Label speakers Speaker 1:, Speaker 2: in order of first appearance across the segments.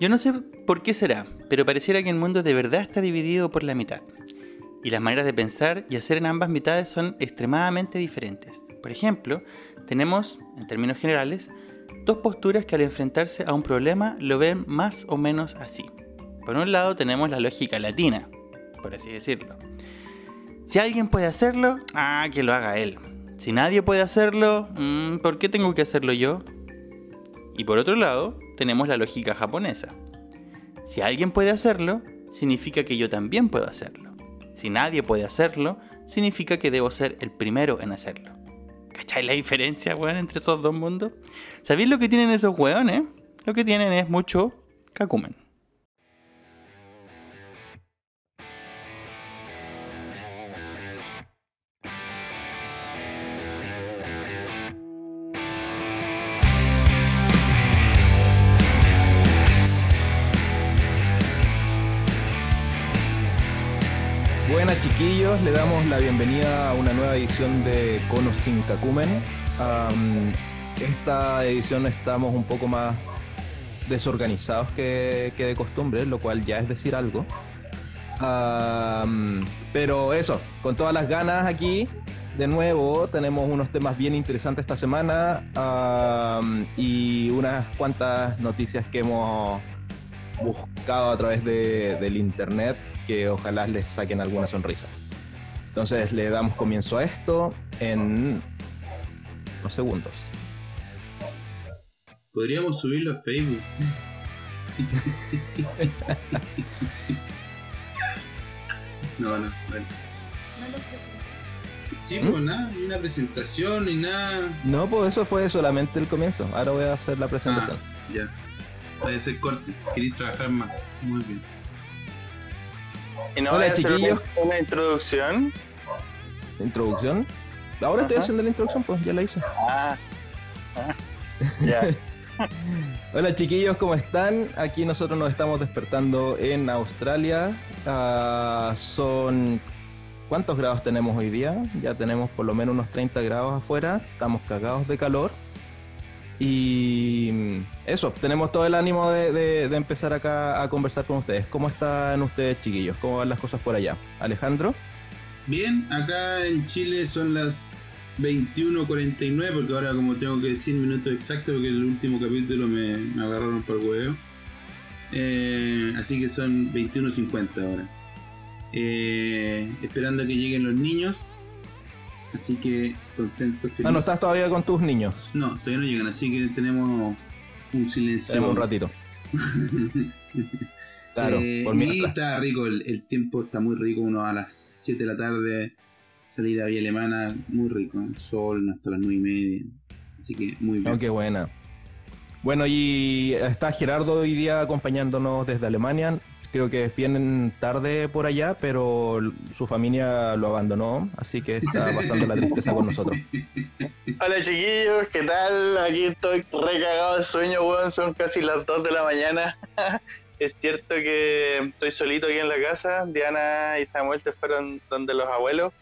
Speaker 1: Yo no sé por qué será, pero pareciera que el mundo de verdad está dividido por la mitad. Y las maneras de pensar y hacer en ambas mitades son extremadamente diferentes. Por ejemplo, tenemos, en términos generales, dos posturas que al enfrentarse a un problema lo ven más o menos así. Por un lado tenemos la lógica latina, por así decirlo. Si alguien puede hacerlo, ah, que lo haga él. Si nadie puede hacerlo, mm, ¿por qué tengo que hacerlo yo? Y por otro lado, tenemos la lógica japonesa. Si alguien puede hacerlo, significa que yo también puedo hacerlo. Si nadie puede hacerlo, significa que debo ser el primero en hacerlo. ¿Cacháis la diferencia, weón, entre esos dos mundos? ¿Sabéis lo que tienen esos weones? Lo que tienen es mucho kakumen.
Speaker 2: Le damos la bienvenida a una nueva edición de Conos sin Kakumen. Am, esta edición estamos un poco más desorganizados que, de costumbre, lo cual ya es decir algo. Pero eso, con todas las ganas aquí, de nuevo, tenemos unos temas bien interesantes esta semana y unas cuantas noticias que hemos buscado a través de- del internet que ojalá les saquen alguna sonrisa. Entonces le damos comienzo a esto en unos segundos.
Speaker 3: Podríamos subirlo a Facebook. no, no, bueno. Sí,
Speaker 2: ¿Mm?
Speaker 3: pues nada, ni una presentación ni nada.
Speaker 2: No, pues eso fue solamente el comienzo. Ahora voy a hacer la presentación.
Speaker 3: Ah, ya. Puede ser corte. Queréis trabajar más. Muy bien.
Speaker 4: No
Speaker 2: Hola, chiquillos.
Speaker 4: una, introducción.
Speaker 2: Introducción. Ahora estoy
Speaker 4: Ajá.
Speaker 2: haciendo la introducción, pues ya la hice.
Speaker 4: Ah, ah, ya.
Speaker 2: Hola chiquillos, ¿cómo están? Aquí nosotros nos estamos despertando en Australia. Ah, son... ¿Cuántos grados tenemos hoy día? Ya tenemos por lo menos unos 30 grados afuera. Estamos cagados de calor. Y eso, tenemos todo el ánimo de, empezar acá a conversar con ustedes. ¿Cómo están ustedes chiquillos? ¿Cómo van las cosas por allá? Alejandro.
Speaker 3: Bien, acá en Chile son las 21.49 porque ahora como tengo que decir minutos exactos porque el último capítulo me, me agarraron por huevo. Eh, así que son 21.50 ahora. Eh, esperando que lleguen los niños. Así que contento, feliz.
Speaker 2: Ah, no estás todavía con tus niños.
Speaker 3: No, todavía no llegan, así que tenemos un silencio.
Speaker 2: Tenemos un ratito. Claro,
Speaker 3: Eh,
Speaker 2: por mientras.
Speaker 3: está rico, el, el tiempo está muy rico, uno a las 7 de la tarde, salir a Vía Alemana, muy rico, sol hasta las 9 y media, así que muy bien.
Speaker 2: Oh, qué buena. Bueno, y está Gerardo hoy día acompañándonos desde Alemania. Creo que vienen tarde por allá, pero su familia lo abandonó, así que está pasando la tristeza con nosotros.
Speaker 4: Hola chiquillos, ¿qué tal? Aquí estoy recagado de sueño, weón. Son casi las 2 de la mañana. es cierto que estoy solito aquí en la casa. Diana y Samuel se fueron donde los abuelos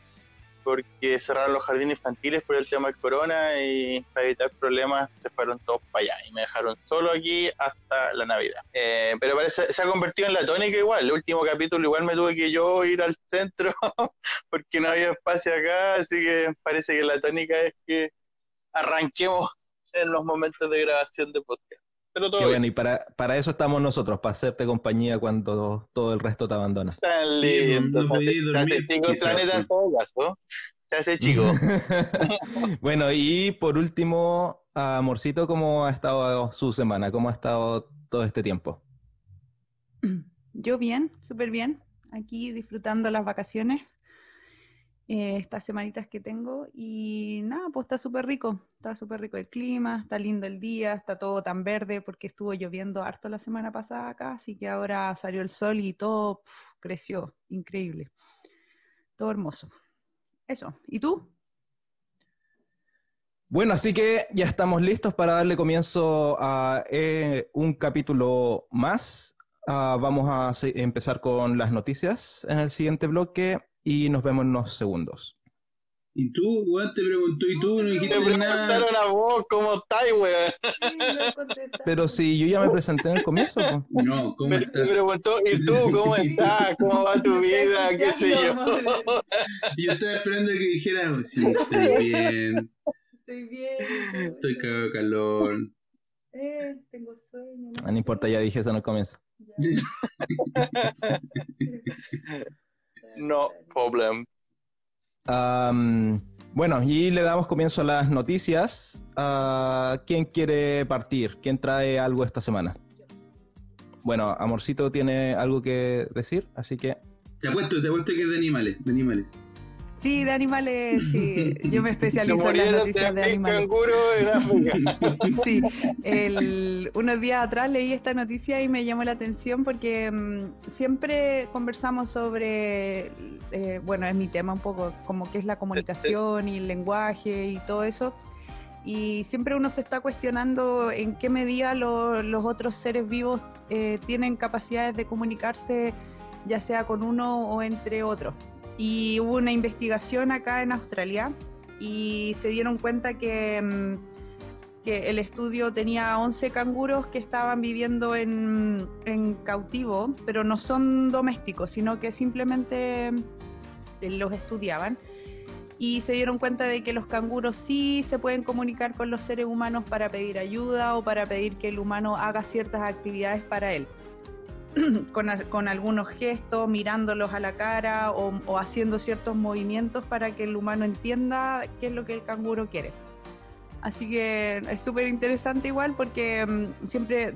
Speaker 4: porque cerraron los jardines infantiles por el tema del corona y para evitar problemas se fueron todos para allá y me dejaron solo aquí hasta la Navidad. Eh, pero parece se ha convertido en la tónica igual. El último capítulo igual me tuve que yo ir al centro porque no había espacio acá, así que parece que la tónica es que arranquemos en los momentos de grabación de podcast. Pero todo
Speaker 2: Qué
Speaker 4: bien.
Speaker 2: bueno, y para, para eso estamos nosotros, para hacerte compañía cuando todo el resto te abandona.
Speaker 4: Está
Speaker 3: Sí,
Speaker 4: lindo,
Speaker 3: no podí
Speaker 4: se hace- se hace
Speaker 3: dormir,
Speaker 4: chico el
Speaker 3: quizás,
Speaker 4: planeta en
Speaker 3: pues.
Speaker 4: todo hace chico.
Speaker 2: bueno, y por último, Amorcito, ¿cómo ha estado su semana? ¿Cómo ha estado todo este tiempo?
Speaker 5: Yo bien, súper bien. Aquí disfrutando las vacaciones, eh, estas semanitas que tengo. Y nada, pues está súper rico. Está súper rico el clima, está lindo el día, está todo tan verde porque estuvo lloviendo harto la semana pasada acá. Así que ahora salió el sol y todo creció. Increíble. Todo hermoso. Eso. ¿Y tú?
Speaker 2: Bueno, así que ya estamos listos para darle comienzo a eh, un capítulo más. Ah, vamos a empezar con las noticias en el siguiente bloque y nos vemos en unos segundos.
Speaker 3: Y tú, weón, te preguntó, y tú no
Speaker 4: Te
Speaker 3: dijiste nada.
Speaker 4: preguntaron a vos cómo estáis, weón.
Speaker 5: No.
Speaker 2: Pero si yo ya me presenté en el comienzo, pues.
Speaker 3: No, ¿cómo
Speaker 4: Me,
Speaker 3: estás?
Speaker 4: me preguntó, ¿y tú cómo estás? ¿Cómo va tu
Speaker 5: No te
Speaker 4: vida? ¿Qué sé yo?
Speaker 3: Y yo estaba esperando que dijera, sí, estoy bien,
Speaker 5: Estoy bien.
Speaker 3: estoy cagado de calor.
Speaker 5: Eh, tengo sueño.
Speaker 2: Ah, No importa, ya dije eso en el comienzo.
Speaker 4: No problem.
Speaker 2: Bueno, y le damos comienzo a las noticias. Ah, ¿Quién quiere partir? ¿Quién trae algo esta semana? Bueno, Amorcito tiene algo que decir, así que
Speaker 3: Te apuesto, te apuesto que es de animales, de animales.
Speaker 5: Sí, de animales, sí. Yo me especializo en las noticias de
Speaker 4: 3.000
Speaker 5: animales.
Speaker 4: canguros en África.
Speaker 5: Sí, el- unos días atrás leí esta noticia y me llamó la atención porque mm, siempre conversamos sobre, eh, bueno, es mi tema un poco, como que es la comunicación y el lenguaje y todo eso. Y siempre uno se está cuestionando en qué medida lo- los otros seres vivos eh, tienen capacidades de comunicarse, ya sea con uno o entre otros. Y hubo una investigación acá en Australia y se dieron cuenta que... mm, que el estudio tenía 11 canguros que estaban viviendo en, en cautivo, pero no son domésticos, sino que simplemente eh, los estudiaban. Y se dieron cuenta de que los canguros sí se pueden comunicar con los seres humanos para pedir ayuda o para pedir que el humano haga ciertas actividades para él. con, al- con algunos gestos, mirándolos a la cara o, haciendo ciertos movimientos para que el humano entienda qué es lo que el canguro quiere. Así que es súper interesante igual porque mm, siempre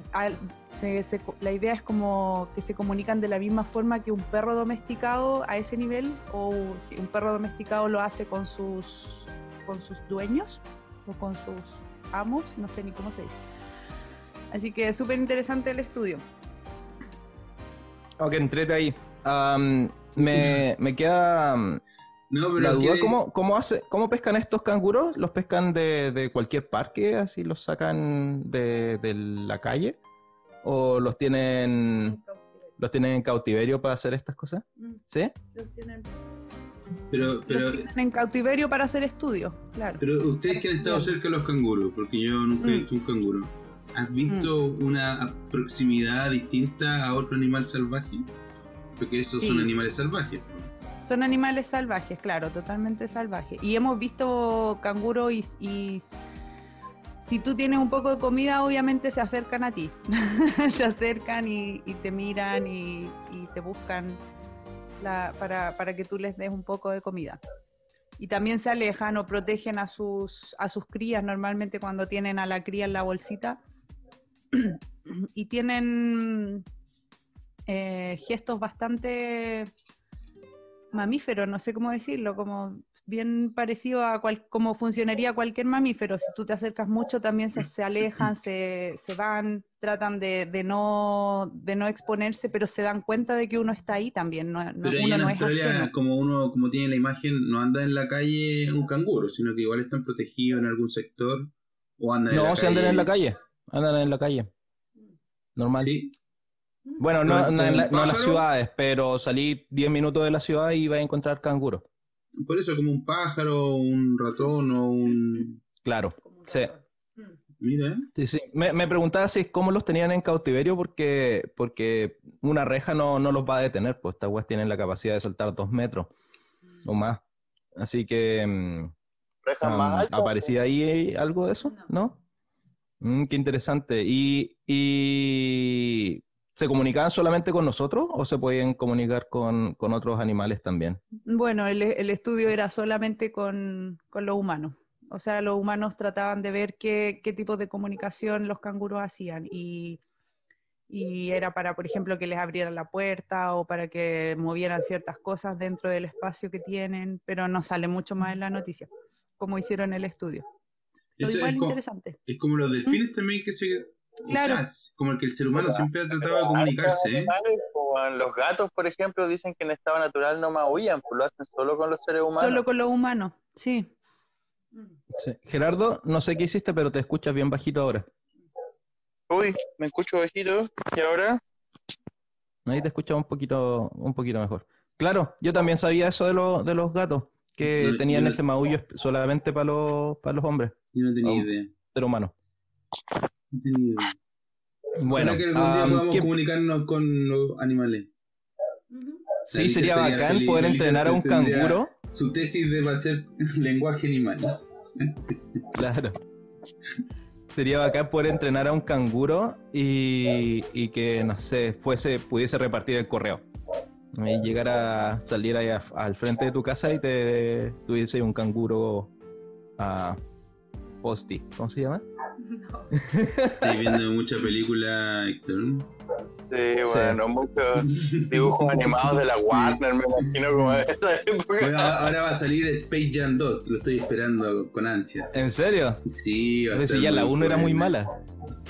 Speaker 5: la idea es como que se comunican de la misma forma que un perro domesticado a ese nivel o si un perro domesticado lo hace con sus, con sus dueños o con sus amos, no sé ni cómo se dice. Así que es súper interesante el estudio.
Speaker 2: Ok, entrete ahí. Me, me queda am,
Speaker 3: No, pero
Speaker 2: la duda,
Speaker 3: que-
Speaker 2: ¿cómo, cómo, hace, ¿cómo pescan estos canguros? ¿Los pescan de, de cualquier parque? ¿Así los sacan de, de la calle? ¿O los tienen, los tienen en cautiverio para hacer estas cosas?
Speaker 5: Mm,
Speaker 2: ¿Sí?
Speaker 5: Los tienen,
Speaker 3: pero, pero,
Speaker 5: los tienen en cautiverio para hacer estudios, claro.
Speaker 3: pero ustedes que han estado cerca de los canguros, porque yo nunca he
Speaker 5: Mm.
Speaker 3: visto un canguro. ¿Has visto una proximidad distinta a otro animal salvaje? Porque esos
Speaker 5: Sí.
Speaker 3: son animales salvajes.
Speaker 5: Son animales salvajes, claro, totalmente salvajes. Y hemos visto canguros y, y si tú tienes un poco de comida, obviamente se acercan a ti. se acercan y, y te miran y, y te buscan la- para, para que tú les des un poco de comida. Y también se alejan o protegen a sus, a sus crías, normalmente cuando tienen a la cría en la bolsita. y tienen eh, gestos bastante mamíferos, no sé cómo decirlo, como bien parecido a cual, cómo funcionaría cualquier mamífero. Si tú te acercas mucho, también se, se alejan, se, se van, tratan de, de no, de no exponerse, pero se dan cuenta de que uno está ahí también. No, no-
Speaker 3: Pero ahí
Speaker 5: uno
Speaker 3: en
Speaker 5: no es
Speaker 3: Australia,
Speaker 5: ajeno.
Speaker 3: como uno como tiene la imagen, no anda en la calle un canguro, sino que igual están protegidos en algún sector o andan en la
Speaker 2: No,
Speaker 3: calle.
Speaker 2: se andan en la calle. Andan en la calle. Normal.
Speaker 3: Sí,
Speaker 2: Bueno, no,
Speaker 3: ¿Como
Speaker 2: no en, la-
Speaker 3: un
Speaker 2: no en las ciudades, pero salí 10 minutos de la ciudad y vas a encontrar canguros.
Speaker 3: por eso como un pájaro, un ratón o un...
Speaker 2: Claro. Sí.
Speaker 3: Mira, ¿eh?
Speaker 2: Sí, sí. Me, me preguntaba si cómo los tenían en cautiverio porque, porque una reja no, no los va a detener, pues estas weas tienen la capacidad de saltar dos metros o más. Así que mm, am,
Speaker 4: más altas,
Speaker 2: ¿aparecía ahí algo de eso? ¿No? Mm, qué interesante. ¿Y, se comunicaban solamente con nosotros o se podían comunicar con, con otros animales también?
Speaker 5: Bueno, el, el estudio era solamente con, con los humanos. O sea, los humanos trataban de ver qué, qué tipo de comunicación los canguros hacían. Y, y era para, por ejemplo, que les abrieran la puerta o para que movieran ciertas cosas dentro del espacio que tienen, pero no sale mucho más en la noticia, como hicieron el estudio.
Speaker 3: Eso
Speaker 5: igual
Speaker 3: es, como,
Speaker 5: interesante.
Speaker 3: es como los delfines también que se... o
Speaker 5: Claro.
Speaker 3: sea, es como el que el ser humano siempre ha tratado de comunicarse, ¿eh?
Speaker 4: animales, como Los gatos, por ejemplo, dicen que en estado natural no maullan, pues lo hacen solo con los seres humanos.
Speaker 5: Solo con los humanos, sí.
Speaker 2: Sí. Gerardo, no sé qué hiciste, pero te escuchas bien bajito ahora.
Speaker 4: Uy, me escucho bajito. ¿Y ahora?
Speaker 2: Ahí te escuchas un poquito, un poquito mejor. Claro, yo también sabía eso de, lo- de los gatos, que
Speaker 3: No,
Speaker 2: tenían
Speaker 3: no-
Speaker 2: ese maullo solamente para los, para los hombres,
Speaker 3: Yo no tenía
Speaker 2: Oh.
Speaker 3: idea.
Speaker 2: ser humano.
Speaker 3: No tenía idea.
Speaker 2: Bueno,
Speaker 3: que algún día
Speaker 2: am,
Speaker 3: podamos
Speaker 2: ¿qué-
Speaker 3: comunicarnos con los animales.
Speaker 2: sí,
Speaker 3: Lisa
Speaker 2: sería bacán
Speaker 3: feliz,
Speaker 2: poder
Speaker 3: Lisa
Speaker 2: entrenar a un canguro.
Speaker 3: Su tesis de ser lenguaje animal.
Speaker 2: Claro. Sería bacán poder entrenar a un canguro y, y que, no sé, fuese, pudiese repartir el correo. Y llegar a salir ahí a- al frente de tu casa y te tuviese un canguro a posti. ¿Cómo se llama?
Speaker 3: Estoy viendo mucha película, Héctor.
Speaker 4: Sí,
Speaker 2: Sí.
Speaker 4: bueno, muchos dibujos animados de la
Speaker 3: Sí.
Speaker 4: Warner, me imagino como de esa época.
Speaker 3: Bueno, ahora va a salir Space Jam 2, lo estoy esperando con ansias.
Speaker 2: ¿En serio?
Speaker 3: Sí, va a
Speaker 2: Pero si
Speaker 3: estar
Speaker 2: ya la
Speaker 3: muy
Speaker 2: 1 era muy mala.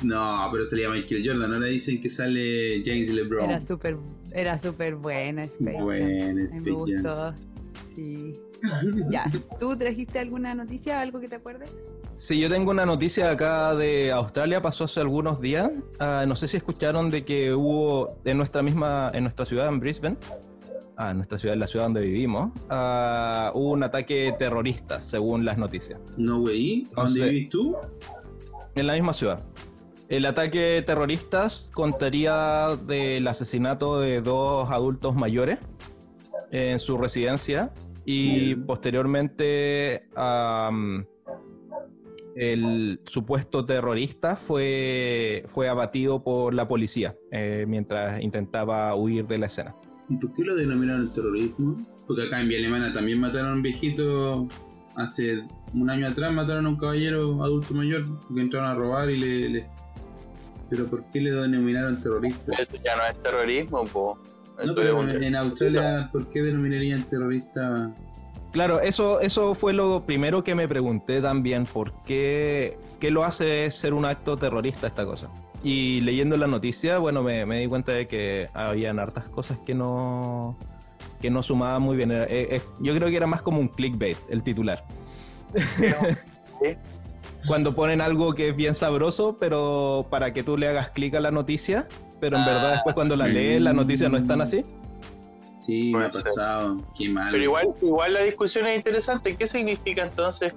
Speaker 3: No, pero salía Michael Jordan, ahora dicen que sale James LeBron.
Speaker 5: Era súper era súper buena Space Jam.
Speaker 3: Buena
Speaker 5: A mí
Speaker 3: Space
Speaker 5: me
Speaker 3: Jam.
Speaker 5: gustó. Sí. Ya. ¿Tú trajiste alguna noticia, algo que te acuerdes?
Speaker 2: Sí, yo tengo una noticia acá de Australia, pasó hace algunos días. Ah, no sé si escucharon de que hubo en nuestra misma, en nuestra ciudad, en Brisbane, ah, en nuestra ciudad, en la ciudad donde vivimos, ah, hubo un ataque terrorista, según las noticias,
Speaker 3: No, güey, ¿dónde vivís tú?
Speaker 2: en la misma ciudad. El ataque terrorista contaría del asesinato de dos adultos mayores en su residencia y posteriormente el supuesto terrorista fue, fue abatido por la policía eh, mientras intentaba huir de la escena.
Speaker 3: ¿Y por qué lo denominaron terrorismo? Porque acá en Vía Alemana también mataron a un viejito hace un año atrás, mataron a un caballero adulto mayor porque entraron a robar y le... le- Pero ¿por qué le denominaron terrorista?
Speaker 4: Eso ya no es terrorismo, po. Eso
Speaker 3: No, pero
Speaker 4: es un-
Speaker 3: en Australia, ¿por qué denominarían terrorista?
Speaker 2: Claro, eso, eso fue lo primero que me pregunté también, ¿por qué, qué lo hace ser un acto terrorista esta cosa? Y leyendo la noticia, bueno, me, me di cuenta de que habían hartas cosas que no, que no sumaban muy bien. Era- eh, eh, yo creo que era más como un clickbait, el titular.
Speaker 4: Sí.
Speaker 2: Cuando ponen algo que es bien sabroso, pero para que tú le hagas clic a la noticia, pero en verdad después cuando la lees, la noticia no es tan así.
Speaker 3: Sí, me ha pasado. Qué mal.
Speaker 4: Pero igual, igual la discusión es interesante. ¿Qué significa entonces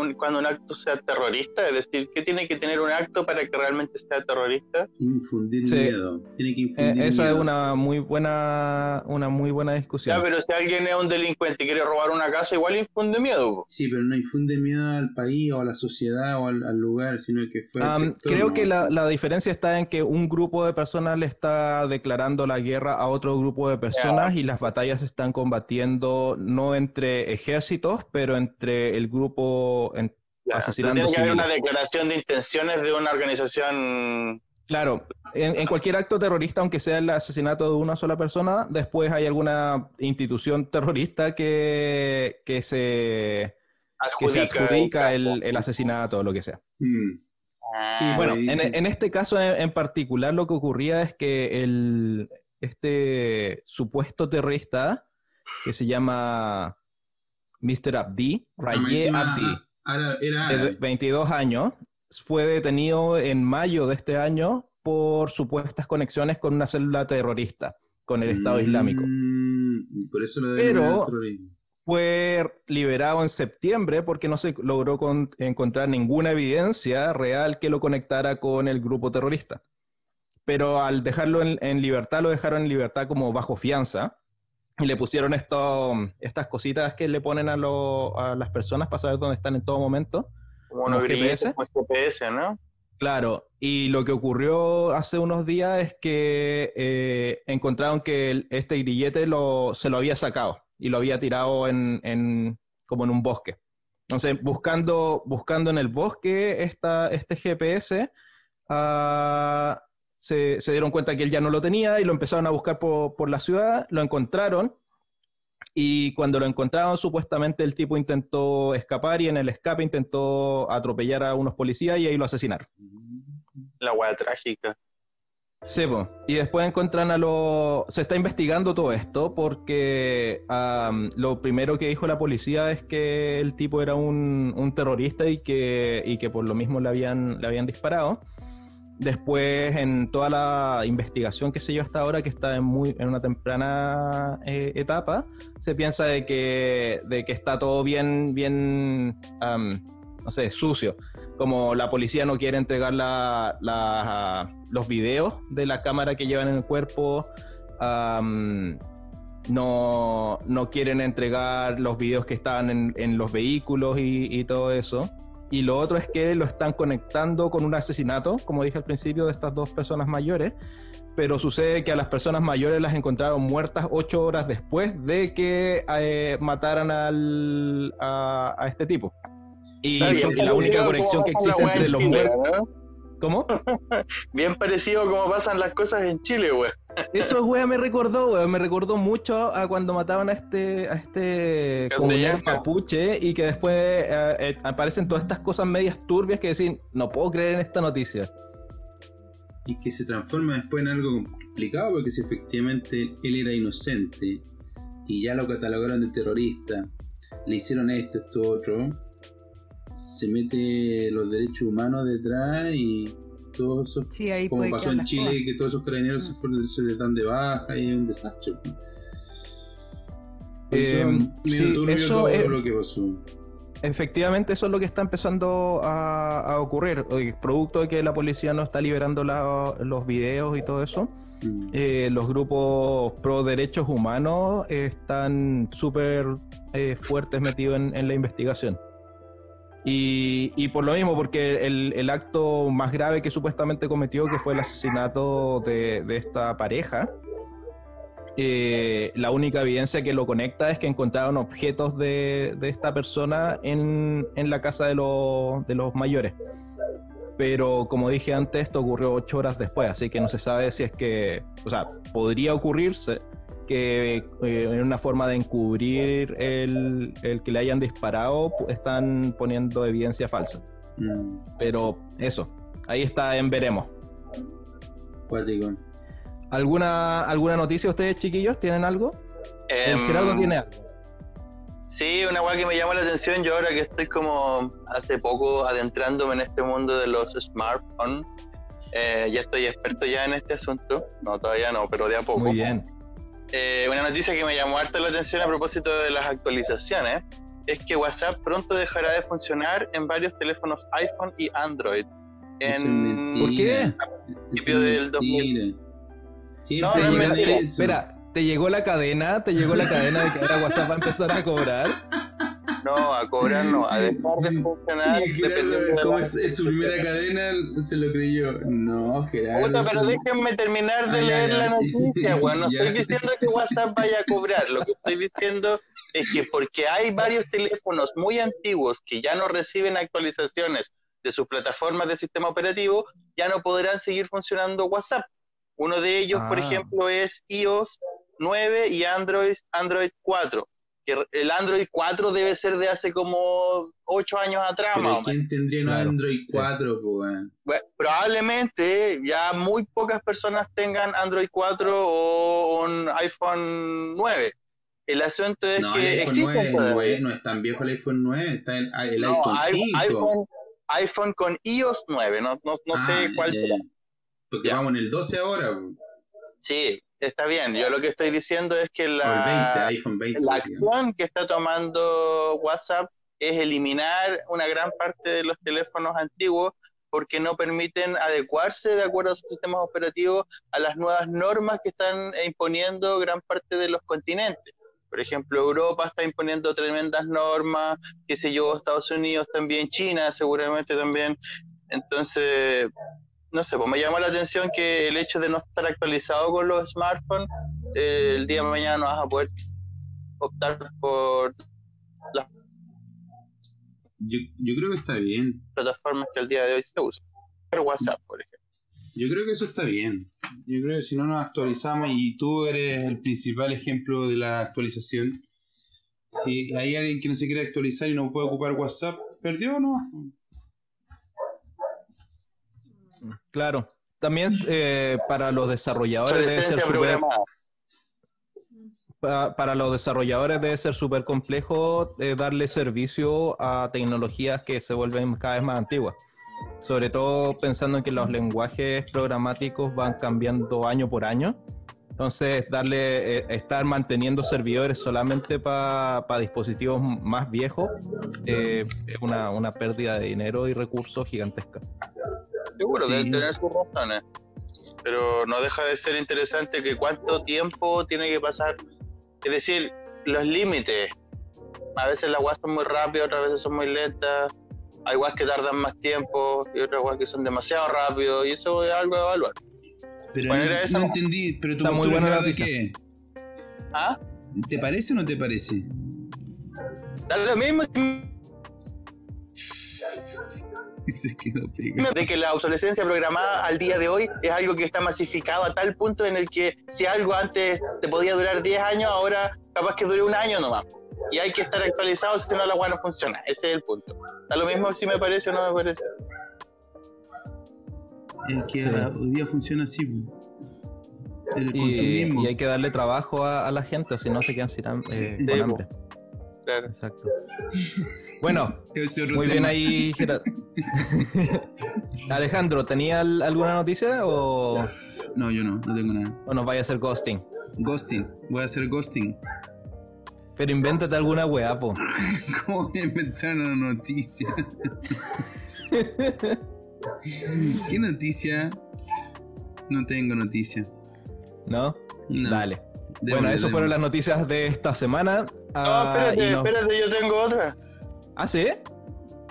Speaker 4: un- cuando un acto sea terrorista? Es decir, ¿qué tiene que tener un acto para que realmente sea terrorista?
Speaker 3: Infundir
Speaker 2: Sí.
Speaker 3: miedo. Tiene que
Speaker 2: Eh,
Speaker 3: infundir
Speaker 2: esa es
Speaker 3: miedo.
Speaker 2: una muy buena, una muy buena discusión.
Speaker 4: Ya, pero si alguien es un delincuente y quiere robar una casa, igual infunde miedo. po.
Speaker 3: Sí, pero no infunde miedo al país o a la sociedad o al, al lugar, sino que fue
Speaker 2: Am,
Speaker 3: sector,
Speaker 2: creo
Speaker 3: ¿no?
Speaker 2: que la, la diferencia está en que un grupo de personas le está declarando la guerra a otro grupo de personas y las batallas se están combatiendo no entre ejércitos, pero entre el grupo... en-
Speaker 4: Ya,
Speaker 2: Asesinando
Speaker 4: Tiene que haber
Speaker 2: civiles.
Speaker 4: una declaración de intenciones de una organización.
Speaker 2: Claro, en, en cualquier acto terrorista, aunque sea el asesinato de una sola persona, después hay alguna institución terrorista que, que se, que se
Speaker 4: Adjudica
Speaker 2: adjudica
Speaker 4: el
Speaker 2: el, el asesinato o lo que sea.
Speaker 3: Mm.
Speaker 4: Ah,
Speaker 3: Sí,
Speaker 2: Bueno,
Speaker 3: Pues,
Speaker 2: en, este caso en, en particular lo que ocurría es que el, este supuesto terrorista que se llama Mr. Abdi,
Speaker 3: Más
Speaker 2: Raye
Speaker 3: encima,
Speaker 2: Abdi,
Speaker 3: Ara- era
Speaker 2: de
Speaker 3: árabe.
Speaker 2: 22 años, fue detenido en mayo de este año por supuestas conexiones con una célula terrorista, con el Estado Islámico.
Speaker 3: Mm, por eso lo
Speaker 2: Pero-. Fue liberado en septiembre porque no se logró con- encontrar ninguna evidencia real que lo conectara con el grupo terrorista. Pero al dejarlo en, en libertad, lo dejaron en libertad como bajo fianza y le pusieron esto, estas cositas que le ponen a, lo- a las personas para saber dónde están en todo momento.
Speaker 4: como unos
Speaker 2: como GPS.
Speaker 4: como GPS, ¿no?
Speaker 2: Claro, y lo que ocurrió hace unos días es que eh, encontraron que el- este grillete lo, se lo había sacado y lo había tirado en, en- como en un bosque. Entonces, buscando, buscando en el bosque esta, este GPS, ah, se, se dieron cuenta que él ya no lo tenía y lo empezaron a buscar por, por la ciudad, lo encontraron y cuando lo encontraron, supuestamente el tipo intentó escapar y en el escape intentó atropellar a unos policías y ahí lo asesinaron.
Speaker 4: La weá trágica.
Speaker 2: Sí, po. y después encuentran a los... Se está investigando todo esto porque lo primero que dijo la policía es que el tipo era un, un terrorista y que, y que por lo mismo le habían, le habían disparado. Después, en toda la investigación que se lleva hasta ahora, que está en, muy, en una temprana eh, etapa, se piensa de que, de que está todo bien, bien, am, no sé, sucio. Como la policía no quiere entregar la- los videos de la cámara que llevan en el cuerpo, no, no quieren entregar los videos que estaban en, los vehículos y todo eso. Y lo otro es que lo están conectando con un asesinato, como dije al principio, de estas dos personas mayores. Pero sucede que a las personas mayores las encontraron muertas ocho horas después de que eh, mataran al, a, a este tipo. Y, son- la única conexión que existe entre
Speaker 4: en
Speaker 2: los muertos.
Speaker 4: ¿no?
Speaker 2: ¿Cómo?
Speaker 4: Bien parecido como pasan las cosas en Chile, weón.
Speaker 2: Eso, wea, me recordó, wea, me recordó mucho a cuando mataban a este, a este comunero mapuche y que después eh, eh, aparecen todas estas cosas medias turbias que decir, no puedo creer en esta noticia.
Speaker 3: Y que se transforma después en algo complicado porque si efectivamente él era inocente y ya lo catalogaron de terrorista, le hicieron esto, esto, otro, se mete los derechos humanos detrás y todo eso,
Speaker 5: Sí, ahí
Speaker 3: como pasó en Chile,
Speaker 5: cagada.
Speaker 3: que todos esos carabineros se, fueron, se les dan de baja y es un desastre. Eso,
Speaker 2: Eh, sí, eso
Speaker 3: todo
Speaker 2: es-
Speaker 3: lo que pasó.
Speaker 2: Efectivamente, eso es lo que está empezando a, a ocurrir. Oye, Producto de que la policía no está liberando la- los videos y todo eso,
Speaker 3: Mm.
Speaker 2: eh, los grupos pro derechos humanos están súper eh, fuertes metidos en, en la investigación. Y, y por lo mismo, porque el, el acto más grave que supuestamente cometió, que fue el asesinato de, de esta pareja, eh, la única evidencia que lo conecta es que encontraron objetos de, de esta persona en, en la casa de, los- de los mayores. Pero como dije antes, esto ocurrió ocho horas después, así que no se sabe si es que, o sea, podría ocurrirse que eh, en una forma de encubrir el, el que le hayan disparado, están poniendo evidencia falsa.
Speaker 3: Mm.
Speaker 2: Pero eso, ahí está en veremos.
Speaker 3: Cuático.
Speaker 2: ¿Alguna, ¿Alguna noticia ustedes, chiquillos? ¿Tienen algo? El
Speaker 4: Em,
Speaker 2: Gerardo tiene algo.
Speaker 4: Sí, una weá que me llama la atención, yo ahora que estoy como hace poco adentrándome en este mundo de los smartphones, eh, ya estoy experto ya en este asunto, no todavía no, pero de a poco.
Speaker 2: Muy bien.
Speaker 4: Eh, una noticia que me llamó harto la atención a propósito de las actualizaciones es que WhatsApp pronto dejará de funcionar en varios teléfonos iPhone y Android. En...
Speaker 2: ¿Por qué?
Speaker 4: principio del 2000.
Speaker 3: mentira.
Speaker 4: No, no es
Speaker 3: eso.
Speaker 2: Espera, ¿te llegó la cadena? ¿Te llegó la cadena de que ahora WhatsApp va a empezar a cobrar?
Speaker 4: No, a cobrar no, a dejar de funcionar.
Speaker 3: Y Gerardo,
Speaker 4: dependiendo de
Speaker 3: como es, es su primera cadena, se lo creyó. No, Gerardo.
Speaker 4: Puta, pero déjenme terminar de
Speaker 3: Ah,
Speaker 4: leer
Speaker 3: ya.
Speaker 4: la noticia, weón. No
Speaker 3: Ya.
Speaker 4: estoy diciendo que WhatsApp vaya a cobrar. Lo que estoy diciendo es que porque hay varios teléfonos muy antiguos que ya no reciben actualizaciones de sus plataformas de sistema operativo, ya no podrán seguir funcionando WhatsApp. Uno de ellos, por
Speaker 2: Ah.
Speaker 4: ejemplo, es iOS 9 y Android, Android 4. Que el Android 4 debe ser de hace como 8 años atrás,
Speaker 3: Pero. ¿quién tendría un
Speaker 2: Claro,
Speaker 3: Android
Speaker 2: sí.
Speaker 3: 4, po, weón?
Speaker 4: Bueno, probablemente ya muy pocas personas tengan Android 4 o un iPhone 9. El asunto es
Speaker 3: No,
Speaker 4: que
Speaker 3: el iPhone
Speaker 4: existen
Speaker 3: 9,
Speaker 4: todavía.
Speaker 3: 9, no es tan viejo el iPhone 9, está el, el
Speaker 4: No,
Speaker 3: iPhone
Speaker 4: hay-
Speaker 3: 5.
Speaker 4: iPhone, iPhone con iOS 9, no, no, no
Speaker 3: Ah,
Speaker 4: sé cuál
Speaker 3: ya,
Speaker 4: será.
Speaker 3: ya. Porque
Speaker 4: Ya.
Speaker 3: vamos en el 12 ahora,
Speaker 4: Sí, está bien. Yo lo que estoy diciendo es que
Speaker 3: el 20,
Speaker 4: la,
Speaker 3: iPhone 20.
Speaker 4: la acción que está tomando WhatsApp es eliminar una gran parte de los teléfonos antiguos porque no permiten adecuarse de acuerdo a sus sistemas operativos a las nuevas normas que están imponiendo gran parte de los continentes. Por ejemplo, Europa está imponiendo tremendas normas, qué sé yo, Estados Unidos también, China seguramente también. Entonces, no sé, pues me llama la atención que el hecho de no estar actualizado con los smartphones, eh, el día de mañana no vas a poder optar por las
Speaker 3: Yo, yo creo que está bien.
Speaker 4: plataformas que al día de hoy se usan. Pero WhatsApp, por ejemplo.
Speaker 3: Yo creo que eso está bien. Yo creo que si no nos actualizamos y tú eres el principal ejemplo de la actualización, si hay alguien que no se quiere actualizar y no puede ocupar WhatsApp, perdió o no.
Speaker 2: Claro. También eh, para los desarrolladores debe ser
Speaker 4: Obsolescencia
Speaker 2: súper
Speaker 4: programada.
Speaker 2: pa- para los desarrolladores debe ser súper complejo eh, darle servicio a tecnologías que se vuelven cada vez más antiguas. sobre todo pensando en que los lenguajes programáticos van cambiando año por año. Entonces, darle, eh, estar manteniendo servidores solamente para dispositivos más viejos eh, es una, una, pérdida de dinero y recursos gigantesca.
Speaker 4: Seguro, deben tener sus razones. Pero no deja de ser interesante que cuánto tiempo tiene que pasar. Es decir, los límites. A veces las guas son muy rápidas, otras veces son muy lentas. Hay guas que tardan más tiempo y otras guas que son demasiado rápidos. Y eso es algo a evaluar.
Speaker 3: Pero no, entendí, pero tu
Speaker 2: muy buena
Speaker 3: de qué?
Speaker 4: ¿Ah?
Speaker 3: ¿Te parece o no te parece?
Speaker 4: Da lo mismo.
Speaker 3: Se quedó
Speaker 4: De que la obsolescencia programada al día de hoy es algo que está masificado a tal punto en el que si algo antes te podía durar 10 años, ahora capaz que dure un año nomás. Y hay que estar actualizado si no la agua no funciona. Ese es el punto. Da lo mismo si me parece o no me parece.
Speaker 3: Es que hoy día funciona así.
Speaker 2: El y, y, hay que darle trabajo a, la gente, o si no se quedan sin eh, con hambre.
Speaker 4: Claro.
Speaker 2: Exacto. Bueno, muy bien ahí, Alejandro, ¿tenía alguna noticia o...?
Speaker 3: No, yo no, no tengo nada.
Speaker 2: ¿O nos vaya a hacer ghosting?
Speaker 3: Ghosting, voy a hacer ghosting.
Speaker 2: Pero invéntate alguna weá, po.
Speaker 3: ¿Cómo voy a inventar una noticia? ¿Qué noticia? No tengo noticia.
Speaker 2: ¿No? Dale. Bueno, eso fueron las noticias de esta semana.
Speaker 4: No, ah, espérate, espérate, yo tengo otra.
Speaker 2: ¿Ah, sí?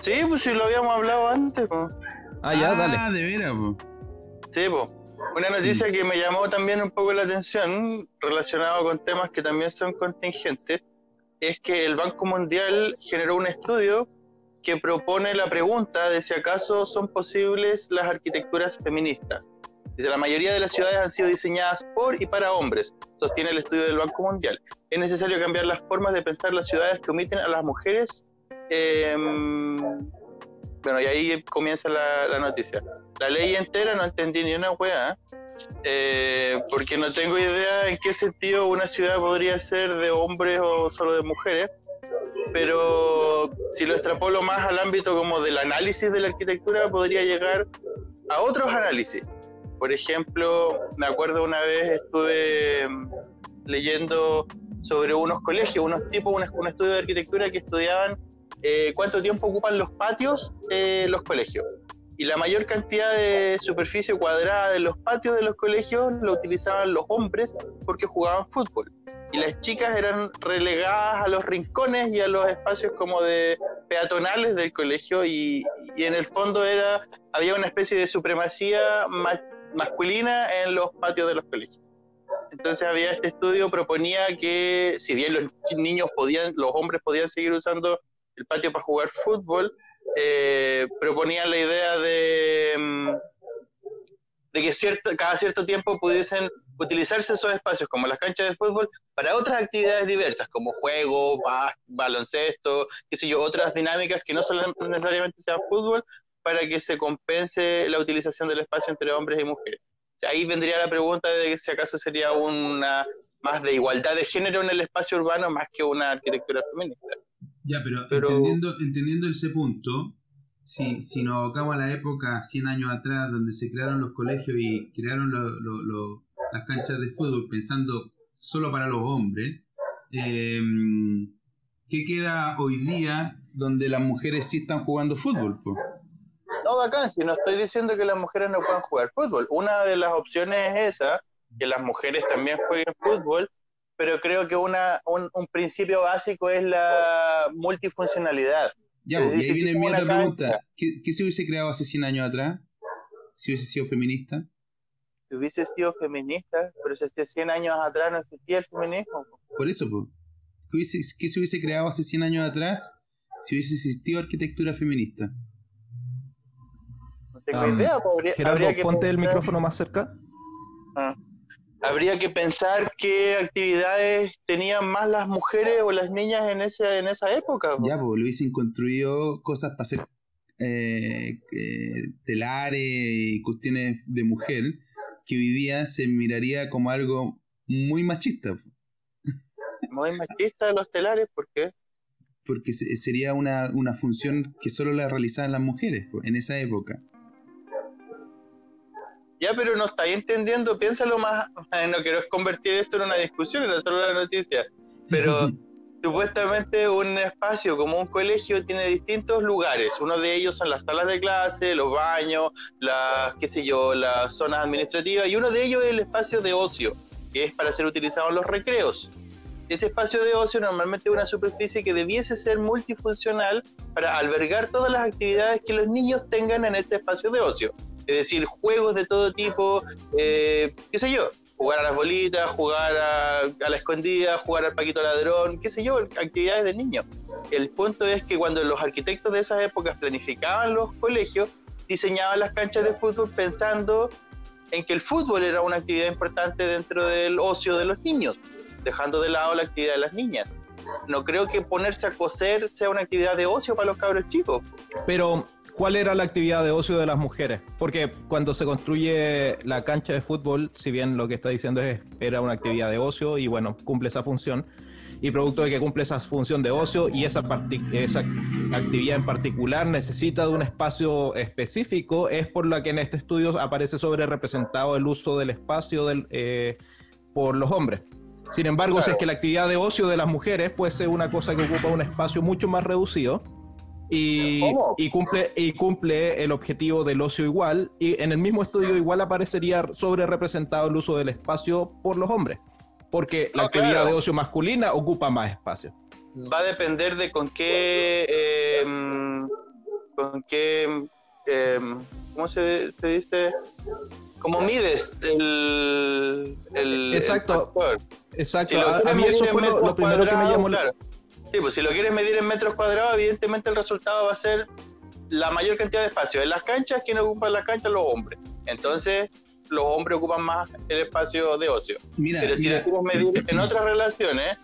Speaker 4: Sí, pues si lo habíamos hablado antes,
Speaker 2: Ah, ya, dale.
Speaker 3: Ah, de veras, po.
Speaker 4: Sí, pues. Una noticia que me llamó también un poco la atención, relacionado con temas que también son contingentes, es que el Banco Mundial generó un estudio que propone la pregunta de si acaso son posibles las arquitecturas feministas. Dice, la mayoría de las ciudades han sido diseñadas por y para hombres, sostiene el estudio del Banco Mundial. Es necesario cambiar las formas de pensar las ciudades que omiten a las mujeres. Em, bueno, y ahí comienza la, noticia. La ley entera no entendí ni una hueá, eh, porque no tengo idea en qué sentido una ciudad podría ser de hombres o solo de mujeres pero si lo extrapolo más al ámbito como del análisis de la arquitectura, podría llegar a otros análisis. Por ejemplo, me acuerdo una vez estuve mm, leyendo sobre unos colegios, unos tipos, un, estudio de arquitectura que estudiaban eh, cuánto tiempo ocupan los patios de los colegios. Y la mayor cantidad de superficie cuadrada de los patios de los colegios lo utilizaban los hombres porque jugaban fútbol y las chicas eran relegadas a los rincones y a los espacios como de peatonales del colegio y, en el fondo era había una especie de supremacía masculina en los patios de los colegios. Entonces había este estudio proponía que si bien los niños podían, los hombres podían seguir usando el patio para jugar fútbol, eh, proponían la idea de, mm, que cada cierto tiempo pudiesen utilizarse esos espacios como las canchas de fútbol para otras actividades diversas, como juego, baloncesto, qué sé yo, otras dinámicas que no solo necesariamente sean fútbol, para que se compense la utilización del espacio entre hombres y mujeres. ahí vendría la pregunta de si acaso sería una más de igualdad de género en el espacio urbano más que una arquitectura feminista.
Speaker 3: Ya, pero, Entendiendo, entendiendo ese punto, si, si nos abocamos a la época 100 años atrás, donde se crearon los colegios y crearon las canchas de fútbol pensando solo para los hombres, em, ¿qué queda hoy día donde las mujeres sí están jugando fútbol?
Speaker 4: No, bacán, si no estoy diciendo que las mujeres no puedan jugar fútbol. Una de las opciones es esa, que las mujeres también jueguen fútbol, pero creo que una, un, principio básico es la multifuncionalidad.
Speaker 3: Ya, pues, y ahí viene mi otra pregunta. ¿Qué, ¿Qué, se hubiese creado hace 100 años atrás? Si hubiese sido feminista
Speaker 4: si hubiese sido feminista, pero si hace 100 años atrás no existía el feminismo.
Speaker 3: Por eso, ¿Qué, se hubiese creado hace 100 años atrás si hubiese existido arquitectura feminista?
Speaker 4: Tengo idea.
Speaker 2: Gerardo, ponte el micrófono más cerca.
Speaker 4: Ah. Habría que pensar qué actividades tenían más las mujeres o las niñas en, ese, en esa época.
Speaker 3: Ya, pues, lo hubiesen construido cosas para hacer eh, eh, telares y cuestiones de mujer que hoy día se miraría como algo muy machista.
Speaker 4: Muy machista los telares, ¿por qué?
Speaker 3: porque sería una, una función que solo la realizaban las mujeres en esa época.
Speaker 4: Ya, pero no estáis entendiendo, piénsalo más. No quiero convertir esto en una discusión, era solo una noticia. Pero supuestamente un espacio como un colegio tiene distintos lugares. Uno de ellos son las salas de clase, los baños, las, qué sé yo, las zonas administrativas. Y uno de ellos es el espacio de ocio, que es para ser utilizado en los recreos. Ese espacio de ocio normalmente es una superficie que debiese ser multifuncional para albergar todas las actividades que los niños tengan en ese espacio de ocio es decir, juegos de todo tipo, eh, qué sé yo, jugar a las bolitas, jugar a, la escondida, jugar al paquito ladrón, qué sé yo, actividades de niños. El punto es que cuando los arquitectos de esas épocas planificaban los colegios, diseñaban las canchas de fútbol pensando en que el fútbol era una actividad importante dentro del ocio de los niños, dejando de lado la actividad de las niñas. No creo que ponerse a coser sea una actividad de ocio para los cabros chicos.
Speaker 2: Pero ¿Cuál era la actividad de ocio de las mujeres? Porque cuando se construye la cancha de fútbol, si bien lo que está diciendo es era una actividad de ocio y bueno, cumple esa función, y producto de que cumple esa función de ocio y esa, esa actividad en particular necesita de un espacio específico, es por la que en este estudio aparece sobre representado el uso del espacio del, eh, por los hombres. Sin embargo, si es que la actividad de ocio de las mujeres fuese una cosa que ocupa un espacio mucho más reducido, y, cumple, y cumple el objetivo del ocio igual. Y en el mismo estudio igual aparecería sobre representado el uso del espacio por los hombres. Porque la actividad de ocio masculina ocupa más espacio.
Speaker 4: Va a depender de con qué... Em, con qué... Em, ¿Cómo se, dice? ¿Cómo mides el... el
Speaker 2: exacto. exacto. a, mí eso fue lo, primero que me llamó la
Speaker 4: Sí, pues si lo quieres medir en metros cuadrados, evidentemente el resultado va a ser la mayor cantidad de espacio. En las canchas, ¿quién ocupa las canchas? Los hombres. Entonces, los hombres ocupan más el espacio de ocio. Pero si lo quieres medir en otras relaciones,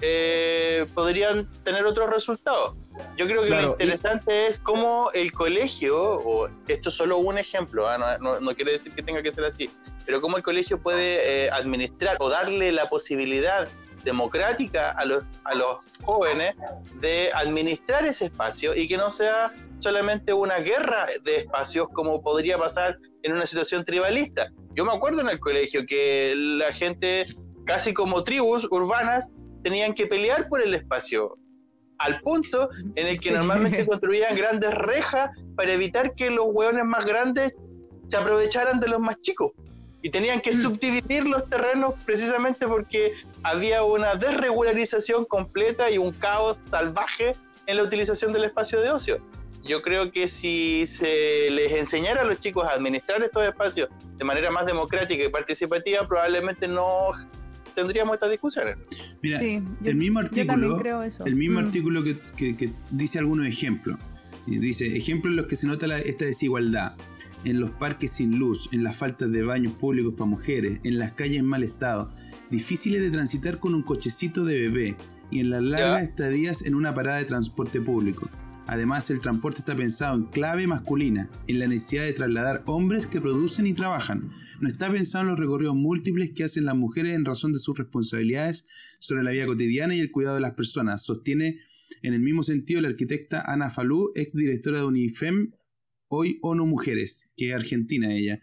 Speaker 4: eh, podrían tener otros resultados. Yo creo que lo interesante es cómo el colegio, o esto es solo un ejemplo, ¿ah? no, quiere decir que tenga que ser así, pero cómo el colegio puede eh, administrar o darle la posibilidad democrática a los, a los jóvenes de administrar ese espacio y que no sea solamente una guerra de espacios como podría pasar en una situación tribalista. Yo me acuerdo en el colegio que la gente, casi como tribus urbanas, tenían que pelear por el espacio, al punto en el que normalmente construían grandes rejas para evitar que los hueones más grandes se aprovecharan de los más chicos y tenían que mm. subdividir los terrenos precisamente porque había una desregularización completa y un caos salvaje en la utilización del espacio de ocio. Yo creo que si se les enseñara a los chicos a administrar estos espacios de manera más democrática y participativa, probablemente no tendríamos estas discusiones.
Speaker 3: Mira, el mismo artículo, el mismo mm. artículo que, que, dice algunos ejemplos. Dice, ejemplos en los que se nota esta desigualdad en los parques sin luz, en las faltas de baños públicos para mujeres, en las calles en mal estado, difíciles de transitar con un cochecito de bebé y en las largas estadías en una parada de transporte público. Además, el transporte está pensado en clave masculina, en la necesidad de trasladar hombres que producen y trabajan. No está pensado en los recorridos múltiples que hacen las mujeres en razón de sus responsabilidades sobre la vida cotidiana y el cuidado de las personas, sostiene en el mismo sentido la arquitecta Ana Falú, ex directora de UNIFEM hoy ONU Mujeres, que es argentina ella.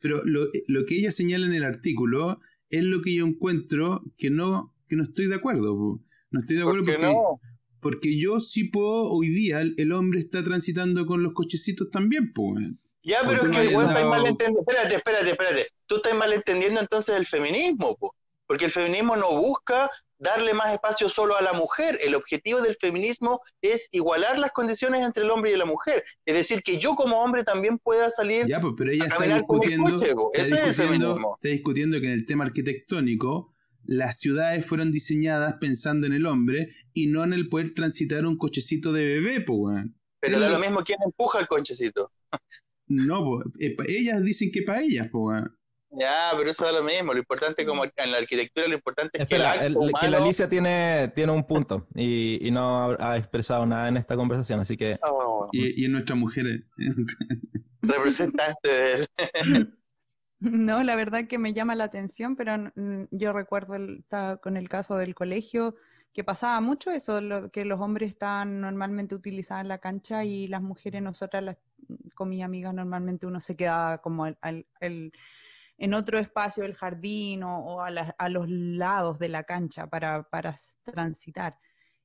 Speaker 3: Pero lo, que ella señala en el artículo es lo que yo encuentro que no, que no estoy de acuerdo. No estoy de acuerdo porque, porque yo sí puedo, hoy día el, hombre está transitando con los cochecitos también. Pues.
Speaker 4: Ya, pero es que el está malentendiendo. Espérate, espérate, espérate. Tú estás malentendiendo entonces el feminismo, porque el feminismo no busca darle más espacio solo a la mujer. El objetivo del feminismo es igualar las condiciones entre el hombre y la mujer. Es decir, que yo como hombre también pueda salir.
Speaker 3: Ya, pues, pero ella está discutiendo, está, discutiendo, que en el tema arquitectónico las ciudades fueron diseñadas pensando en el hombre y no en el poder transitar un cochecito de bebé, pues,
Speaker 4: Pero da lo mismo quién empuja el cochecito.
Speaker 3: no, pues, ellas dicen que para ellas, pues,
Speaker 4: ya, pero eso da lo mismo. Lo importante, como en la arquitectura, lo importante es que, la
Speaker 2: Alicia tiene, tiene un punto y, no ha, expresado nada en esta conversación, así que.
Speaker 3: Oh. Y, y nuestra mujer.
Speaker 4: Representante de
Speaker 5: No, la verdad que me llama la atención, pero yo recuerdo con el caso del colegio que pasaba mucho eso, lo, que los hombres estaban normalmente utilizados en la cancha y las mujeres, nosotras, las, con mis amigas, normalmente uno se quedaba como el- en otro espacio del jardín o, o a, la- a los lados de la cancha para, para transitar.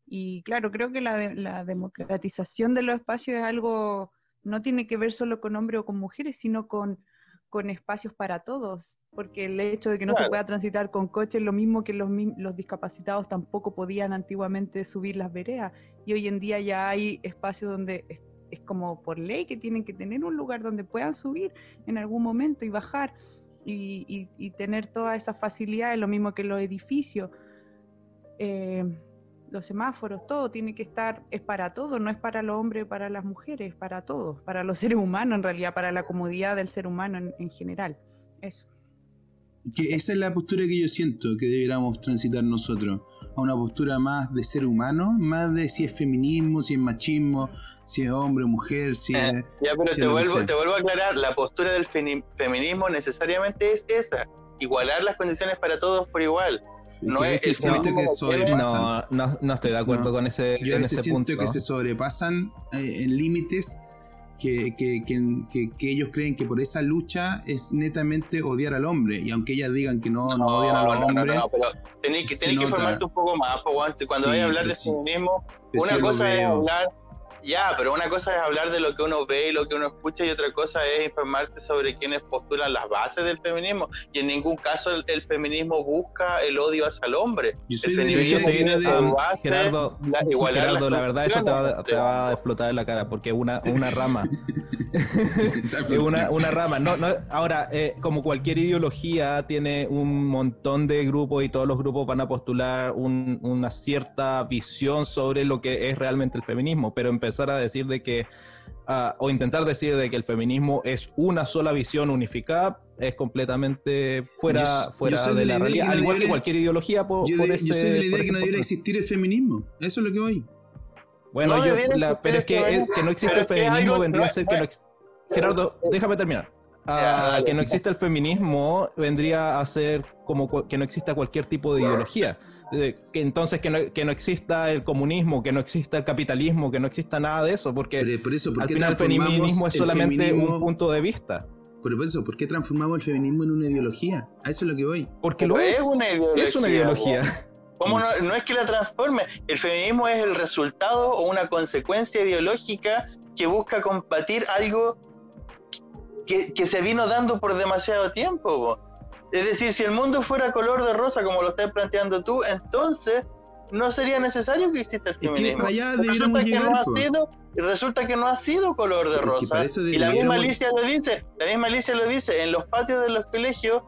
Speaker 5: Y claro, creo que la, de- la democratización de los espacios es algo, no tiene que ver solo con hombres o con mujeres, sino con, con espacios para todos, porque el hecho de que no se
Speaker 4: Claro.
Speaker 5: pueda transitar con coche es lo mismo que los, los discapacitados tampoco podían antiguamente subir las veredas, y hoy en día ya hay espacios donde es, es como por ley que tienen que tener un lugar donde puedan subir en algún momento y bajar y, tener todas esas facilidades, lo mismo que los edificios. Eh, los semáforos, todo tiene que estar, es para todos, no es para los hombres, para las mujeres, es para todos, para los seres humanos en realidad, para la comodidad del ser humano en, en general. Eso.
Speaker 3: Que esa es la postura que yo siento que deberíamos transitar nosotros. A una postura más de ser humano, más de si es feminismo, si es machismo, si es hombre o mujer, si
Speaker 4: Eh,
Speaker 3: es.
Speaker 4: Ya, pero
Speaker 3: Sí,
Speaker 4: te, vuelvo, te vuelvo a aclarar, la postura del feminismo necesariamente es esa, igualar las condiciones para todos por igual. no es el
Speaker 3: siento que sobrepasan.
Speaker 2: No, no, no estoy de acuerdo
Speaker 3: No.
Speaker 2: con ese,
Speaker 3: Yo a veces
Speaker 2: ese
Speaker 3: siento
Speaker 2: punto.
Speaker 3: que se sobrepasan eh, en límites que, que- que- que- ellos creen que por esa lucha es netamente odiar al hombre. Y aunque ellas digan que no, no, odian a los
Speaker 4: no, no,
Speaker 3: hombres,
Speaker 4: no, pero tenés que, tenés que informarte un poco más, po. Cuando
Speaker 3: Sí,
Speaker 4: vayas a hablar de
Speaker 3: sí.
Speaker 4: feminismo,
Speaker 3: pues
Speaker 4: una cosa es hablar, ya, pero una cosa es hablar de lo que uno ve y lo que uno escucha y otra cosa es informarte sobre quienes postulan las bases del feminismo. Y en ningún caso el, el feminismo busca el odio hacia el hombre.
Speaker 3: Yo soy
Speaker 4: el
Speaker 3: de-
Speaker 4: feminismo
Speaker 2: um,
Speaker 4: base
Speaker 2: Gerardo,
Speaker 4: la- igualar
Speaker 2: Gerardo,
Speaker 4: las
Speaker 2: la verdad eso te va,
Speaker 4: condiciones
Speaker 2: te va a explotar en la cara porque es una, una rama. es una, una rama. No, no, ahora, eh, como cualquier ideología, tiene un montón de grupos y todos los grupos van a postular un- una cierta visión sobre lo que es realmente el feminismo, pero empezar a decir de que, ah, o intentar decir de que el feminismo es una sola visión unificada, es completamente fuera,
Speaker 3: Yo- yo
Speaker 2: fuera
Speaker 3: soy
Speaker 2: de
Speaker 3: de
Speaker 2: la
Speaker 3: la
Speaker 2: realidad,
Speaker 3: que no
Speaker 2: al igual que cualquier ideología. po-
Speaker 3: Yo,
Speaker 2: por
Speaker 3: de- yo
Speaker 2: ese-
Speaker 3: soy de la
Speaker 2: por
Speaker 3: idea
Speaker 2: ese
Speaker 3: que no debería
Speaker 2: punto.
Speaker 3: existir el feminismo. Eso es lo que voy.
Speaker 2: Bueno,
Speaker 4: No
Speaker 2: yo,
Speaker 4: debiera
Speaker 2: la- pero es que, el- que no existe el
Speaker 4: es es
Speaker 2: feminismo
Speaker 4: algo-
Speaker 2: vendría
Speaker 4: no
Speaker 2: a
Speaker 4: es-
Speaker 2: ser que no Gerardo, déjame terminar. Ah, que no existe el feminismo vendría a ser como que no exista cualquier tipo de ideología. Eh, que entonces que no, que no exista el comunismo, que no exista el capitalismo, que no exista nada de eso, porque
Speaker 3: Pero por eso, ¿por
Speaker 2: al
Speaker 3: qué
Speaker 2: final el feminismo es solamente
Speaker 3: feminismo-
Speaker 2: un punto de vista.
Speaker 3: Por eso, ¿por qué transformamos el feminismo en una ideología? A eso es lo que voy.
Speaker 2: Porque
Speaker 4: Pero
Speaker 2: lo es.
Speaker 4: una ideología.
Speaker 2: Es una ideología.
Speaker 4: ¿Cómo no, no es que la transforme? El feminismo es el resultado o una consecuencia ideológica que busca combatir algo que, que se vino dando por demasiado tiempo. Es decir, si el mundo fuera color de rosa, como lo estás planteando tú, entonces no sería necesario que exista el
Speaker 3: que
Speaker 4: feminismo.
Speaker 3: para allá
Speaker 4: Pero
Speaker 3: debiéramos
Speaker 4: resulta que no ha
Speaker 3: po.
Speaker 4: sido, resulta que no ha sido color de rosa. Y la misma Alicia lo dice, la misma Alicia lo dice, en los patios de los colegios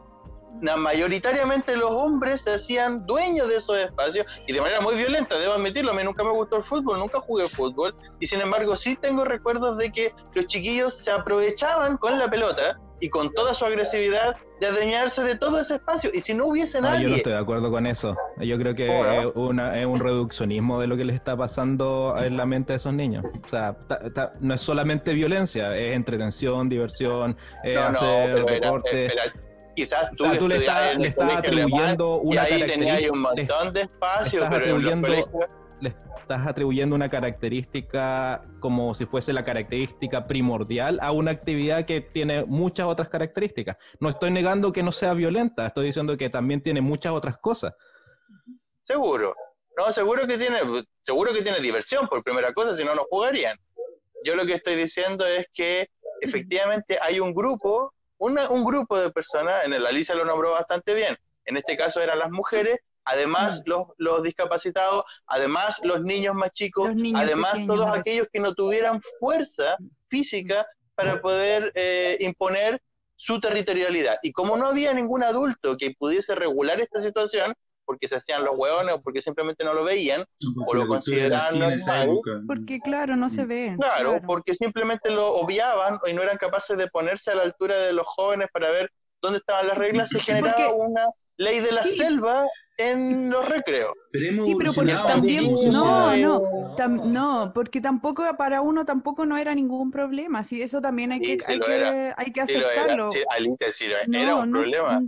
Speaker 4: mayoritariamente los hombres se hacían dueños de esos espacios y de manera muy violenta, debo admitirlo, a mí nunca me gustó el fútbol, nunca jugué fútbol y sin embargo sí tengo recuerdos de que los chiquillos se aprovechaban con la pelota y con toda su agresividad de adueñarse de todo ese espacio y si no hubiese
Speaker 2: Ah, yo no
Speaker 4: nadie,
Speaker 2: estoy de acuerdo con eso. Yo creo que es, una- es un reduccionismo de lo que les está pasando en la mente de esos niños. O sea, ta- ta- no es solamente violencia, es entretención, diversión, es
Speaker 4: no, no,
Speaker 2: hacer deporte.
Speaker 4: espera, quizás tú,
Speaker 2: O sea, tú le estás- le
Speaker 4: colegio alemán
Speaker 2: atribuyendo
Speaker 4: y
Speaker 2: una
Speaker 4: ahí tenías
Speaker 2: característica-
Speaker 4: un montón de espacio, pero en los
Speaker 2: atribuyendo-
Speaker 4: colegios
Speaker 2: le estás atribuyendo una característica como si fuese la característica primordial a una actividad que tiene muchas otras características. No estoy negando que no sea violenta, estoy diciendo que también tiene muchas otras cosas.
Speaker 4: Seguro. No, seguro que tiene, seguro que tiene diversión por primera cosa, si no, no jugarían. Yo lo que estoy diciendo es que efectivamente hay un grupo, una- un grupo de personas, en el Alicia lo nombró bastante bien, en este caso eran las mujeres, además los, los discapacitados, además los niños más chicos,
Speaker 5: niños
Speaker 4: además
Speaker 5: pequeños,
Speaker 4: todos aquellos que no tuvieran fuerza física para poder eh, imponer su territorialidad. Y como no había ningún adulto que pudiese regular esta situación, porque se hacían los hueones o porque simplemente no lo veían,
Speaker 3: Porque
Speaker 4: lo consideraban.
Speaker 5: Porque claro, no se ve.
Speaker 4: claro, porque simplemente lo obviaban y no eran capaces de ponerse a la altura de los jóvenes para ver dónde estaban las reglas, se generaba
Speaker 5: Porque-
Speaker 4: una ley de la
Speaker 5: Sí.
Speaker 4: selva en los recreos.
Speaker 3: Pero hemos
Speaker 5: Sí, pero porque también, no, no, tam- no, porque tampoco para uno tampoco no era ningún problema, sí, eso también hay
Speaker 4: Sí,
Speaker 5: que,
Speaker 4: sí
Speaker 5: hay
Speaker 4: lo
Speaker 5: que, hay que aceptarlo.
Speaker 4: sí, Alicia, sí, lo era,
Speaker 5: No,
Speaker 4: era un
Speaker 5: no es-
Speaker 4: problema.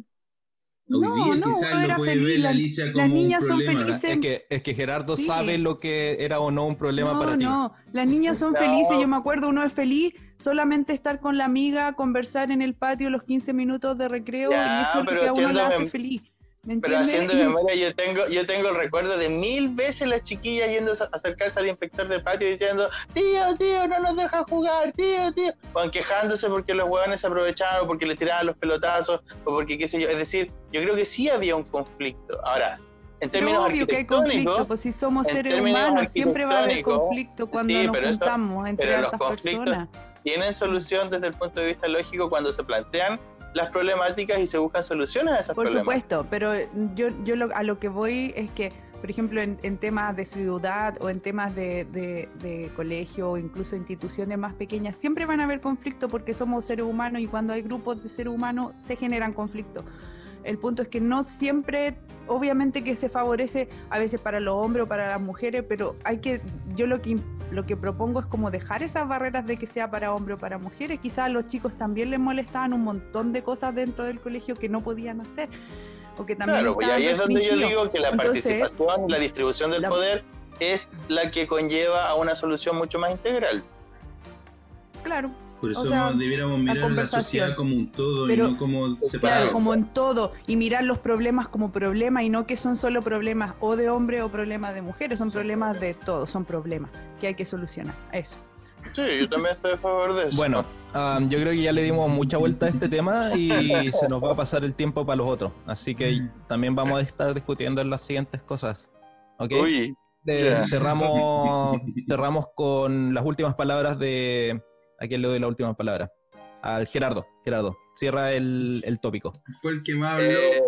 Speaker 3: Hoy
Speaker 5: No,
Speaker 3: día
Speaker 5: no,
Speaker 3: quizás
Speaker 5: uno
Speaker 3: lo
Speaker 5: era
Speaker 3: puede
Speaker 5: feliz,
Speaker 3: ver
Speaker 5: la-
Speaker 3: Alicia
Speaker 5: las
Speaker 3: como
Speaker 5: niñas
Speaker 3: un
Speaker 5: son felices.
Speaker 2: Es que, es que Gerardo
Speaker 5: Sí.
Speaker 2: sabe lo que era o no un problema
Speaker 5: no,
Speaker 2: para ti.
Speaker 5: no, las niñas son
Speaker 4: No.
Speaker 5: felices, yo me acuerdo, uno es feliz solamente estar con la amiga, conversar en el patio los 15 minutos de recreo
Speaker 4: Ya,
Speaker 5: y eso es lo que a uno le hace
Speaker 4: mem-
Speaker 5: feliz. ¿Me
Speaker 4: Pero haciendo memoria, yo tengo, yo tengo el recuerdo de mil veces las chiquillas yendo a acercarse al inspector del patio diciendo, tío, tío, no nos deja jugar, tío, tío. O quejándose porque los huevones se aprovechaban, o porque le tiraban los pelotazos, o porque qué sé yo. Es decir, yo creo que sí había un conflicto. Ahora, en términos
Speaker 5: obvio que hay conflicto, pues si somos seres humanos, siempre va a haber conflicto cuando
Speaker 4: sí,
Speaker 5: nos
Speaker 4: pero eso-
Speaker 5: juntamos entre
Speaker 4: pero los conflictos
Speaker 5: personas.
Speaker 4: tienen solución desde el punto de vista lógico cuando se plantean las problemáticas y se buscan soluciones a esas
Speaker 5: Por supuesto, pero yo, yo lo- a lo que voy es que, por ejemplo, en, en temas de ciudad o en temas de, de- de colegio o incluso instituciones más pequeñas, siempre van a haber conflictos porque somos seres humanos y cuando hay grupos de seres humanos se generan conflictos. El punto es que no siempre, obviamente que se favorece a veces para los hombres o para las mujeres, pero hay que, yo lo que, lo que propongo es como dejar esas barreras de que sea para hombres o para mujeres. Quizás a los chicos también les molestaban un montón de cosas dentro del colegio que no podían hacer. O que también
Speaker 4: Claro, y ahí es donde yo digo que la
Speaker 5: Entonces,
Speaker 4: participación la distribución del
Speaker 5: la-
Speaker 4: poder es la que conlleva a una solución mucho más integral.
Speaker 5: Claro,
Speaker 3: Por eso
Speaker 5: O sea,
Speaker 3: debiéramos
Speaker 5: la
Speaker 3: mirar la
Speaker 5: conversación.
Speaker 3: sociedad como un todo
Speaker 5: Pero-
Speaker 3: y no como separado.
Speaker 5: claro, como en todo, y mirar los problemas como problemas y no que son solo problemas o de hombre o problemas de mujeres, son problemas de todos, son problemas que hay que solucionar. Eso.
Speaker 4: Sí, yo también estoy a favor de eso.
Speaker 2: Bueno, um, yo creo que ya le dimos mucha vuelta a este tema y se nos va a pasar el tiempo para los otros. Así que también vamos a estar discutiendo en las siguientes cosas. ¿Ok?
Speaker 4: Uy,
Speaker 2: Eh, cerramos, cerramos con las últimas palabras de... ¿A quién le doy la última palabra? Al Gerardo. Gerardo, cierra el, el tópico.
Speaker 3: Fue el que más habló.
Speaker 4: eh,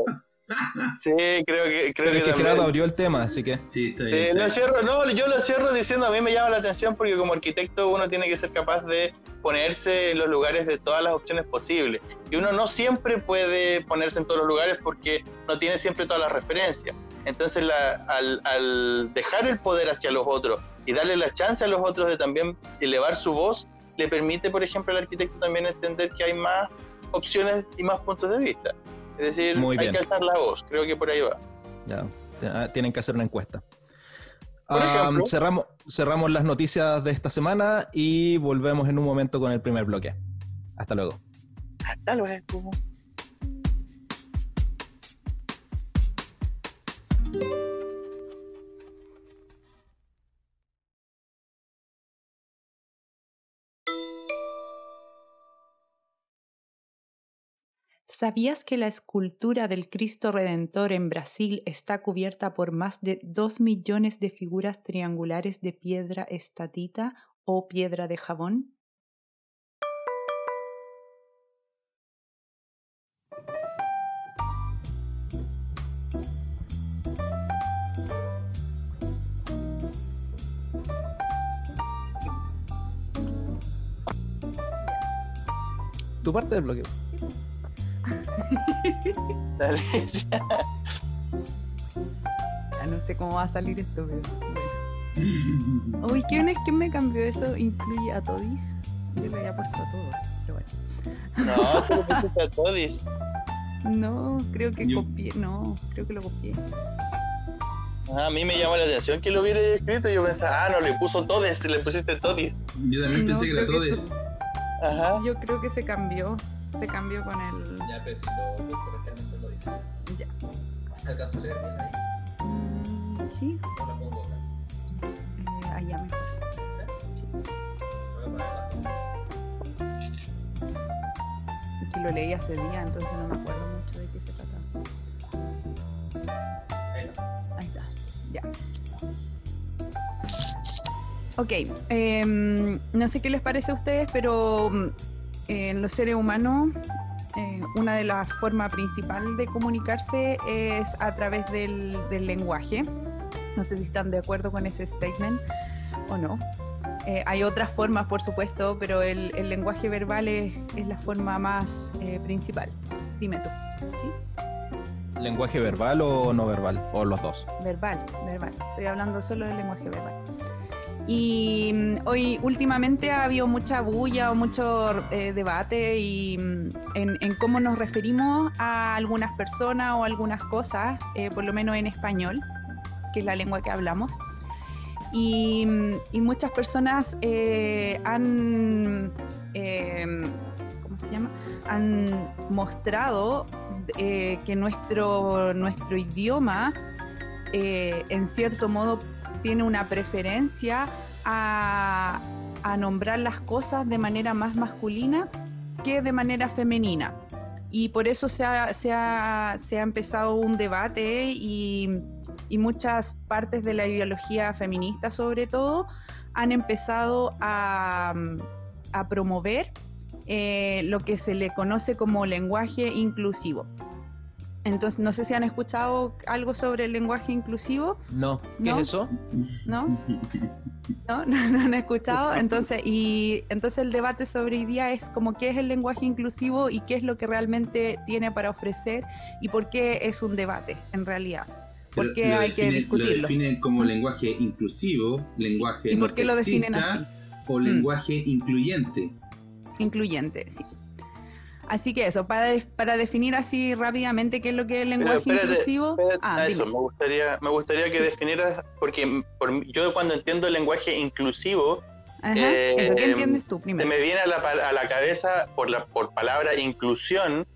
Speaker 4: sí, creo que, creo
Speaker 2: Pero
Speaker 4: que
Speaker 2: es que
Speaker 4: también.
Speaker 2: Gerardo abrió el tema, así que...
Speaker 3: Sí, está bien.
Speaker 4: Eh, lo cierro, no, yo lo cierro diciendo a mí me llama la atención porque como arquitecto uno tiene que ser capaz de ponerse en los lugares de todas las opciones posibles. Y uno no siempre puede ponerse en todos los lugares porque no tiene siempre todas las referencias. Entonces la- al, al dejar el poder hacia los otros y darle la chance a los otros de también elevar su voz, le permite, por ejemplo, al arquitecto también entender que hay más opciones y más puntos de vista. Es decir,
Speaker 2: Muy
Speaker 4: hay que alzar la voz, creo que por ahí va.
Speaker 2: Ya, ah, tienen que hacer una encuesta.
Speaker 4: Por
Speaker 2: Ah, cerramos, cerramos las noticias de esta semana y volvemos en un momento con el primer bloque. Hasta luego.
Speaker 4: Hasta luego.
Speaker 5: ¿Sabías que la escultura del Cristo Redentor en Brasil está cubierta por más de 2 millones de figuras triangulares de piedra estatita o piedra de jabón?
Speaker 2: Tu parte del bloque.
Speaker 4: Dale.
Speaker 5: Ah, no sé cómo va a salir esto, pero bueno. Uy, ¿quién es quién me cambió eso? ¿Incluye a todis? Yo lo había puesto a todos, pero bueno.
Speaker 4: No, tú lo pusiste a todis.
Speaker 5: No, creo que
Speaker 3: Yo-
Speaker 5: copié, no, creo que lo copié.
Speaker 4: Ah, A mí me llama la atención que lo hubiera escrito. Yo pensaba, ah, no, le puso todes, le pusiste todis.
Speaker 3: Yo también
Speaker 5: No,
Speaker 3: pensé que era todes.
Speaker 4: Ajá.
Speaker 5: Yo creo que se cambió, se cambió con el...
Speaker 2: Ya, pero si lo correctamente lo dice.
Speaker 5: Ya.
Speaker 2: ¿Alcanzo a leer bien ahí?
Speaker 5: Mm, sí,
Speaker 2: ¿O la pongo acá?
Speaker 5: eh, allá mejor. Sí. Es que lo leí hace día, entonces no me acuerdo mucho de qué se trataba. Ahí está, ya. Ok, em, no sé qué les parece a ustedes, pero mm, en los seres humanos eh, una de las formas principales de comunicarse es a través del, del lenguaje. No sé si están de acuerdo con ese statement o no. Eh, hay otras formas, por supuesto, pero el, el lenguaje verbal es, es la forma más eh, principal. Dime tú. ¿sí?
Speaker 2: ¿Lenguaje verbal o no verbal? O los dos.
Speaker 5: Verbal, verbal. Estoy hablando solo del lenguaje verbal. Y mm, hoy últimamente ha habido mucha bulla o mucho eh, debate mm, en, cómo nos referimos a algunas personas o algunas cosas, eh, por lo menos en español, que es la lengua que hablamos. Y, mm, muchas personas eh, han, ¿cómo se llama? Han mostrado que nuestro, nuestro idioma, en cierto modo, tiene una preferencia a, a nombrar las cosas de manera más masculina que de manera femenina. Y por eso se ha, se ha- se ha empezado un debate y, y muchas partes de la ideología feminista, sobre todo, han empezado a, a promover eh, lo que se le conoce como lenguaje inclusivo. Entonces, no sé si han escuchado algo sobre el lenguaje inclusivo.
Speaker 2: No, ¿qué
Speaker 5: ¿No?
Speaker 2: es eso?
Speaker 5: ¿No? ¿No? ¿No, no han escuchado? Entonces, y entonces el debate sobre hoy día es como qué es el lenguaje inclusivo y qué es lo que realmente tiene para ofrecer y por qué es un debate, en realidad. ¿Por qué hay que discutirlo?
Speaker 3: Lo definen como lenguaje inclusivo, lenguaje
Speaker 5: ¿Y
Speaker 3: no
Speaker 5: por qué lo definen así?
Speaker 3: o
Speaker 5: Mm.
Speaker 3: lenguaje incluyente.
Speaker 5: Incluyente, sí. Así que eso, para, de- para definir así rápidamente qué es lo que es el
Speaker 4: Pero
Speaker 5: lenguaje
Speaker 4: espérate,
Speaker 5: inclusivo.
Speaker 4: espérate,
Speaker 5: ah,
Speaker 4: eso, me gustaría, me gustaría que definieras, porque por yo cuando entiendo el lenguaje inclusivo,
Speaker 5: Ajá,
Speaker 4: eh,
Speaker 5: eso, ¿qué entiendes tú primero?
Speaker 4: me viene a la, a la cabeza por la por palabra inclusión,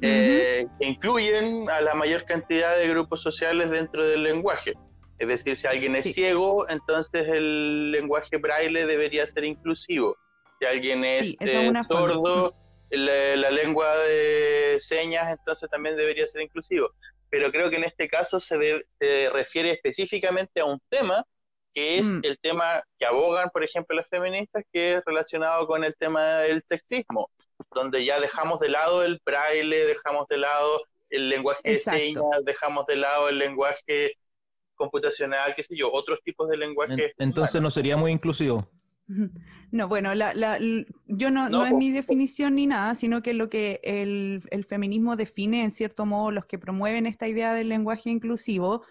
Speaker 4: eh, que incluyen a la mayor cantidad de grupos sociales dentro del lenguaje. Es decir, si alguien es
Speaker 5: Sí.
Speaker 4: ciego, entonces el lenguaje braille debería ser inclusivo. Si alguien es
Speaker 5: Sí, esa es
Speaker 4: eh,
Speaker 5: una forma.
Speaker 4: La, la lengua de señas entonces también debería ser inclusivo. Pero creo que en este caso se, de- se refiere específicamente a un tema que es
Speaker 5: Mm.
Speaker 4: el tema que abogan, por ejemplo, las feministas, que es relacionado con el tema del textismo, donde ya dejamos de lado el braille, dejamos de lado el lenguaje
Speaker 5: Exacto.
Speaker 4: de señas, dejamos de lado el lenguaje computacional, qué sé yo, otros tipos de
Speaker 2: En-
Speaker 4: lenguaje.
Speaker 2: entonces no sería muy inclusivo.
Speaker 5: No, bueno, la- la- yo no,
Speaker 4: No,
Speaker 5: no es mi definición ni nada, sino que lo que el, el feminismo define, en cierto modo, los que promueven esta idea del lenguaje inclusivo,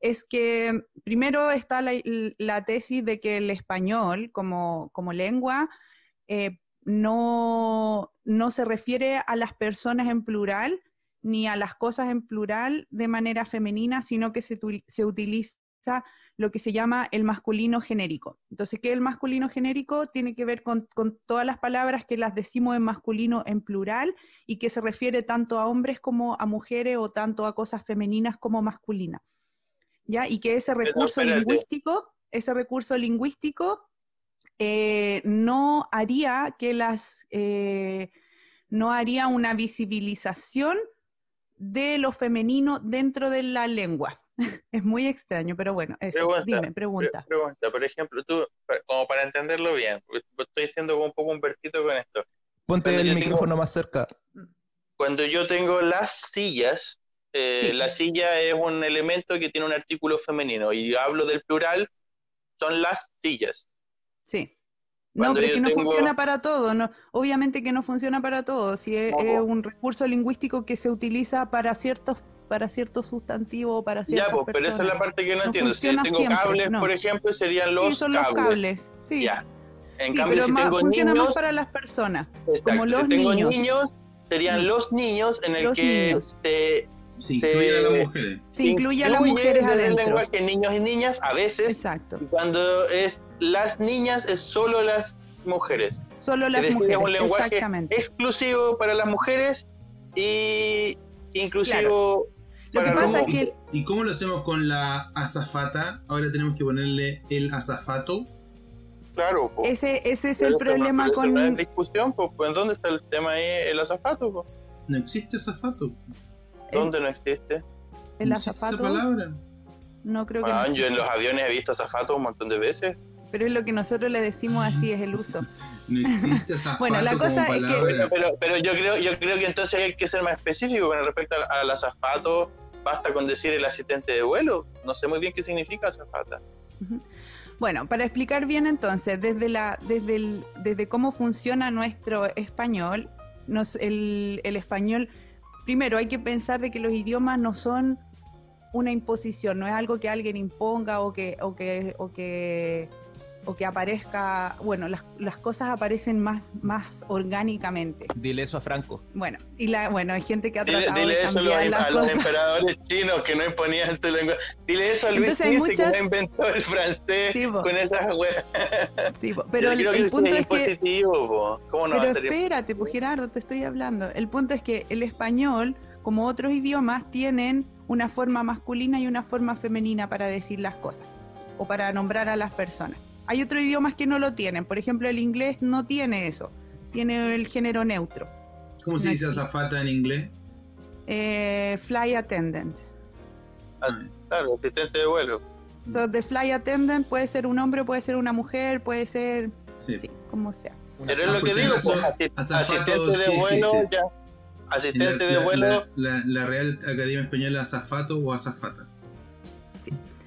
Speaker 5: es que primero está la, tesis de que el español como, como lengua eh, no, no se refiere a las personas en plural ni a las cosas en plural de manera femenina, sino que se utiliza lo que se llama el masculino genérico. Entonces, ¿qué es el masculino genérico? Tiene que ver con, con todas las palabras que las decimos en masculino en plural y que se refiere tanto a hombres como a mujeres o tanto a cosas femeninas como masculinas. ¿Ya? Y que ese recurso lingüístico, ese recurso lingüístico eh, no haría que las eh, no haría una visibilización de lo femenino dentro de la lengua. Es muy extraño, pero bueno, eso.
Speaker 4: Pregunta,
Speaker 5: Dime,
Speaker 4: Pre-
Speaker 5: pregunta.
Speaker 4: Pregunta, por ejemplo, tú, como para entenderlo bien, estoy siendo un poco un vertito con esto.
Speaker 2: Ponte
Speaker 4: Cuando
Speaker 2: el
Speaker 4: yo tengo-
Speaker 2: micrófono más cerca.
Speaker 4: Cuando yo tengo las sillas, eh,
Speaker 5: Sí.
Speaker 4: la silla es un elemento que tiene un artículo femenino y hablo del plural, son las sillas.
Speaker 5: Sí. No,
Speaker 4: Cuando
Speaker 5: pero es que no
Speaker 4: tengo-
Speaker 5: funciona para todo. No, obviamente que no funciona para todo. Si es,
Speaker 4: No,
Speaker 5: es un recurso lingüístico que se utiliza para ciertos para ciertos sustantivos o para ciertas
Speaker 4: Ya, pues, pero esa es la
Speaker 5: personas.
Speaker 4: parte que no,
Speaker 5: No
Speaker 4: entiendo. Si
Speaker 5: funciona
Speaker 4: tengo
Speaker 5: siempre,
Speaker 4: cables,
Speaker 5: no.
Speaker 4: por ejemplo, serían
Speaker 5: Sí,
Speaker 4: los
Speaker 5: son los
Speaker 4: cables.
Speaker 5: cables. Sí,
Speaker 4: Ya. En
Speaker 5: sí,
Speaker 4: cambio,
Speaker 5: pero
Speaker 4: si
Speaker 5: más-
Speaker 4: tengo
Speaker 5: funciona
Speaker 4: niños,
Speaker 5: más para las personas.
Speaker 4: exacto,
Speaker 5: como los
Speaker 4: si tengo
Speaker 5: niños.
Speaker 4: niños, serían los niños en el
Speaker 5: Los
Speaker 4: que
Speaker 5: niños.
Speaker 4: se
Speaker 3: Se incluyen a
Speaker 4: Se-
Speaker 3: las mujeres.
Speaker 5: Se incluye a las
Speaker 4: incluye
Speaker 5: mujeres
Speaker 4: desde el lenguaje niños y niñas a veces
Speaker 5: Exacto.
Speaker 4: y cuando es las niñas es solo las mujeres
Speaker 5: Solo las
Speaker 4: es decir,
Speaker 5: mujeres.
Speaker 4: es un lenguaje
Speaker 5: Exactamente.
Speaker 4: exclusivo para las mujeres y inclusivo
Speaker 5: Lo que pasa es que
Speaker 3: ¿Y cómo lo hacemos con la azafata? Ahora tenemos que ponerle el azafato.
Speaker 4: claro po.
Speaker 5: ese, ese es
Speaker 4: Pero
Speaker 5: el problema
Speaker 4: eso
Speaker 5: con...
Speaker 4: no es discusión pues, ¿dónde está el tema ahí el azafato po?
Speaker 3: No existe azafato.
Speaker 4: ¿dónde no existe?
Speaker 5: el
Speaker 3: no existe esa
Speaker 5: azafato.
Speaker 3: palabra.
Speaker 5: No creo que no
Speaker 4: Ah, yo en los aviones he visto azafatos un montón de veces
Speaker 5: Pero es lo que nosotros le decimos así, es el uso.
Speaker 3: No existe azafato
Speaker 5: Bueno, la
Speaker 3: como
Speaker 5: cosa es que-
Speaker 3: palabra.
Speaker 4: Bueno, pero, pero yo creo yo creo que entonces hay que ser más específico con respecto al, al azafato. Basta con decir el asistente de vuelo. No sé muy bien qué significa azafata.
Speaker 5: Bueno, para explicar bien entonces, desde, la, desde, el- desde cómo funciona nuestro español, el, el español, primero hay que pensar de que los idiomas no son una imposición, no es algo que alguien imponga o que, o que, o que o que aparezca, bueno, las, las cosas aparecen más, más orgánicamente.
Speaker 2: Dile eso a Franco.
Speaker 5: Bueno, y la, bueno, hay gente que ha
Speaker 4: Dile,
Speaker 5: tratado
Speaker 4: dile
Speaker 5: de
Speaker 4: eso los,
Speaker 5: las
Speaker 4: a los
Speaker 5: cosas.
Speaker 4: emperadores chinos que no imponían su lengua. Dile eso a Luis
Speaker 5: Entonces
Speaker 4: que
Speaker 5: muchas-
Speaker 4: no inventó el francés
Speaker 5: Sí,
Speaker 4: con esas weas.
Speaker 5: Sí, po, pero el,
Speaker 4: creo
Speaker 5: el
Speaker 4: que
Speaker 5: punto es que
Speaker 4: po. ¿Cómo no va
Speaker 5: Pero
Speaker 4: a ser
Speaker 5: espérate, pues Gerardo, te estoy hablando. El punto es que el español, como otros idiomas, tienen una forma masculina y una forma femenina para decir las cosas o para nombrar a las personas. Hay otros idiomas que no lo tienen. Por ejemplo, el inglés no tiene eso. Tiene el género neutro.
Speaker 3: ¿Cómo se
Speaker 5: No
Speaker 3: dice azafata en inglés?
Speaker 5: Eh, fly attendant.
Speaker 4: Ah, Claro, asistente de vuelo.
Speaker 5: So, the fly attendant puede ser un hombre, puede ser una mujer, puede ser,
Speaker 3: Sí.
Speaker 5: sí, como sea.
Speaker 4: Pero es
Speaker 3: Ah,
Speaker 4: lo que
Speaker 3: si
Speaker 4: digo, pues, asistente de
Speaker 3: sí
Speaker 4: vuelo, ya.
Speaker 3: En
Speaker 4: Asistente
Speaker 3: la,
Speaker 4: de
Speaker 3: la-
Speaker 4: vuelo,
Speaker 3: la- la- la Real Academia Española azafato o azafata.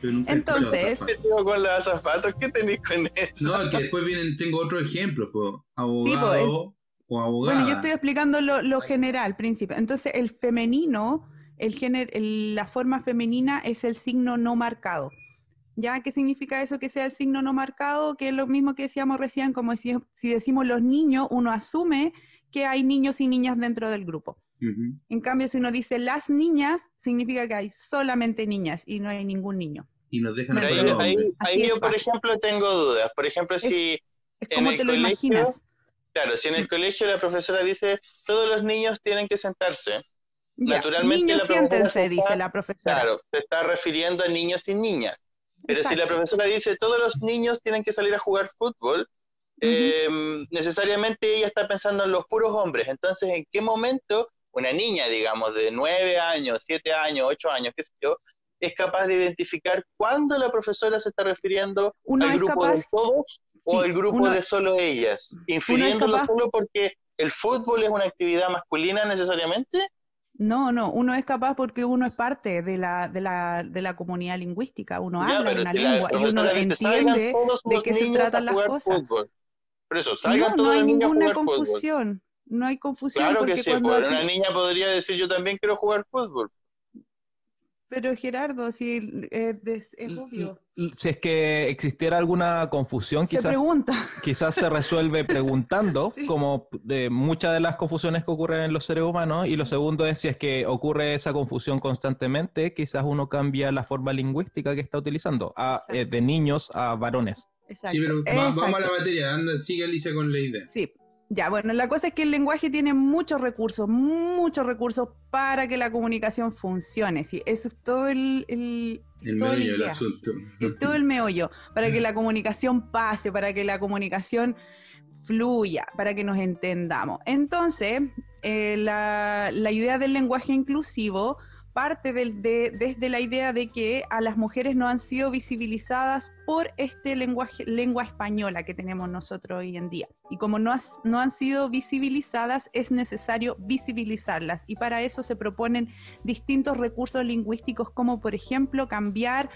Speaker 3: Yo nunca
Speaker 5: Entonces-
Speaker 3: azafata.
Speaker 4: ¿qué tengo con los azafatos? ¿Qué tenéis con eso?
Speaker 3: No, que después vienen, tengo otro ejemplo, po.
Speaker 5: Sí, po,
Speaker 3: abogado o abogada.
Speaker 5: Bueno, yo estoy explicando lo, lo general, príncipe. Entonces, el femenino, el género, el- la forma femenina es el signo no marcado. ¿Ya? ¿Qué significa eso que sea el signo no marcado? Que es lo mismo que decíamos recién, como si, si decimos los niños, uno asume que hay niños y niñas dentro del grupo.
Speaker 3: Ujú.
Speaker 5: En cambio, si uno dice las niñas, significa que hay solamente niñas y no hay ningún niño.
Speaker 3: Y nos dejan
Speaker 4: Pero ahí, ahí- ahí
Speaker 5: es
Speaker 4: yo, por ejemplo, tengo dudas. Por ejemplo,
Speaker 5: Es-
Speaker 4: si,
Speaker 5: Es
Speaker 4: En
Speaker 5: como
Speaker 4: el
Speaker 5: te lo
Speaker 4: colegio,
Speaker 5: imaginas.
Speaker 4: claro, si en el colegio la profesora dice todos los niños tienen que sentarse,
Speaker 5: Ya,
Speaker 4: naturalmente
Speaker 5: Niños,
Speaker 4: la profesora
Speaker 5: siéntense,
Speaker 4: está-
Speaker 5: dice la profesora.
Speaker 4: claro, se está refiriendo a niños y niñas. Pero si la
Speaker 5: Exacto.
Speaker 4: profesora dice todos los niños tienen que salir a jugar fútbol, eh, necesariamente ella está pensando en los puros hombres. Entonces, ¿en qué momento una niña, digamos, de nueve años, siete años, ocho años, qué sé yo, es capaz de identificar cuándo la profesora se está refiriendo
Speaker 5: Uno
Speaker 4: al grupo
Speaker 5: capaz-
Speaker 4: de todos o al grupo
Speaker 5: uno-
Speaker 4: de solo ellas? Infiriéndolo
Speaker 5: capaz-
Speaker 4: solo porque el fútbol es una actividad masculina necesariamente.
Speaker 5: No, no, uno es capaz porque uno es parte de la, de la, de la comunidad lingüística, uno
Speaker 4: Ya,
Speaker 5: habla una
Speaker 4: si
Speaker 5: lengua y uno
Speaker 4: profesora dice, "Salgan
Speaker 5: entiende de qué se tratan las cosas.
Speaker 4: fútbol". Por eso, salgan
Speaker 5: No,
Speaker 4: todos
Speaker 5: no hay ninguna confusión, no hay confusión
Speaker 4: Claro
Speaker 5: porque
Speaker 4: que sí,
Speaker 5: cuando
Speaker 4: pues, una niña podría decir yo también quiero jugar fútbol.
Speaker 5: Pero Gerardo, si eh, es obvio.
Speaker 2: Si es que existiera alguna confusión,
Speaker 5: Se
Speaker 2: quizás,
Speaker 5: pregunta.
Speaker 2: quizás se resuelve preguntando,
Speaker 5: Sí.
Speaker 2: como de muchas de las confusiones que ocurren en los seres humanos. Y lo segundo es si es que ocurre esa confusión constantemente, quizás uno cambia la forma lingüística que está utilizando a, eh, de niños a varones.
Speaker 5: Exacto.
Speaker 3: Sí, pero vamos a la materia. Anda, sigue Alicia con la idea.
Speaker 5: Sí, ya, bueno, la cosa es que el lenguaje tiene muchos recursos, muchos recursos para que la comunicación funcione. Sí, eso es todo el, el,
Speaker 3: El del
Speaker 5: idea.
Speaker 3: asunto.
Speaker 5: Es todo el meollo, para que la comunicación pase, para que la comunicación fluya, para que nos entendamos. Entonces, eh, la, la idea del lenguaje inclusivo parte desde la idea de que a las mujeres no han sido visibilizadas por este lenguaje, lengua española que tenemos nosotros hoy en día. Y como no, no han sido visibilizadas, es necesario visibilizarlas. Y para eso se proponen distintos recursos lingüísticos, como por ejemplo cambiar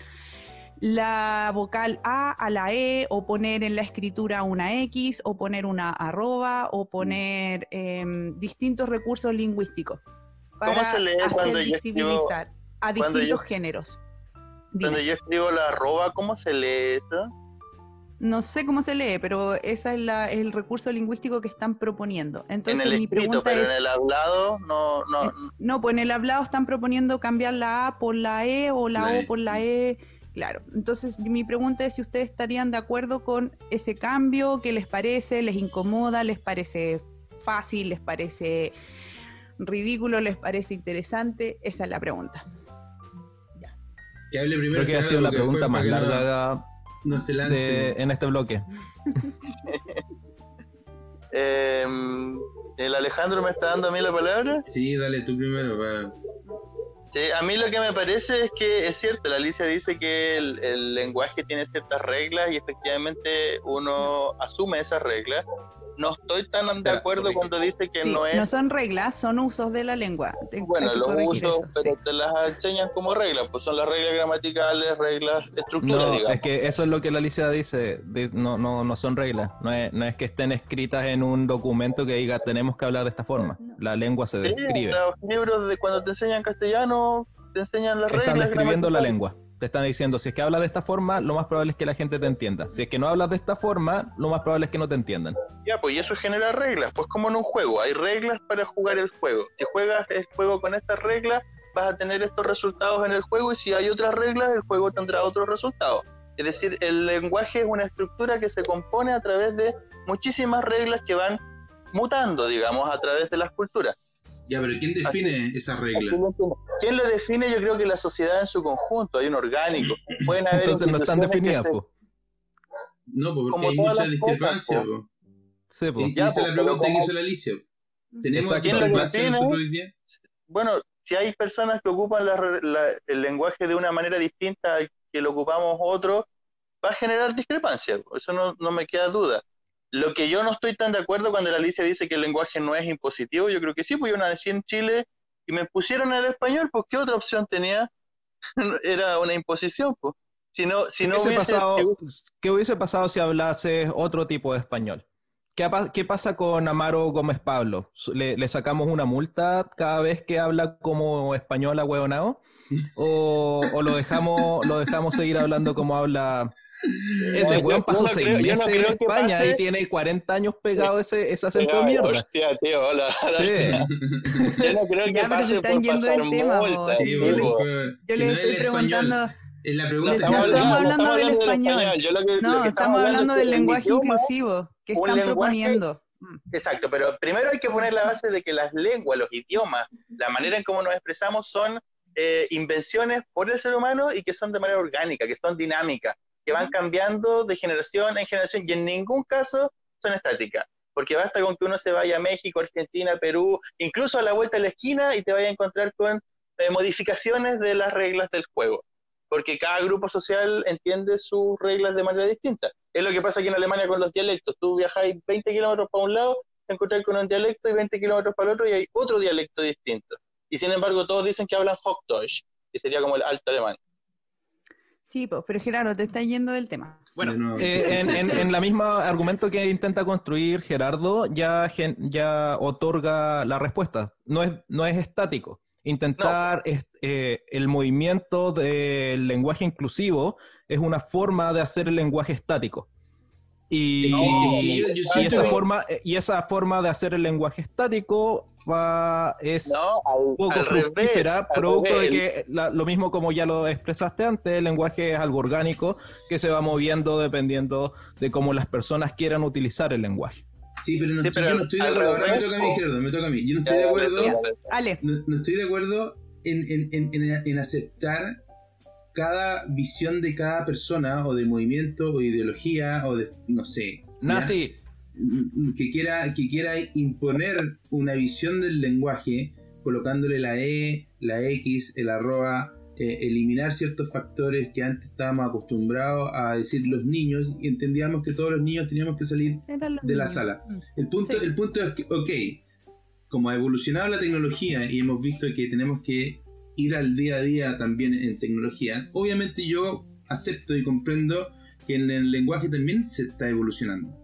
Speaker 5: la vocal A a la E, o poner en la escritura una X, o poner una arroba, o poner em, distintos recursos lingüísticos
Speaker 4: ¿Cómo se lee cuando yo escribo-
Speaker 5: a distintos
Speaker 4: yo-
Speaker 5: géneros. Dime.
Speaker 4: Cuando yo escribo la arroba, ¿cómo se lee eso?
Speaker 5: No sé cómo se lee, pero ese es la- el recurso lingüístico que están proponiendo. Entonces
Speaker 4: en el
Speaker 5: mi
Speaker 4: escrito,
Speaker 5: pregunta
Speaker 4: pero
Speaker 5: es,
Speaker 4: en el hablado no, no,
Speaker 5: Eh, no, pues en el hablado están proponiendo cambiar la A por la E o la, O por la E. Claro, entonces mi pregunta es si ustedes estarían de acuerdo con ese cambio, ¿qué les parece? ¿Les incomoda? ¿Les parece fácil? ¿Les parece ridículo? ¿Les parece interesante? Esa es la pregunta.
Speaker 3: Que hable primero.
Speaker 2: Creo que ha sido la pregunta más
Speaker 3: no-
Speaker 2: larga
Speaker 3: No se lance.
Speaker 2: de- en este bloque.
Speaker 4: Eh, ¿El Alejandro me está dando a mí la palabra?
Speaker 3: Sí, dale tú primero. para-
Speaker 4: Sí, a mí lo que me parece es que es cierto, la Alicia dice que el, el lenguaje tiene ciertas reglas y efectivamente uno asume esas reglas. No estoy tan de acuerdo cuando dice que
Speaker 5: Sí,
Speaker 4: no es...
Speaker 5: no son reglas, son usos de la lengua.
Speaker 4: Bueno,
Speaker 5: que
Speaker 4: los usos,
Speaker 5: eso,
Speaker 4: pero
Speaker 5: sí.
Speaker 4: te las enseñan como reglas, pues son las reglas gramaticales, reglas, estructuras,
Speaker 2: No,
Speaker 4: digamos.
Speaker 2: es que eso es lo que la Alicia dice, di- no, no, no son reglas, no es, no es que estén escritas en un documento que diga tenemos que hablar de esta forma, la lengua se
Speaker 4: Sí,
Speaker 2: describe,
Speaker 4: los libros de cuando te enseñan castellano, te enseñan las reglas.
Speaker 2: están describiendo la lengua. Te están diciendo, si es que hablas de esta forma, lo más probable es que la gente te entienda. Si es que no hablas de esta forma, lo más probable es que no te entiendan.
Speaker 4: Ya, pues y eso genera reglas, pues como en un juego, hay reglas para jugar el juego. Si juegas el juego con estas reglas, vas a tener estos resultados en el juego y si hay otras reglas, el juego tendrá otros resultados. Es decir, el lenguaje es una estructura que se compone a través de muchísimas reglas que van mutando, digamos, a través de las culturas.
Speaker 3: Ya, pero ¿quién define esa regla?
Speaker 4: ¿Quién lo define? Yo creo que la sociedad en su conjunto, hay un orgánico. Pueden haber
Speaker 2: Entonces no están definidas, po.
Speaker 3: No,
Speaker 4: Como
Speaker 3: porque hay mucha discrepancia.
Speaker 4: cosas,
Speaker 3: po.
Speaker 2: Sí, po.
Speaker 3: Y
Speaker 4: Ya,
Speaker 3: esa es
Speaker 4: po,
Speaker 3: la pregunta que hizo la Alicia. ¿Tenemos
Speaker 2: Exacto.
Speaker 4: ¿Quién lo
Speaker 3: discrepancia nosotros hoy día?
Speaker 4: Bueno, si hay personas que ocupan la re- la- el lenguaje de una manera distinta al que lo ocupamos otros, va a generar discrepancia. Eso no, no me queda duda. Lo que yo no estoy tan de acuerdo cuando la Alicia dice que el lenguaje no es impositivo, yo creo que sí, pues yo nací en Chile y me pusieron el español, pues ¿qué otra opción tenía? Era una imposición, pues. Si no, si
Speaker 2: ¿Qué, hubiese
Speaker 4: hubiese,
Speaker 2: pasado, ¿Qué hubiese pasado si hablases otro tipo de español? ¿Qué, pasa con Amaro Gómez Pablo? ¿Le, le sacamos una multa cada vez que habla como español a huevonao? ¿O, o lo, dejamos, lo dejamos seguir hablando como habla? Ese weón
Speaker 4: yo
Speaker 2: pasó
Speaker 4: no
Speaker 2: seis
Speaker 4: creo- no
Speaker 2: meses
Speaker 4: creo
Speaker 2: en España
Speaker 4: pase-
Speaker 2: y tiene 40 años pegado ese, ese acento de mierda.
Speaker 4: Hostia, tío, hola.
Speaker 2: Sí.
Speaker 4: Yo no creo que
Speaker 5: Ya, pero se
Speaker 4: pase
Speaker 5: están
Speaker 4: por
Speaker 5: yendo
Speaker 4: pasar
Speaker 5: del tema,
Speaker 4: multa.
Speaker 3: Sí,
Speaker 5: yo Yo
Speaker 3: si
Speaker 5: le
Speaker 3: no es
Speaker 5: estoy
Speaker 3: español,
Speaker 5: preguntando.
Speaker 3: es la
Speaker 4: No
Speaker 3: pregunta
Speaker 5: estamos
Speaker 3: que
Speaker 5: hablando- hablando del español.
Speaker 4: Yo lo que, lo
Speaker 5: No,
Speaker 4: que
Speaker 5: estamos hablando
Speaker 4: es
Speaker 5: del lenguaje inclusivo que están
Speaker 4: lenguaje-
Speaker 5: proponiendo. Mm.
Speaker 4: Exacto, pero primero hay que poner la base de que las lenguas, los idiomas, la manera en cómo nos expresamos son eh, invenciones por el ser humano y que son de manera orgánica, que son dinámicas, que van cambiando de generación en generación y en ningún caso son estáticas. Porque basta con que uno se vaya a México, Argentina, Perú, incluso a la vuelta de la esquina y te vaya a encontrar con eh, modificaciones de las reglas del juego. Porque cada grupo social entiende sus reglas de manera distinta. Es lo que pasa aquí en Alemania con los dialectos. Tú viajáis 20 kilómetros para un lado, te encontrás con un dialecto y 20 kilómetros para el otro y hay otro dialecto distinto. Y sin embargo, todos dicen que hablan Hochdeutsch, que sería como el alto alemán.
Speaker 5: Sí, pues, pero Gerardo, te está yendo del tema.
Speaker 2: Bueno, eh, en, en, en la misma argumento que intenta construir Gerardo, ya, gen- ya otorga la respuesta. No es, no es estático. Intentar es- eh, el movimiento del lenguaje inclusivo es una forma de hacer el lenguaje estático. Y,
Speaker 3: yo- yo
Speaker 2: esa forma, y esa forma de hacer el lenguaje estático va, es
Speaker 4: No, al,
Speaker 2: poco fructífera, producto de que la- lo mismo como ya lo expresaste antes, el lenguaje es algo orgánico que se va moviendo dependiendo de cómo las personas quieran utilizar el lenguaje.
Speaker 3: Sí, pero, no
Speaker 4: Sí,
Speaker 3: estoy-
Speaker 4: pero
Speaker 3: yo no estoy de acuerdo. Ahora me toca a mí. Gerardo, me toca a mí. Yo no estoy
Speaker 4: Ya,
Speaker 3: de acuerdo. No, no estoy de acuerdo en, en- en- en- en aceptar cada visión de cada persona o de movimiento o ideología o de, no sé, ¿ya?
Speaker 2: Nazi,
Speaker 3: que quiera, que quiera imponer una visión del lenguaje colocándole la E, la X, el arroba, eh, eliminar ciertos factores que antes estábamos acostumbrados a decir los niños y entendíamos que todos los niños teníamos que salir de la sala.
Speaker 5: Mm.
Speaker 3: el punto,
Speaker 5: Sí.
Speaker 3: el punto es que, ok, como ha evolucionado la tecnología y hemos visto que tenemos que ir al día a día también en tecnología, obviamente yo acepto y comprendo que en el lenguaje también se está evolucionando.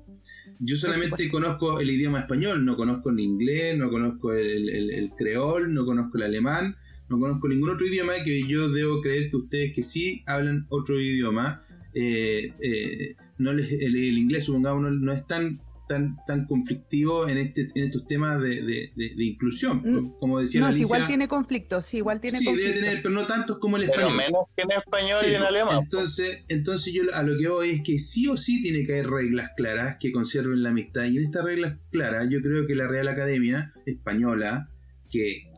Speaker 3: Yo solamente conozco el idioma español, no conozco el inglés, no conozco el, el- el creol, no conozco el alemán, no conozco ningún otro idioma que yo debo creer que ustedes que sí hablan otro idioma, eh, eh, no les- el, el inglés supongamos no, no es tan tan tan conflictivo en este en estos temas de, de- de- de inclusión
Speaker 5: Mm.
Speaker 3: como decía
Speaker 5: No,
Speaker 3: la
Speaker 5: si igual
Speaker 3: Alicia,
Speaker 5: tiene conflicto, sí, igual tiene
Speaker 3: sí
Speaker 5: conflicto.
Speaker 3: debe tener pero no tantos como el
Speaker 4: Pero
Speaker 3: español
Speaker 4: menos que en español
Speaker 3: Sí,
Speaker 4: y en alemán.
Speaker 3: Entonces, entonces yo a lo que voy es que sí o sí tiene que haber reglas claras que conserven la amistad. Y en estas reglas claras, yo creo que la Real Academia Española, que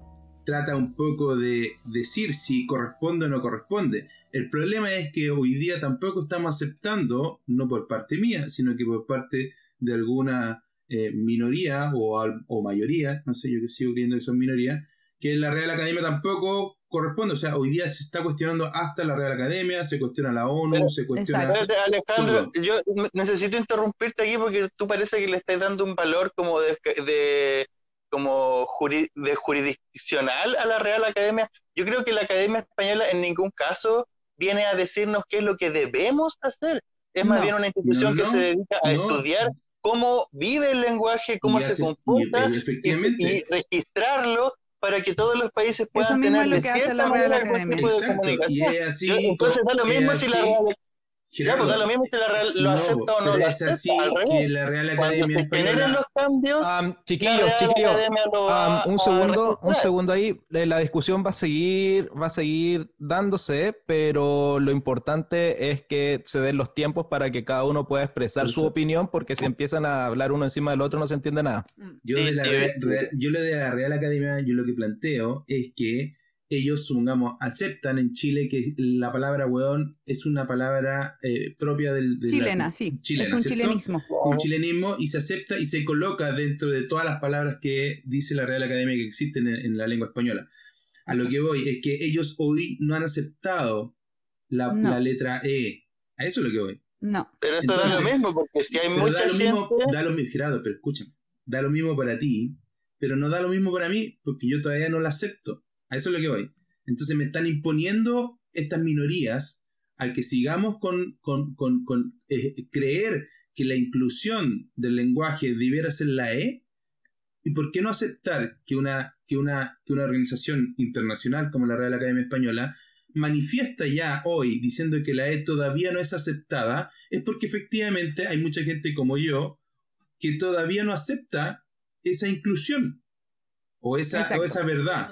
Speaker 3: trata un poco de decir si corresponde o no corresponde. El problema es que hoy día tampoco estamos aceptando, no por parte mía, sino que por parte de alguna eh, minoría o, al- o mayoría, no sé, yo sigo creyendo que son minorías, que la Real Academia tampoco corresponde. O sea, hoy día se está cuestionando hasta la Real Academia, se cuestiona la ONU,
Speaker 4: Pero-
Speaker 3: se cuestiona...
Speaker 5: Exacto.
Speaker 4: Alejandro, yo necesito interrumpirte aquí porque tú parece que le estás dando un valor como de, de- como juri- de jurisdiccional a la Real Academia. Yo creo que la Academia Española en ningún caso viene a decirnos qué es lo que debemos hacer. Es más bien una institución
Speaker 3: No,
Speaker 4: que se dedica a
Speaker 3: no.
Speaker 4: estudiar cómo vive el lenguaje, cómo
Speaker 3: Y
Speaker 4: se
Speaker 3: hace- y,
Speaker 4: comporta
Speaker 3: efectivamente.
Speaker 4: y, y registrarlo para que todos los países puedan
Speaker 5: Eso mismo
Speaker 4: tener
Speaker 5: es lo
Speaker 4: de
Speaker 5: que hace
Speaker 4: cierta
Speaker 5: la Real
Speaker 4: manera algún
Speaker 5: Academia.
Speaker 4: tipo de
Speaker 3: Exacto, y
Speaker 4: comunicación.
Speaker 3: es así.
Speaker 4: Entonces da lo mismo si la pues da lo mismo si la Real lo
Speaker 3: no,
Speaker 4: acepta o no lo
Speaker 3: es así
Speaker 4: al revés.
Speaker 3: que la Real Academia
Speaker 4: se los cambios,
Speaker 2: Am,
Speaker 4: la
Speaker 2: chiquillos, chiquillos. Un segundo, un segundo ahí. Eh, La discusión va a seguir, va a seguir dándose, pero lo importante es que se den los tiempos para que cada uno pueda expresar su opinión, porque si empiezan a hablar uno encima del otro no se entiende nada.
Speaker 3: Yo,
Speaker 4: Sí,
Speaker 3: de la
Speaker 4: sí,
Speaker 3: Real-
Speaker 4: sí.
Speaker 3: Real- yo lo de la Real Academia, yo lo que planteo es que ellos, supongamos, aceptan en Chile que la palabra weón es una palabra eh, propia del... de la-
Speaker 5: Chilena, sí.
Speaker 3: chilena,
Speaker 5: es un
Speaker 3: ¿cierto?
Speaker 5: chilenismo.
Speaker 3: Un chilenismo y se acepta y se coloca dentro de todas las palabras que dice la Real Academia que existen en, en la lengua española. A lo que voy es que ellos hoy no han aceptado la,
Speaker 5: No.
Speaker 3: la letra E. A eso es lo que voy.
Speaker 5: No.
Speaker 4: Pero eso da
Speaker 3: Entonces,
Speaker 4: lo mismo, porque si hay
Speaker 3: Pero
Speaker 4: mucha
Speaker 3: da lo
Speaker 4: gente...
Speaker 3: mismo, da lo mismo, Gerardo, pero escúchame, da lo mismo para ti, pero no da lo mismo para mí, porque yo todavía no la acepto. A eso es lo que voy. Entonces me están imponiendo estas minorías al que sigamos con, con, con, con, eh, creer que la inclusión del lenguaje debiera ser la E. ¿Y por qué no aceptar que una, que una, que una organización internacional como la Real Academia Española manifiesta ya hoy diciendo que la E todavía no es aceptada? Es porque efectivamente hay mucha gente como yo que todavía no acepta esa inclusión o esa, o esa verdad.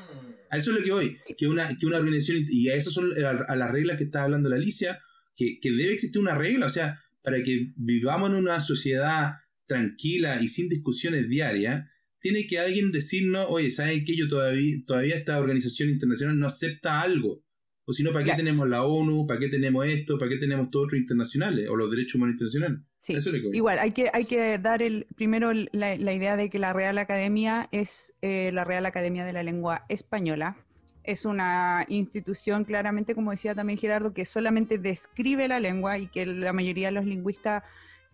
Speaker 3: A eso es lo que voy.
Speaker 5: Sí.
Speaker 3: Que, una, que una organización, y a eso son a, a las reglas que está hablando la Alicia, que, que debe existir una regla, o sea, para que vivamos en una sociedad tranquila y sin discusiones diarias, tiene que alguien decirnos, oye, ¿saben qué? Yo todavía, todavía esta organización internacional no acepta algo. O si no, ¿para qué
Speaker 5: Claro.
Speaker 3: tenemos la ONU? ¿Para qué tenemos esto? ¿Para qué tenemos todo otro internacionales? O los derechos humanos internacionales.
Speaker 5: Sí.
Speaker 3: Eso es.
Speaker 5: Igual, hay que, hay que dar el, primero la, la idea de que la Real Academia es eh, la Real Academia de la Lengua Española. Es una institución, claramente, como decía también Gerardo, que solamente describe la lengua y que la mayoría de los lingüistas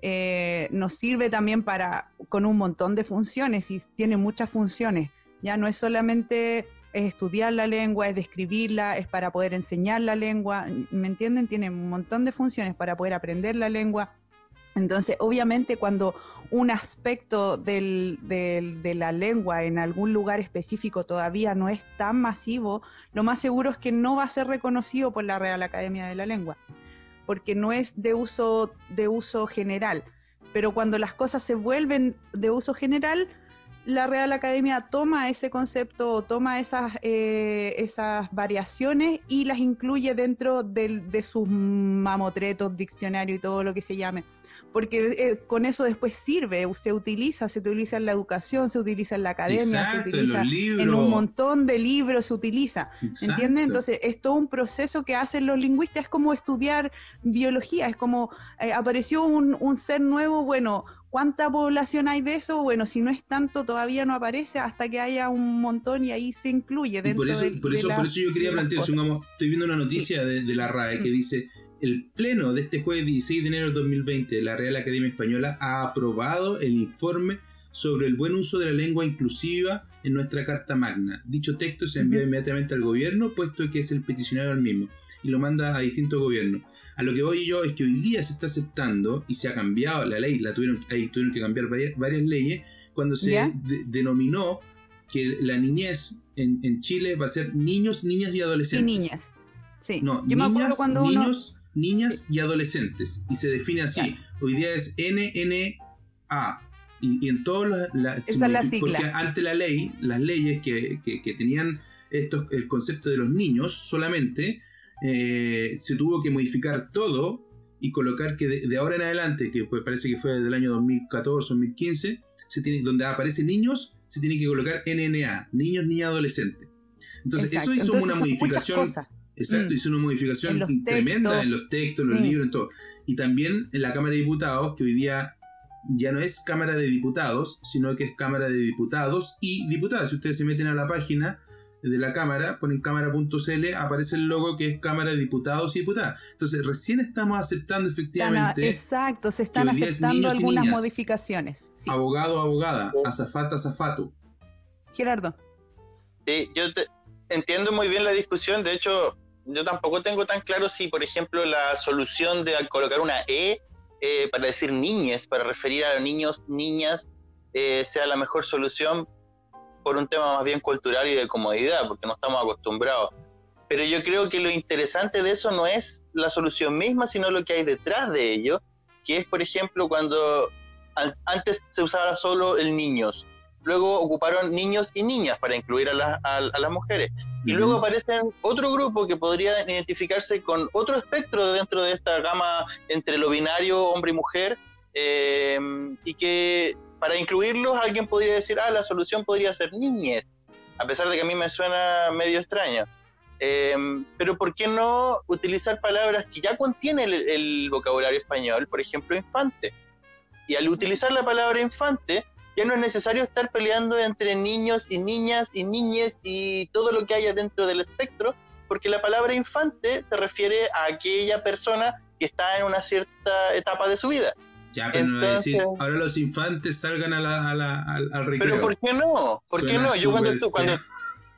Speaker 5: eh, nos sirve también para, con un montón de funciones y tiene muchas funciones. Ya no es solamente es estudiar la lengua, es describirla, es para poder enseñar la lengua, ¿me entienden? Tiene un montón de funciones para poder aprender la lengua. Entonces, obviamente, cuando un aspecto del- de la lengua en algún lugar específico todavía no es tan masivo, lo más seguro es que no va a ser reconocido por la Real Academia de la Lengua, porque no es de uso, de uso general. Pero cuando las cosas se vuelven de uso general, la Real Academia toma ese concepto, toma esas, eh, esas variaciones y las incluye dentro del- de sus mamotretos, diccionario y todo lo que se llame porque eh, con eso después sirve, se utiliza, se utiliza en la educación, se utiliza en la academia,
Speaker 3: Exacto,
Speaker 5: se utiliza en un montón de libros, se utiliza.
Speaker 3: Exacto.
Speaker 5: ¿Entiendes? Entonces es todo un proceso que hacen los lingüistas, es como estudiar biología, es como eh, apareció un, un ser nuevo, bueno, ¿cuánta población hay de eso? Bueno, si no es tanto, todavía no aparece hasta que haya un montón y ahí se incluye dentro
Speaker 3: por eso,
Speaker 5: de,
Speaker 3: por
Speaker 5: de
Speaker 3: eso,
Speaker 5: la-
Speaker 3: por eso yo quería
Speaker 5: de
Speaker 3: plantear, estoy viendo una noticia de, de la RAE que
Speaker 5: Mm.
Speaker 3: dice, el pleno de este jueves 16 de enero de 2020 de la Real Academia Española ha aprobado el informe sobre el buen uso de la lengua inclusiva en nuestra Carta Magna. Dicho texto se envía inmediatamente al gobierno, puesto que es el peticionario al mismo, y lo manda a distintos gobiernos. A lo que voy yo es que hoy día se está aceptando y se ha cambiado la ley, la tuvieron, ahí tuvieron que cambiar varias, varias leyes, cuando se denominó que la niñez en, en Chile va a ser niños, niñas y
Speaker 5: Y
Speaker 3: adolescentes.
Speaker 5: niñas. Sí.
Speaker 3: No,
Speaker 5: Yo me acuerdo cuando uno...
Speaker 3: niñas y adolescentes. Y se define así. Hoy día es NNA. Y, y en todos los... la-
Speaker 5: Esa es la sigla.
Speaker 3: Porque ante la ley, las leyes que, que- que tenían estos, el concepto de los niños solamente, eh, se tuvo que modificar todo y colocar que de, de ahora en adelante, que pues parece que fue desde el año 2014 2015, se tiene, donde aparece niños, se tiene que colocar NNA, niños, niñas, adolescentes. Entonces,
Speaker 5: Exacto.
Speaker 3: eso hizo
Speaker 5: Entonces,
Speaker 3: una modificación. Exacto,
Speaker 5: Mm.
Speaker 3: hizo una modificación
Speaker 5: En
Speaker 3: tremenda
Speaker 5: textos.
Speaker 3: en los textos, en los
Speaker 5: Mm.
Speaker 3: libros, en todo. Y también en la Cámara de Diputados, que hoy día ya no es Cámara de Diputados, sino que es Cámara de Diputados y Diputadas. Si ustedes se meten a la página de la Cámara, ponen cámara.cl, aparece el logo que es Cámara de Diputados y Diputadas. Entonces, recién estamos aceptando
Speaker 5: Están a-
Speaker 3: efectivamente
Speaker 5: exacto, se están
Speaker 3: es
Speaker 5: aceptando algunas
Speaker 3: niñas.
Speaker 5: modificaciones. Sí.
Speaker 3: abogado, abogada, azafata, azafato.
Speaker 5: Gerardo.
Speaker 4: Sí, yo te- entiendo muy bien la discusión. De hecho, yo tampoco tengo tan claro si, por ejemplo, la solución de colocar una E eh, para decir niñes, para referir a niños, niñas, eh, sea la mejor solución. por un tema más bien cultural y de comodidad, porque no estamos acostumbrados. Pero yo creo que lo interesante de eso no es la solución misma, sino lo que hay detrás de ello, que es, por ejemplo, cuando antes se usaba solo el niños, luego ocuparon niños y niñas para incluir a, a, las mujeres. Y luego aparecen otro grupo que podría identificarse con otro espectro dentro de esta gama entre lo binario, hombre y mujer, eh, y que para incluirlos alguien podría decir, ah, la solución podría ser niñez, a pesar de que a mí me suena medio extraño. Eh, pero ¿por qué no utilizar palabras que ya contiene el, vocabulario español, por ejemplo, infante? Y al utilizar la palabra infante, ya no es necesario estar peleando entre niños y niñas y niñes y todo lo que haya dentro del espectro, porque la palabra infante se refiere a aquella persona que está en una cierta etapa de su vida.
Speaker 3: Ya, pero no decir, ahora los infantes salgan a la, a la, al, al recreo.
Speaker 4: Pero ¿por qué no? ¿Por qué no? Yo cuando, cuando,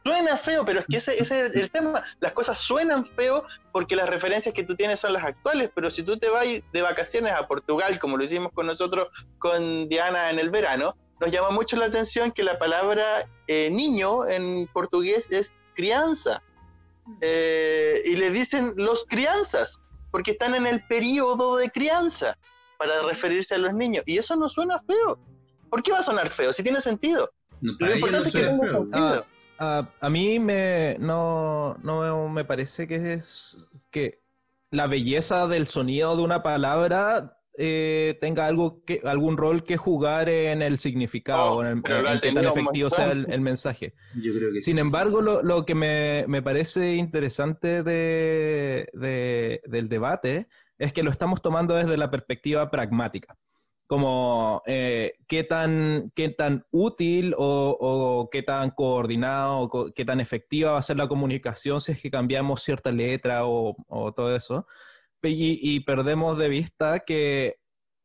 Speaker 4: suena feo, pero es que ese, ese, es el tema. Las cosas suenan feo porque las referencias que tú tienes son las actuales, pero si tú te vas de vacaciones a Portugal, como lo hicimos con nosotros, con Diana en el verano, nos llama mucho la atención que la palabra eh, niño en portugués es crianza. Eh, y le dicen los crianzas, porque están en el periodo de crianza para referirse a los niños. Y eso no suena feo. ¿Por qué va a sonar feo? Si tiene sentido.
Speaker 3: No, para ellos no suena feo.
Speaker 2: Ah, ah, a mí me, no, no me parece que es que la belleza del sonido de una palabra eh, tenga algo que, algún rol que jugar en el significado, oh, en, en, qué tan efectivo sea el, mensaje.
Speaker 3: Yo creo que
Speaker 2: Sin embargo, lo, lo, que me, me parece interesante de, de, del debate es que lo estamos tomando desde la perspectiva pragmática. Como eh, qué, tan, qué tan útil o, o, qué tan coordinado o qué tan efectiva va a ser la comunicación si es que cambiamos cierta letra o, o todo eso. Y, y, perdemos de vista que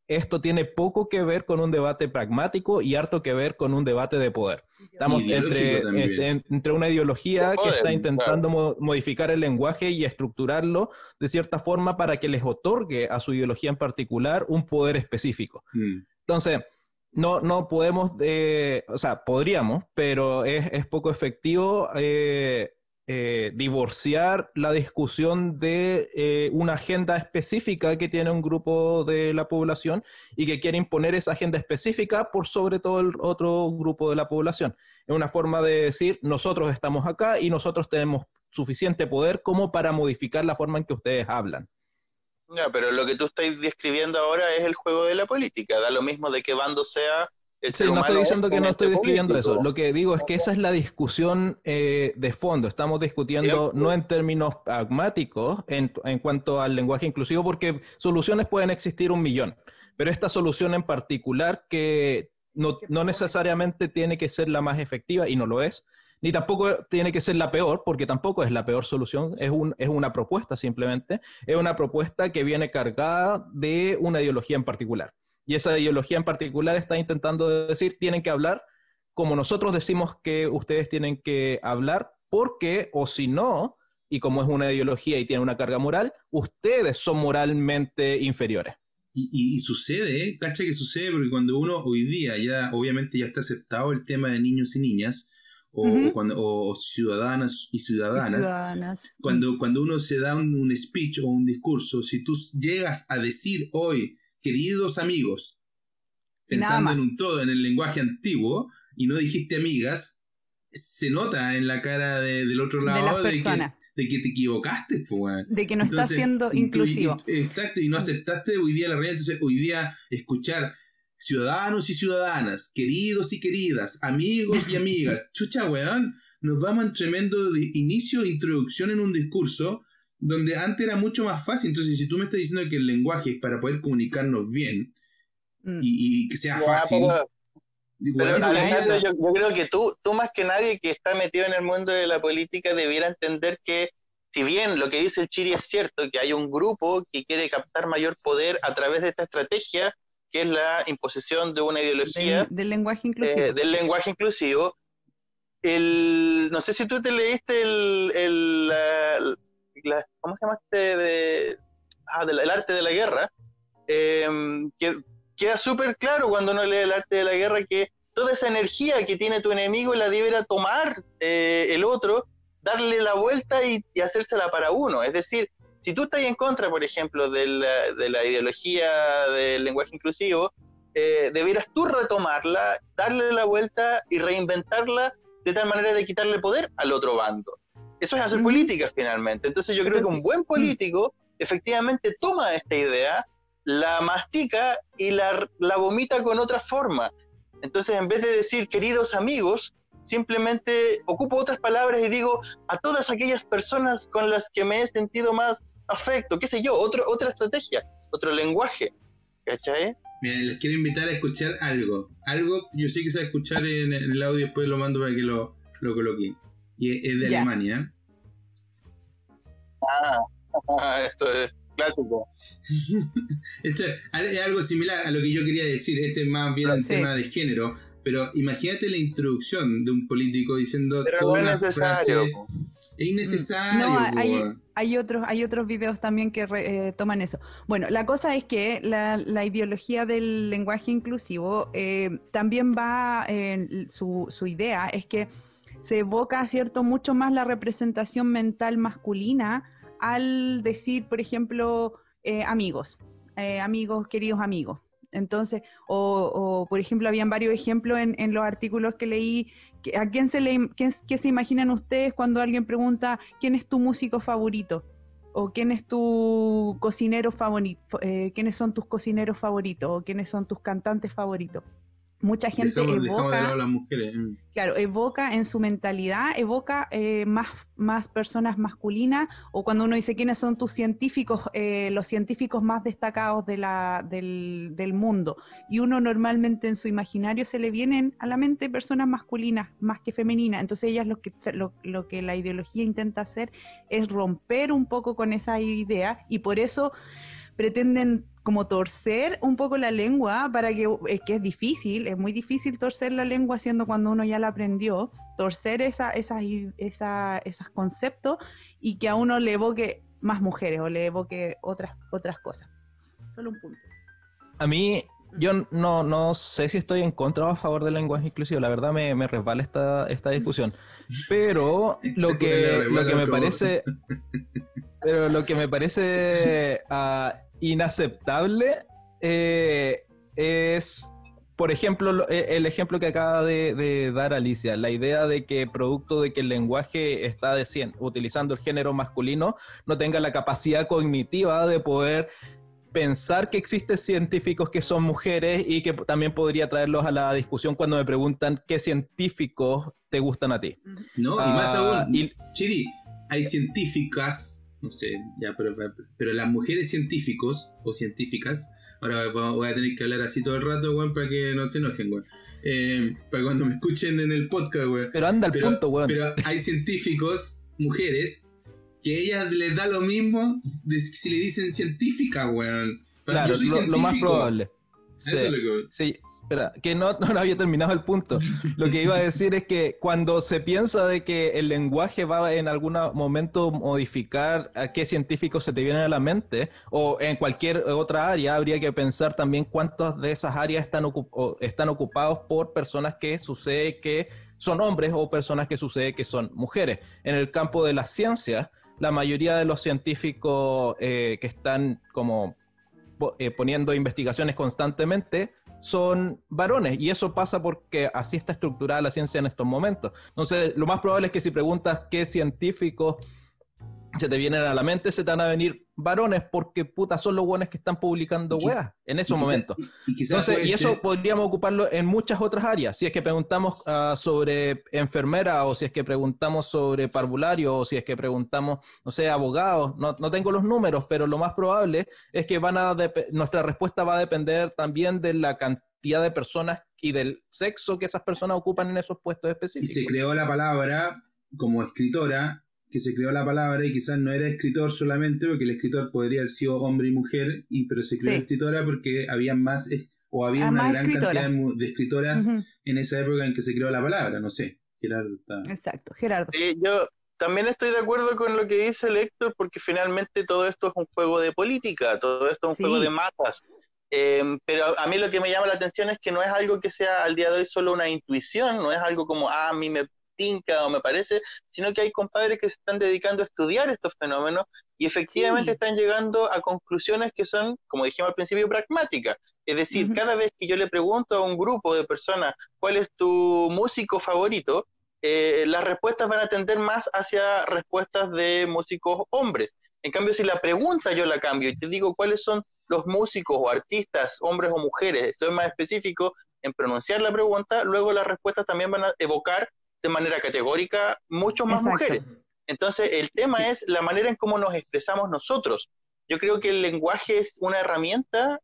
Speaker 2: esto tiene poco que ver con un debate pragmático y harto que ver con un debate de poder. Estamos entre, este, entre, una ideología que está intentando modificar el lenguaje y estructurarlo de cierta forma para que les otorgue a su ideología en particular un poder específico. Mm. Entonces, no, no podemos, eh, o sea, podríamos, pero es, es poco efectivo eh, eh, divorciar la discusión de eh, una agenda específica que tiene un grupo de la población y que quiere imponer esa agenda específica por sobre todo el otro grupo de la población. Es una forma de decir, nosotros estamos acá y nosotros tenemos suficiente poder como para modificar la forma en que ustedes hablan.
Speaker 4: No, pero lo que tú estás describiendo ahora es el juego de la política, da lo mismo de qué bando sea
Speaker 2: sí, no estoy diciendo que no estoy describiendo eso. Lo que digo es que esa es la discusión eh, de fondo. Estamos discutiendo no en términos pragmáticos en, en, cuanto al lenguaje inclusivo, porque soluciones pueden existir un millón. Pero esta solución en particular, que no, no necesariamente tiene que ser la más efectiva, y no lo es, ni tampoco tiene que ser la peor, porque tampoco es la peor solución, es, un, es una propuesta simplemente, es una propuesta que viene cargada de una ideología en particular. Y esa ideología en particular está intentando decir, tienen que hablar como nosotros decimos que ustedes tienen que hablar, porque, o si no, y como es una ideología y tiene una carga moral, ustedes son moralmente inferiores.
Speaker 3: Y, sucede, ¿eh? Cacha que sucede porque cuando uno hoy día ya, obviamente ya está aceptado el tema de niños y niñas, o, cuando, o, ciudadanas y ciudadanas, Cuando, cuando uno se da un, un, speech o un discurso, si tú llegas a decir hoy queridos amigos, pensando en un todo, en el lenguaje antiguo, y no dijiste amigas, se nota en la cara del otro lado de, que, te equivocaste, pues,
Speaker 5: De que no estás siendo inclusivo.
Speaker 3: exacto, y no aceptaste hoy día la realidad. Entonces, hoy día escuchar ciudadanos y ciudadanas, queridos y queridas, amigos y amigas, chucha, weón, nos vamos en tremendo de inicio, introducción en un discurso donde antes era mucho más fácil. Entonces, si tú me estás diciendo que el lenguaje es para poder comunicarnos bien mm. y, que sea fácil.
Speaker 4: Pero, yo, creo que tú, tú más que nadie que está metido en el mundo de la política debiera entender que si bien lo que dice el Chiri es cierto, que hay un grupo que quiere captar mayor poder a través de esta estrategia, que es la imposición de una ideología
Speaker 5: del, lenguaje inclusivo. Eh,
Speaker 4: del lenguaje inclusivo. El, no sé si tú te leíste el, el, ¿cómo se llama este? De, ah, el arte de la guerra, em, que queda súper claro cuando uno lee el arte de la guerra que toda esa energía que tiene tu enemigo la deberá tomar eh, el otro, darle la vuelta y, hacérsela para uno. Es decir, si tú estás en contra, por ejemplo, de la, de la ideología del lenguaje inclusivo, eh, deberás tú retomarla, darle la vuelta y reinventarla de tal manera de quitarle poder al otro bando. Eso es hacer política finalmente. Entonces yo creo que un buen mm. político efectivamente toma esta idea, la mastica y la, la vomita con otra forma. Entonces en vez de decir queridos amigos, simplemente ocupo otras palabras y digo a todas aquellas personas con las que me he sentido más afecto, qué sé yo, otro, otra estrategia, otro lenguaje. ¿Cachai?
Speaker 3: Mira, les quiero invitar a escuchar algo. Algo, yo sé que se va a escuchar en, el audio, después lo mando para que lo, lo coloque. Y es, de Alemania.
Speaker 4: Ah, esto es clásico.
Speaker 3: esto es, algo similar a lo que yo quería decir. Este es más bien un tema de género. Pero imagínate la introducción de un político diciendo toda una frase. Es innecesario. No,
Speaker 5: hay, otros, hay otros videos también que eh, toman eso. Bueno, la cosa es que la, ideología del lenguaje inclusivo eh, también va, en su, su idea es que se evoca, ¿cierto?, mucho más la representación mental masculina al decir, por ejemplo, eh, amigos, amigos, queridos amigos. Entonces, o, por ejemplo, habían varios ejemplos en, en, los artículos que leí ¿A quién se le, qué, se imaginan ustedes cuando alguien pregunta quién es tu músico favorito? ¿O quién es tu cocinero favorito? Eh, ¿Quiénes son tus cocineros favoritos? ¿O quiénes son tus cantantes favoritos? Mucha gente evoca, mm. claro, evoca en su mentalidad, evoca eh, más, más personas masculinas, o cuando uno dice quiénes son tus científicos, eh, los científicos más destacados de la, del, del, mundo, y uno normalmente en su imaginario se le vienen a la mente personas masculinas más que femeninas, entonces ellas lo que, lo, lo que la ideología intenta hacer es romper un poco con esa idea, y por eso pretenden como torcer un poco la lengua para que, es que es difícil, es muy difícil torcer la lengua haciendo cuando uno ya la aprendió, torcer esa, esa, esa, esos conceptos y que a uno le evoque más mujeres o le evoque otras, otras cosas. Solo un punto.
Speaker 2: A mí, yo no, no sé si estoy en contra o a favor del lenguaje inclusivo, la verdad me, me resbala esta, esta discusión, pero lo que, lo que me parece... Pero lo que me parece uh, inaceptable eh, es, por ejemplo, e, el ejemplo que acaba de, dar Alicia, la idea de que producto de que el lenguaje está utilizando el género masculino, no tenga la capacidad cognitiva de poder pensar que existen científicos que son mujeres y que también podría traerlos a la discusión cuando me preguntan qué científicos te gustan a ti.
Speaker 3: No, y más ah, aún, Chiri, hay científicas no sé, ya, pero, pero las mujeres científicos o científicas, ahora voy a tener que hablar así todo el rato, weón, para que no se enojen, weón. Eh, para cuando me escuchen en el podcast, weón.
Speaker 2: Pero anda al punto, weón.
Speaker 3: Pero hay científicos, mujeres, que ellas les da lo mismo si le dicen científica, weón.
Speaker 2: Claro, lo, más probable.
Speaker 3: Eso es lo que...
Speaker 2: Sí, espera, que no, había terminado el punto. Lo que iba a decir es que cuando se piensa de que el lenguaje va en algún momento modificar a qué científicos se te vienen a la mente, o en cualquier otra área, habría que pensar también cuántas de esas áreas están, están ocupados por personas que sucede que son hombres o personas que sucede que son mujeres. En el campo de las ciencias, la mayoría de los científicos eh, que están como eh, poniendo investigaciones constantemente son varones y eso pasa porque así está estructurada la ciencia en estos momentos. Entonces, lo más probable es que si preguntas qué científicos se te vienen a la mente, se te van a venir varones porque puta son los buenos que están publicando weas en esos momentos. Y, Entonces, y eso podríamos ocuparlo en muchas otras áreas. Si es que preguntamos ah, sobre enfermera o si es que preguntamos sobre parvulario o si es que preguntamos, no sé, abogados, no, no tengo los números, pero lo más probable es que van a nuestra respuesta va a depender también de la cantidad de personas y del sexo que esas personas ocupan en esos puestos específicos.
Speaker 3: Y se creó la palabra como escritora que se creó la palabra y quizás no era escritor solamente, porque el escritor podría haber sido hombre y mujer, y, pero se creó escritora porque había más, o había una gran cantidad de, escritoras en esa época en que se creó la palabra, no sé. Gerardo está.
Speaker 5: Exacto, Gerardo.
Speaker 4: Sí, yo también estoy de acuerdo con lo que dice el Héctor, porque finalmente todo esto es un juego de política, todo esto es un juego de matas. Em, pero a mí lo que me llama la atención es que no es algo que sea al día de hoy solo una intuición, no es algo como, ah, a mí me tinca o me parece, sino que hay compadres que se están dedicando a estudiar estos fenómenos y efectivamente
Speaker 5: Sí.
Speaker 4: están llegando a conclusiones que son, como dijimos al principio, pragmáticas. Es decir, cada vez que yo le pregunto a un grupo de personas cuál es tu músico favorito, eh, las respuestas van a tender más hacia respuestas de músicos hombres. En cambio, si la pregunta yo la cambio y te digo cuáles son los músicos o artistas, hombres o mujeres, soy más específico en pronunciar la pregunta, luego las respuestas también van a evocar de manera categórica mucho más
Speaker 5: Exacto.
Speaker 4: mujeres. Entonces, el tema
Speaker 5: Sí.
Speaker 4: es la manera en cómo nos expresamos nosotros. Yo creo que el lenguaje es una herramienta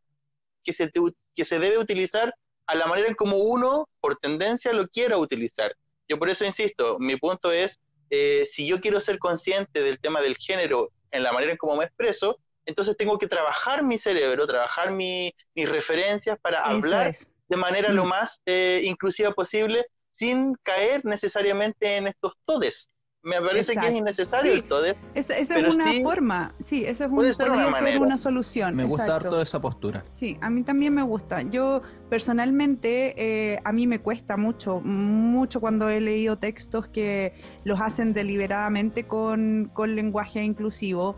Speaker 4: que se, te- que se debe utilizar a la manera en como uno, por tendencia, lo quiera utilizar. Yo por eso insisto, mi punto es, eh, si yo quiero ser consciente del tema del género en la manera en cómo me expreso, entonces tengo que trabajar mi cerebro, trabajar mi- mis referencias para
Speaker 5: Eso
Speaker 4: hablar
Speaker 5: es.
Speaker 4: de manera lo
Speaker 5: Mm.
Speaker 4: más eh, inclusiva posible sin caer necesariamente en estos todes. Me parece que es
Speaker 5: Exacto.
Speaker 4: innecesario
Speaker 5: Sí.
Speaker 4: el todes.
Speaker 5: Esa, es una
Speaker 4: sí,
Speaker 5: forma, sí, esa es un-
Speaker 4: puede ser una
Speaker 5: ser una solución.
Speaker 2: Me gusta
Speaker 5: exacto.
Speaker 2: harto esa postura.
Speaker 5: Sí, a mí también me gusta. Yo personalmente, eh, a mí me cuesta mucho, mucho cuando he leído textos que los hacen deliberadamente con, con lenguaje inclusivo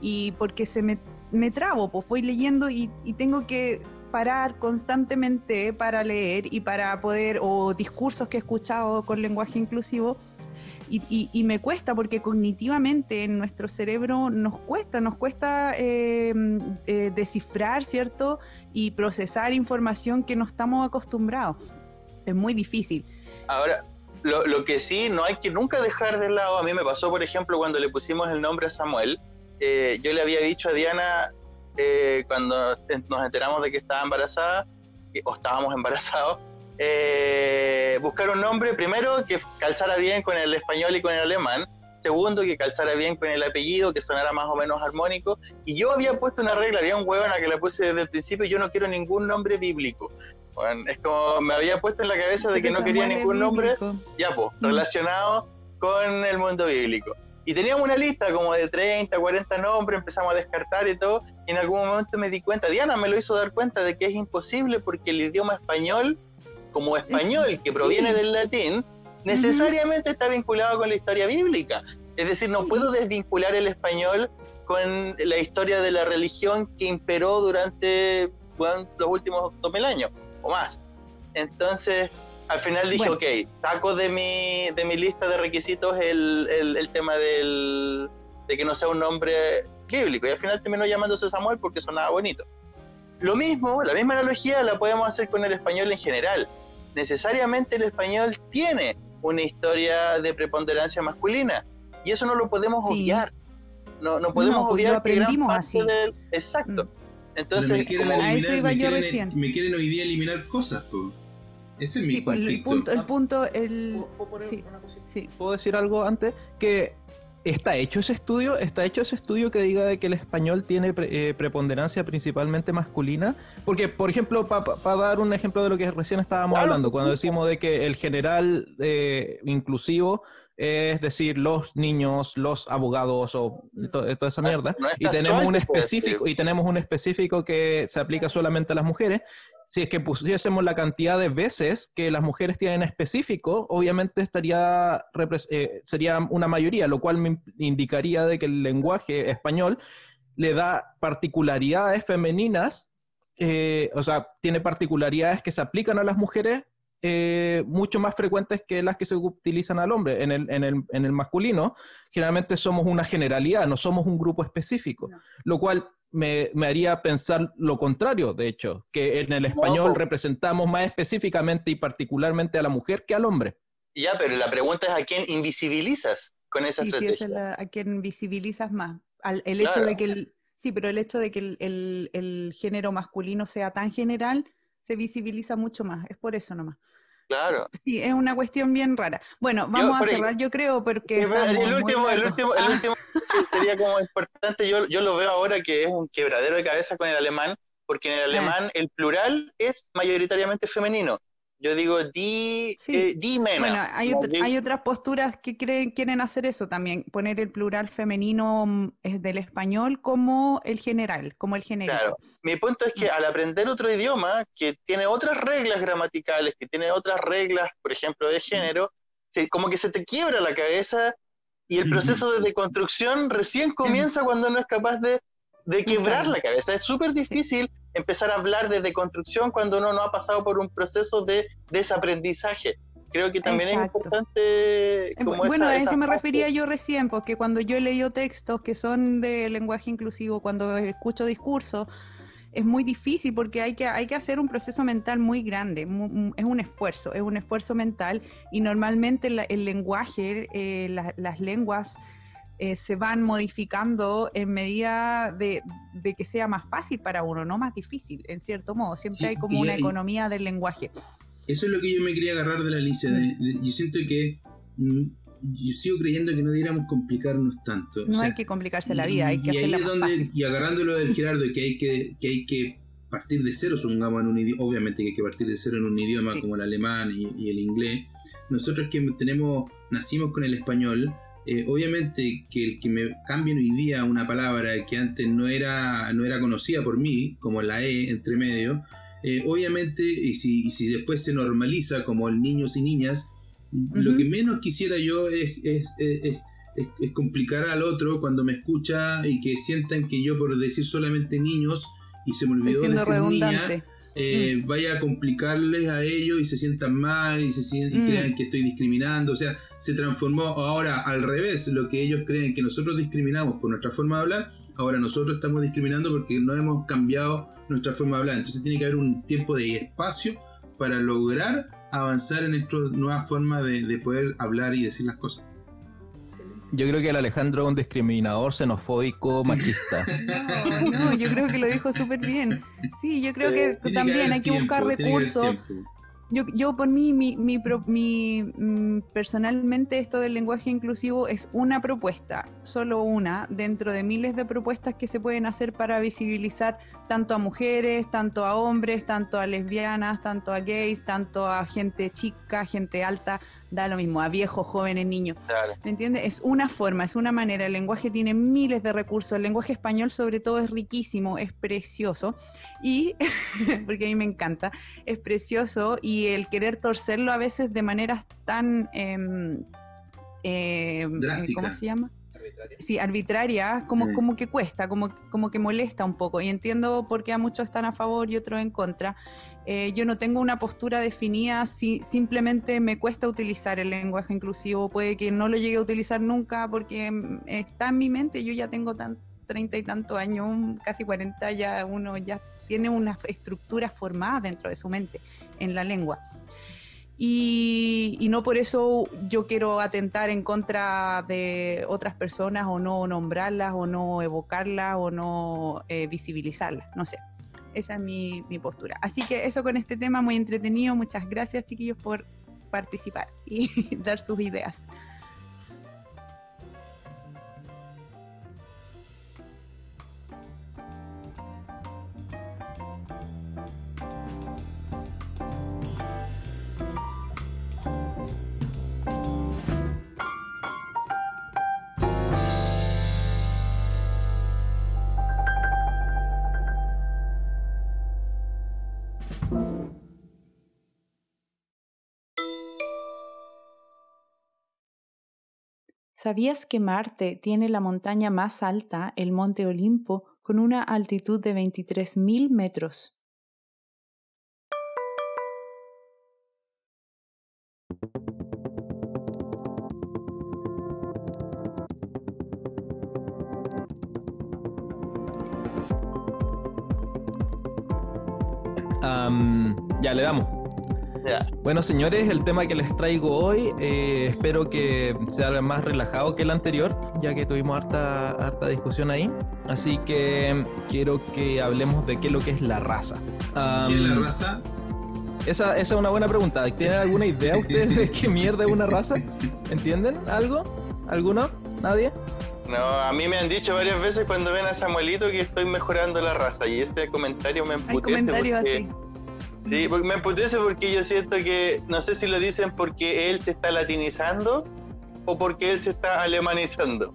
Speaker 5: y porque se me, me trabo, pues voy leyendo y, y tengo que parar constantemente para leer y para poder, o discursos que he escuchado con lenguaje inclusivo, y, y- y me cuesta porque cognitivamente en nuestro cerebro nos cuesta, nos cuesta eh, eh, descifrar, ¿cierto? Y procesar información que no estamos acostumbrados. Es muy difícil.
Speaker 4: Ahora, lo, lo que sí no hay que nunca dejar de lado, a mí me pasó, por ejemplo, cuando le pusimos el nombre a Samuel, eh, yo le había dicho a Diana, eh, cuando nos enteramos de que estaba embarazada, que- o estábamos embarazados, eh, buscar un nombre, primero, que calzara bien con el español y con el alemán, segundo, que calzara bien con el apellido, que sonara más o menos armónico, y yo había puesto una regla, había un huevón a que la puse desde el principio, yo no quiero ningún nombre bíblico. Bueno, es como me había puesto en la cabeza de que no
Speaker 5: Porque
Speaker 4: quería ningún nombre ya pues,
Speaker 5: Mm.
Speaker 4: relacionado con el mundo bíblico. Y teníamos una lista como de 30, 40 nombres, empezamos a descartar y todo, en algún momento me di cuenta, Diana me lo hizo dar cuenta de que es imposible porque el idioma español, como español que
Speaker 5: sí.
Speaker 4: proviene del latín, necesariamente está vinculado con la historia bíblica. Es decir, no puedo desvincular el español con la historia de la religión que imperó durante bueno, los últimos 2000 años o más. Entonces, al final dije,
Speaker 5: Bueno.
Speaker 4: ok, saco de mi, de mi lista de requisitos el, el- el tema del, de que no sea un nombre bíblico. Y al final terminó llamándose Samuel porque sonaba bonito. Lo mismo, la misma analogía la podemos hacer con el español en general. Necesariamente el español tiene una historia de preponderancia masculina y eso no lo podemos
Speaker 5: Sí.
Speaker 4: obviar. No, no podemos
Speaker 5: No, pues lo
Speaker 4: obviar que gran
Speaker 5: aprendimos
Speaker 4: parte
Speaker 5: así.
Speaker 4: del... Exacto.
Speaker 5: Mm.
Speaker 4: Entonces,
Speaker 3: me quieren,
Speaker 5: a eso
Speaker 3: eliminar,
Speaker 5: iba
Speaker 3: me,
Speaker 5: yo
Speaker 3: quieren,
Speaker 5: recién.
Speaker 3: me quieren hoy día eliminar cosas, po. Ese es mi
Speaker 5: Sí, pues, el
Speaker 3: conflicto.
Speaker 5: punto, el punto, el... Sí, sí.
Speaker 2: ¿Puedo decir algo antes? Que está hecho ese estudio, está hecho ese estudio que diga de que el español tiene pre- eh, preponderancia principalmente masculina. Porque, por ejemplo, para dar un ejemplo de lo que recién estábamos
Speaker 4: Claro,
Speaker 2: hablando, cuando decimos de que el general eh, inclusivo es decir, los niños, los abogados o to- toda esa mierda.
Speaker 4: no
Speaker 2: y tenemos un
Speaker 4: sea
Speaker 2: específico, y tenemos un específico que se aplica solamente a las mujeres. Si es que pusiésemos la cantidad de veces que las mujeres tienen específico, obviamente estaría eh, sería una mayoría, lo cual me indicaría de que el lenguaje español le da particularidades femeninas, eh, o sea, tiene particularidades que se aplican a las mujeres eh, mucho más frecuentes que las que se utilizan al hombre. En el, en el, en el masculino, generalmente somos una generalidad, no somos un grupo específico,
Speaker 5: No.
Speaker 2: lo cual me, me haría pensar lo contrario, de hecho, que en el español
Speaker 4: No.
Speaker 2: representamos más específicamente y particularmente a la mujer que al hombre.
Speaker 4: Ya, pero la pregunta es a quién invisibilizas con esa
Speaker 5: Sí, sí,
Speaker 4: estrategia.
Speaker 5: es la, a quien visibilizas más. Al- el hecho
Speaker 4: Claro.
Speaker 5: de que el, sí, pero el hecho de que el, el- el género masculino sea tan general se visibiliza mucho más. Es por eso nomás.
Speaker 4: Claro.
Speaker 5: Sí, es una cuestión bien rara. Bueno, vamos a
Speaker 4: ahí-
Speaker 5: cerrar, yo creo, porque
Speaker 4: el, último, el último, el último sería como importante, yo, yo lo veo ahora que es un quebradero de cabeza con el alemán, porque en el
Speaker 5: Ah.
Speaker 4: alemán el plural es mayoritariamente femenino. Yo digo di,
Speaker 5: Sí.
Speaker 4: eh, di mena.
Speaker 5: Bueno, hay,
Speaker 4: No,
Speaker 5: otra-
Speaker 4: di-
Speaker 5: hay otras posturas que creen- quieren hacer eso también, poner el plural femenino mm, es del español como el general, como el genérico.
Speaker 4: Claro. Mi punto es que al aprender otro idioma que tiene otras reglas gramaticales, que tiene otras reglas, por ejemplo, de género, se- como que se te quiebra la cabeza y el proceso de deconstrucción recién comienza cuando uno es capaz de, de quebrar la cabeza. Es súper difícil empezar a hablar de deconstrucción cuando uno no ha pasado por un proceso de desaprendizaje. Creo que también
Speaker 5: Exacto.
Speaker 4: es importante
Speaker 5: Eh,
Speaker 4: como
Speaker 5: Bueno,
Speaker 4: esa-
Speaker 5: a
Speaker 4: esa
Speaker 5: eso me refería yo recién, porque cuando yo he leído textos que son de lenguaje inclusivo, cuando escucho discursos, es muy difícil porque hay que, hay que hacer un proceso mental muy grande, es un esfuerzo, es un esfuerzo mental y normalmente la- el lenguaje, eh, la- las lenguas eh, se van modificando en medida de, de que sea más fácil para uno, no más difícil, en cierto modo. Siempre
Speaker 3: Sí,
Speaker 5: hay como una
Speaker 3: hay-
Speaker 5: economía del lenguaje.
Speaker 3: Eso es lo que yo me quería agarrar de la Alicia. de- de- yo siento que mm, yo sigo creyendo que no debiéramos complicarnos tanto. O
Speaker 5: No
Speaker 3: sea,
Speaker 5: hay que complicarse la vida, hay que
Speaker 3: y ahí es donde,
Speaker 5: fácil.
Speaker 3: y agarrándolo del Gerardo, que hay que, que hay que partir de cero, supongamos en un idioma, obviamente que hay que partir de cero en un idioma
Speaker 5: Sí.
Speaker 3: como el alemán y, y el inglés. Nosotros que tenemos, nacimos con el español, eh, obviamente que el que me cambien hoy día una palabra que antes no era, no era conocida por mí, como la E entre medio, eh, obviamente, y si, y si después se normaliza como el niños y niñas, lo que menos quisiera yo es, es- es- es- complicar al otro cuando me escucha y que sientan que yo por decir solamente niños y se me olvidó decir niña, eh, vaya a complicarles a ellos y se sientan mal y, se sien- y
Speaker 5: Mm.
Speaker 3: crean que estoy discriminando. O sea, se transformó ahora al revés. Lo que ellos creen que nosotros discriminamos por nuestra forma de hablar, ahora nosotros estamos discriminando porque no hemos cambiado nuestra forma de hablar. Entonces tiene que haber un tiempo de espacio para lograr avanzar en esta nueva forma de, de poder hablar y decir las cosas.
Speaker 2: Yo creo que el Alejandro es un discriminador, xenofóbico, machista.
Speaker 5: No, no, yo creo que lo dijo súper bien. Sí, yo creo que
Speaker 3: Tiene
Speaker 5: también hay que buscar
Speaker 3: tiempo,
Speaker 5: recursos. Yo, yo por mí, mi, mi, pro- mi, mm, personalmente esto del lenguaje inclusivo es una propuesta, solo una, dentro de miles de propuestas que se pueden hacer para visibilizar tanto a mujeres, tanto a hombres, tanto a lesbianas, tanto a gays, tanto a gente chica, gente alta, da lo mismo, a viejos, jóvenes, niños. ¿Me entiendes? Es una forma, es una manera. El lenguaje tiene miles de recursos. El lenguaje español, sobre todo, es riquísimo, es precioso. Y, porque a mí me encanta, es precioso. Y el querer torcerlo a veces de maneras tan. em, ¿Cómo se llama? Sí, arbitraria, como,
Speaker 3: Mm.
Speaker 5: como que cuesta, como, como que molesta un poco. Y entiendo por qué a muchos están a favor y otros en contra. Eh, yo no tengo una postura definida, si simplemente me cuesta utilizar el lenguaje inclusivo, puede que no lo llegue a utilizar nunca porque mm, está en mi mente, yo ya tengo tan, 30 y tantos años, casi 40, ya uno ya tiene una estructura formada dentro de su mente en la lengua. Y, y no por eso yo quiero atentar en contra de otras personas o no nombrarlas o no evocarlas o no eh, visibilizarlas, no sé. Esa es mi, mi postura. Así que eso con este tema muy entretenido. Muchas gracias chiquillos por participar y dar sus ideas. ¿Sabías que Marte tiene la montaña más alta, el Monte Olimpo, con una altitud de 23.000 metros?
Speaker 2: Am, ya le damos.
Speaker 4: Ya.
Speaker 2: Bueno, señores, el tema que les traigo hoy, eh, espero que sea más relajado que el anterior, ya que tuvimos harta, harta discusión ahí. Así que quiero que hablemos de qué es lo que es la raza.
Speaker 3: ¿Quién es la raza?
Speaker 2: Esa, esa es una buena pregunta. ¿Tienen alguna idea ustedes de qué mierda es una raza? ¿Entienden algo? ¿Alguno? ¿Nadie?
Speaker 4: No, a mí me han dicho varias veces cuando ven a Samuelito que estoy mejorando la raza y este comentario me emputece
Speaker 5: comentarios
Speaker 4: porque
Speaker 5: así.
Speaker 4: Sí, porque me emputece porque yo siento que, no sé si lo dicen porque él se está latinizando o porque él se está alemanizando.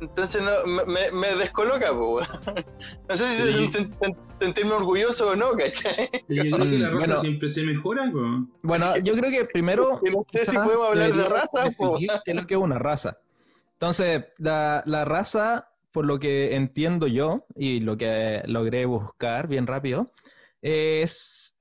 Speaker 4: Entonces no, me, me descoloca, po. No sé si
Speaker 3: Sí.
Speaker 4: se- sen- sentirme orgulloso o no, ¿cachai?
Speaker 3: Yo creo que la raza
Speaker 2: Bueno.
Speaker 3: siempre se mejora, po.
Speaker 2: Bueno, yo creo que primero.
Speaker 4: No sé si podemos hablar de raza, po.
Speaker 2: es lo que es una raza. Entonces, la, la raza, por lo que entiendo yo y lo que logré buscar bien rápido, es,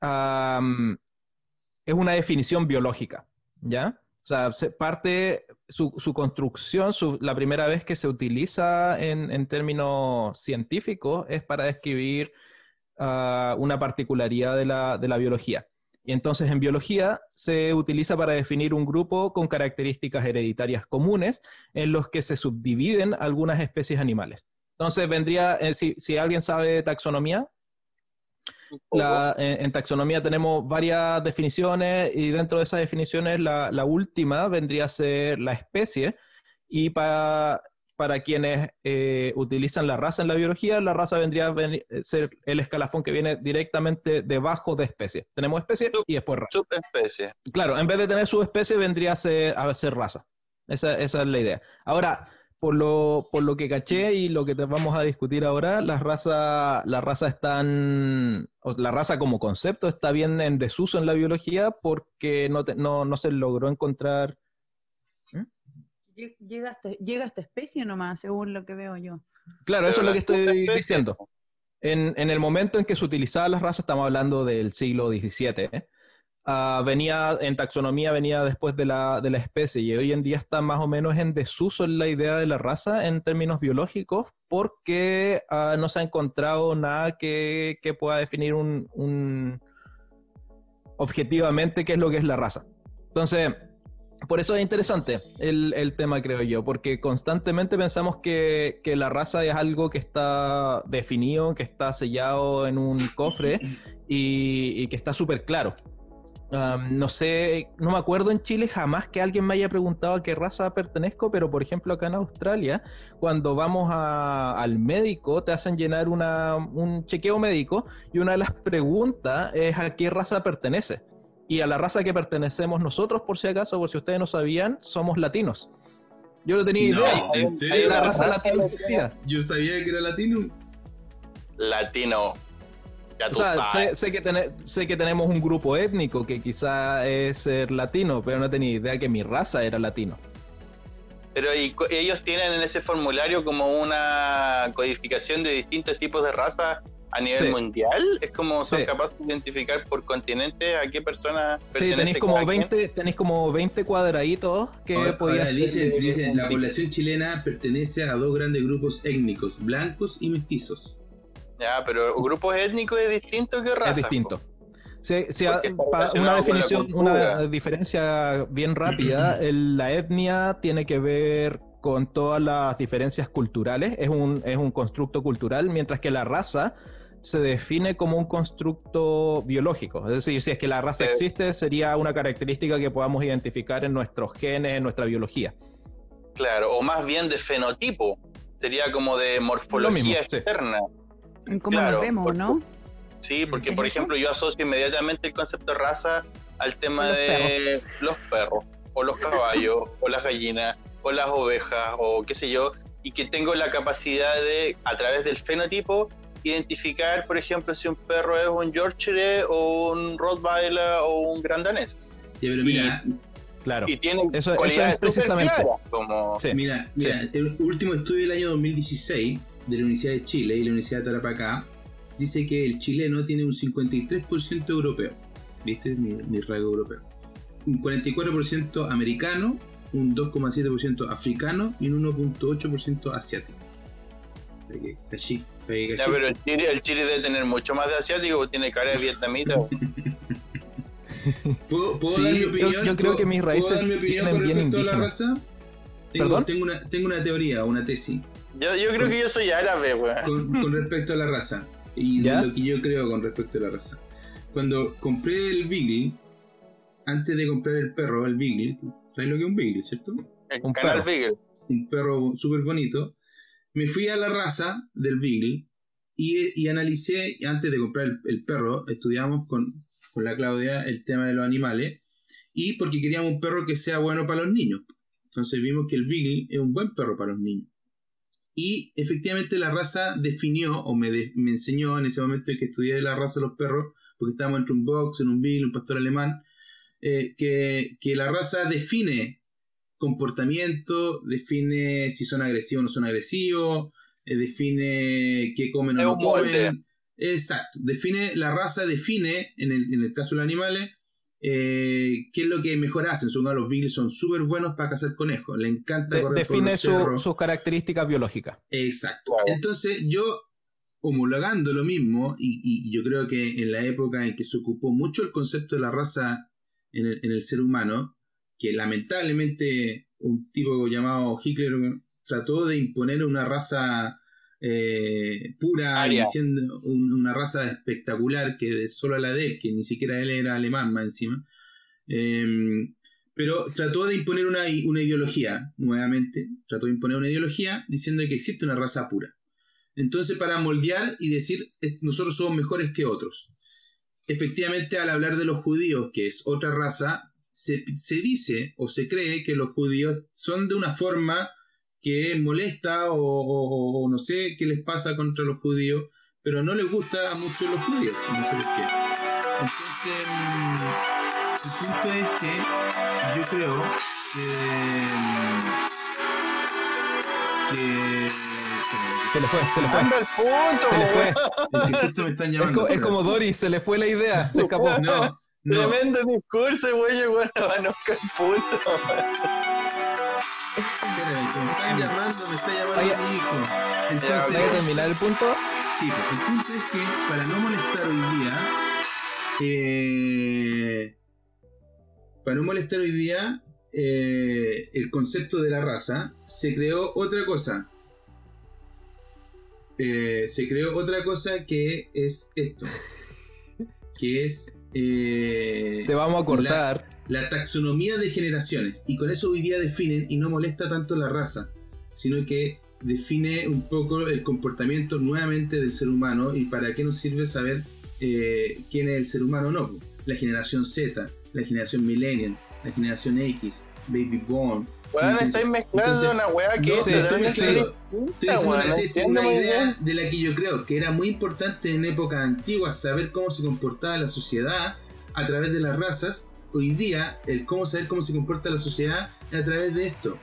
Speaker 2: es una definición biológica, ¿ya? O sea, se parte su, su construcción, su- la primera vez que se utiliza en, en términos científicos es para describir ah, una particularidad de la, de la biología. Y entonces en biología se utiliza para definir un grupo con características hereditarias comunes en los que se subdividen algunas especies animales. Entonces vendría, eh, si, si alguien sabe de taxonomía, la- en, en taxonomía tenemos varias definiciones y dentro de esas definiciones la, la última vendría a ser la especie y para, para quienes eh, utilizan la raza en la biología, la raza vendría a veni- ser el escalafón que viene directamente debajo de especie. Tenemos especie y después raza.
Speaker 4: Subespecie.
Speaker 2: Claro, en vez de tener subespecie vendría a ser, a ser raza. Esa, esa es la idea. Ahora, por lo, por lo que caché y lo que te vamos a discutir ahora, las razas la raza están, o la raza como concepto está bien en desuso en la biología porque no, te- no, no se logró encontrar.
Speaker 5: Lle- Llega hasta, llega hasta especie nomás, según lo que veo yo.
Speaker 2: Claro, eso es lo que estoy diciendo. En, en el momento en que se utilizaban las razas, estamos hablando del siglo XVII, ¿eh? Ah, venía en taxonomía, venía después de la, de la especie y hoy en día está más o menos en desuso en la idea de la raza en términos biológicos porque ah, no se ha encontrado nada que, que pueda definir un, un- objetivamente qué es lo que es la raza. Entonces, por eso es interesante el, el tema, creo yo, porque constantemente pensamos que, que la raza es algo que está definido, que está sellado en un cofre y, y que está súper claro. Um, no sé, no me acuerdo en Chile jamás que alguien me haya preguntado a qué raza pertenezco, pero por ejemplo acá en Australia, cuando vamos a- al médico, te hacen llenar una- un chequeo médico y una de las preguntas es a qué raza pertenece. Y a la raza que pertenecemos nosotros, por si acaso, por si ustedes no sabían, somos latinos. Yo no tenía
Speaker 3: No,
Speaker 2: idea.
Speaker 3: ¿en serio?
Speaker 2: raza latina.
Speaker 3: Yo sabía que era latino.
Speaker 4: Latino. Ya
Speaker 2: O sea,
Speaker 4: sabes.
Speaker 2: sé, sé que tene- sé que tenemos un grupo étnico que quizá es ser latino, pero no tenía idea que mi raza era latino.
Speaker 4: Pero y ellos tienen en ese formulario como una codificación de distintos tipos de razas a nivel
Speaker 2: Sí.
Speaker 4: mundial. Es como son
Speaker 2: Sí.
Speaker 4: capaces de identificar por continente a qué persona
Speaker 2: Sí,
Speaker 4: pertenece
Speaker 2: tenéis como
Speaker 4: cada quien.
Speaker 2: 20, tenéis como 20 cuadraditos que
Speaker 3: Ahora,
Speaker 2: podías
Speaker 3: ahora dicen,
Speaker 2: hacer-
Speaker 3: dicen, la población chilena pertenece a dos grandes grupos étnicos, blancos y mestizos.
Speaker 4: Ya, pero grupos étnicos es distinto que raza.
Speaker 2: es distinto. Sí, sí, una definición, una diferencia bien rápida. el- la etnia tiene que ver con todas las diferencias culturales, es un, es un constructo cultural, mientras que la raza se define como un constructo biológico. Es decir, si es que la raza
Speaker 4: Sí.
Speaker 2: existe, sería una característica que podamos identificar en nuestros genes, en nuestra biología.
Speaker 4: Claro, o más bien de fenotipo. Sería como de morfología
Speaker 2: mismo, sí.
Speaker 5: En cómo
Speaker 4: Claro,
Speaker 5: nos vemos,
Speaker 4: por-
Speaker 5: ¿no?
Speaker 4: Sí, porque
Speaker 5: ¿Es
Speaker 4: por
Speaker 5: eso?
Speaker 4: ejemplo yo asocio inmediatamente el concepto de raza al tema
Speaker 5: Los
Speaker 4: de los perros, o los caballos, o las gallinas, o las ovejas, o qué sé yo, y que tengo la capacidad de, a través del fenotipo, identificar, por ejemplo, si un perro es un Yorkshire, o un Rottweiler, o un Gran Danés.
Speaker 3: Ya, pero
Speaker 4: Y-
Speaker 3: mira,
Speaker 2: Claro.
Speaker 4: Y tiene
Speaker 2: Eso- eso es
Speaker 4: cualidades
Speaker 2: precisamente.
Speaker 4: claras, como...
Speaker 2: Sí.
Speaker 3: mira, mira, el último estudio del año 2016 de la Universidad de Chile y la Universidad de Tarapacá dice que el chileno tiene un 53% europeo. ¿Viste? Mi, mi rasgo europeo. Un 44% americano, un 2,7% africano y un 1,8% asiático. Cachí, que
Speaker 4: Ya,
Speaker 3: cachí.
Speaker 4: pero el Chile, el Chile debe tener mucho más de asiático, porque tiene cara de vietnamita.
Speaker 3: ¿Puedo, puedo
Speaker 2: Sí,
Speaker 3: dar mi
Speaker 2: yo-
Speaker 3: opinión?
Speaker 2: yo creo que mis
Speaker 3: ¿Puedo
Speaker 2: raíces
Speaker 3: dar mi opinión
Speaker 2: vienen
Speaker 3: con
Speaker 2: bien
Speaker 3: respecto a la raza? Tengo,
Speaker 2: ¿Perdón?
Speaker 3: tengo, una, tengo una teoría, una tesis.
Speaker 4: Yo, yo creo que yo soy árabe, weón.
Speaker 3: con, con respecto a la raza y
Speaker 2: ¿Ya?
Speaker 3: de lo que yo creo con respecto a la raza. Cuando compré el Beagle, antes de comprar el perro, el Beagle, ¿sabes lo que es un Beagle, cierto?
Speaker 4: El
Speaker 2: Un
Speaker 4: canal
Speaker 2: perro.
Speaker 4: Beagle.
Speaker 3: Un perro súper bonito. Me fui a la raza del Beagle y, y analicé, antes de comprar el, el perro, estudiamos con con la Claudia el tema de los animales y porque queríamos un perro que sea bueno para los niños. Entonces vimos que el Beagle es un buen perro para los niños. Y efectivamente la raza definió, o me, me enseñó en ese momento que estudié la raza de los perros, porque estábamos entre un box, en un Beagle, un pastor alemán, eh, que, que la raza define comportamiento, define si son agresivos o no son agresivos, eh, define qué comen o no
Speaker 4: molde.
Speaker 3: comen. Exacto, define, la raza define, en el, en el caso de los animales, eh, qué es lo que mejor hacen. Son los Beagles son súper buenos para cazar conejos, le encanta
Speaker 2: De-
Speaker 3: correr por
Speaker 2: define su- sus características biológicas.
Speaker 3: Exacto. Entonces yo, homologando lo mismo, y, y yo creo que en la época en que se ocupó mucho el concepto de la raza en el, en el ser humano, que lamentablemente un tipo llamado Hitler trató de imponer una raza eh, pura,
Speaker 4: Aria.
Speaker 3: diciendo un- una raza espectacular que solo la de él, que ni siquiera él era alemán más encima. Em, pero trató de imponer una, una ideología, nuevamente, trató de imponer una ideología diciendo que existe una raza pura. Entonces, para moldear y decir, nosotros somos mejores que otros. Efectivamente, al hablar de los judíos, que es otra raza, se, se dice o se cree que los judíos son de una forma que molesta o, o- o no sé qué les pasa contra los judíos, pero no les gusta mucho los judíos. No sé por qué. Entonces, el punto es que yo creo que. que.
Speaker 2: Se le fue, se le fue.
Speaker 4: Anda al punto,
Speaker 2: Se le
Speaker 4: po,
Speaker 2: fue.
Speaker 4: weón.
Speaker 3: Es que justo me están
Speaker 2: Es,
Speaker 3: llamando.
Speaker 2: co- es
Speaker 3: espera.
Speaker 2: como Doris, se le fue la idea, se escapó.
Speaker 3: No, no.
Speaker 4: Tremendo discurso, güey, bueno, punto.
Speaker 3: Espérame, me están llamando, me está llamando
Speaker 2: Oye.
Speaker 3: mi hijo. Entonces,
Speaker 2: ¿Hay que terminar el punto?
Speaker 3: sí, el punto es que para no molestar hoy día, eh, para no molestar hoy día, eh, el concepto de la raza, se creó otra cosa. Eh, se creó otra cosa que es esto. Que es... eh,
Speaker 2: Te vamos a cortar.
Speaker 3: la taxonomía de generaciones. Y con eso hoy día definen y no molesta tanto la raza, sino que define un poco el comportamiento nuevamente del ser humano y para qué nos sirve saber eh, quién es el ser humano o no. La generación Z, la generación Millennial, la generación X, Baby Born. Entonces-
Speaker 4: estáis mezclando
Speaker 3: entonces,
Speaker 4: una weá que
Speaker 3: no,
Speaker 4: es
Speaker 3: estoy
Speaker 4: weón,
Speaker 3: una, una idea de la que yo creo que era muy importante en épocas antiguas saber cómo se comportaba la sociedad a través de las razas. Hoy día, el cómo saber cómo se comporta la sociedad es a través de esto.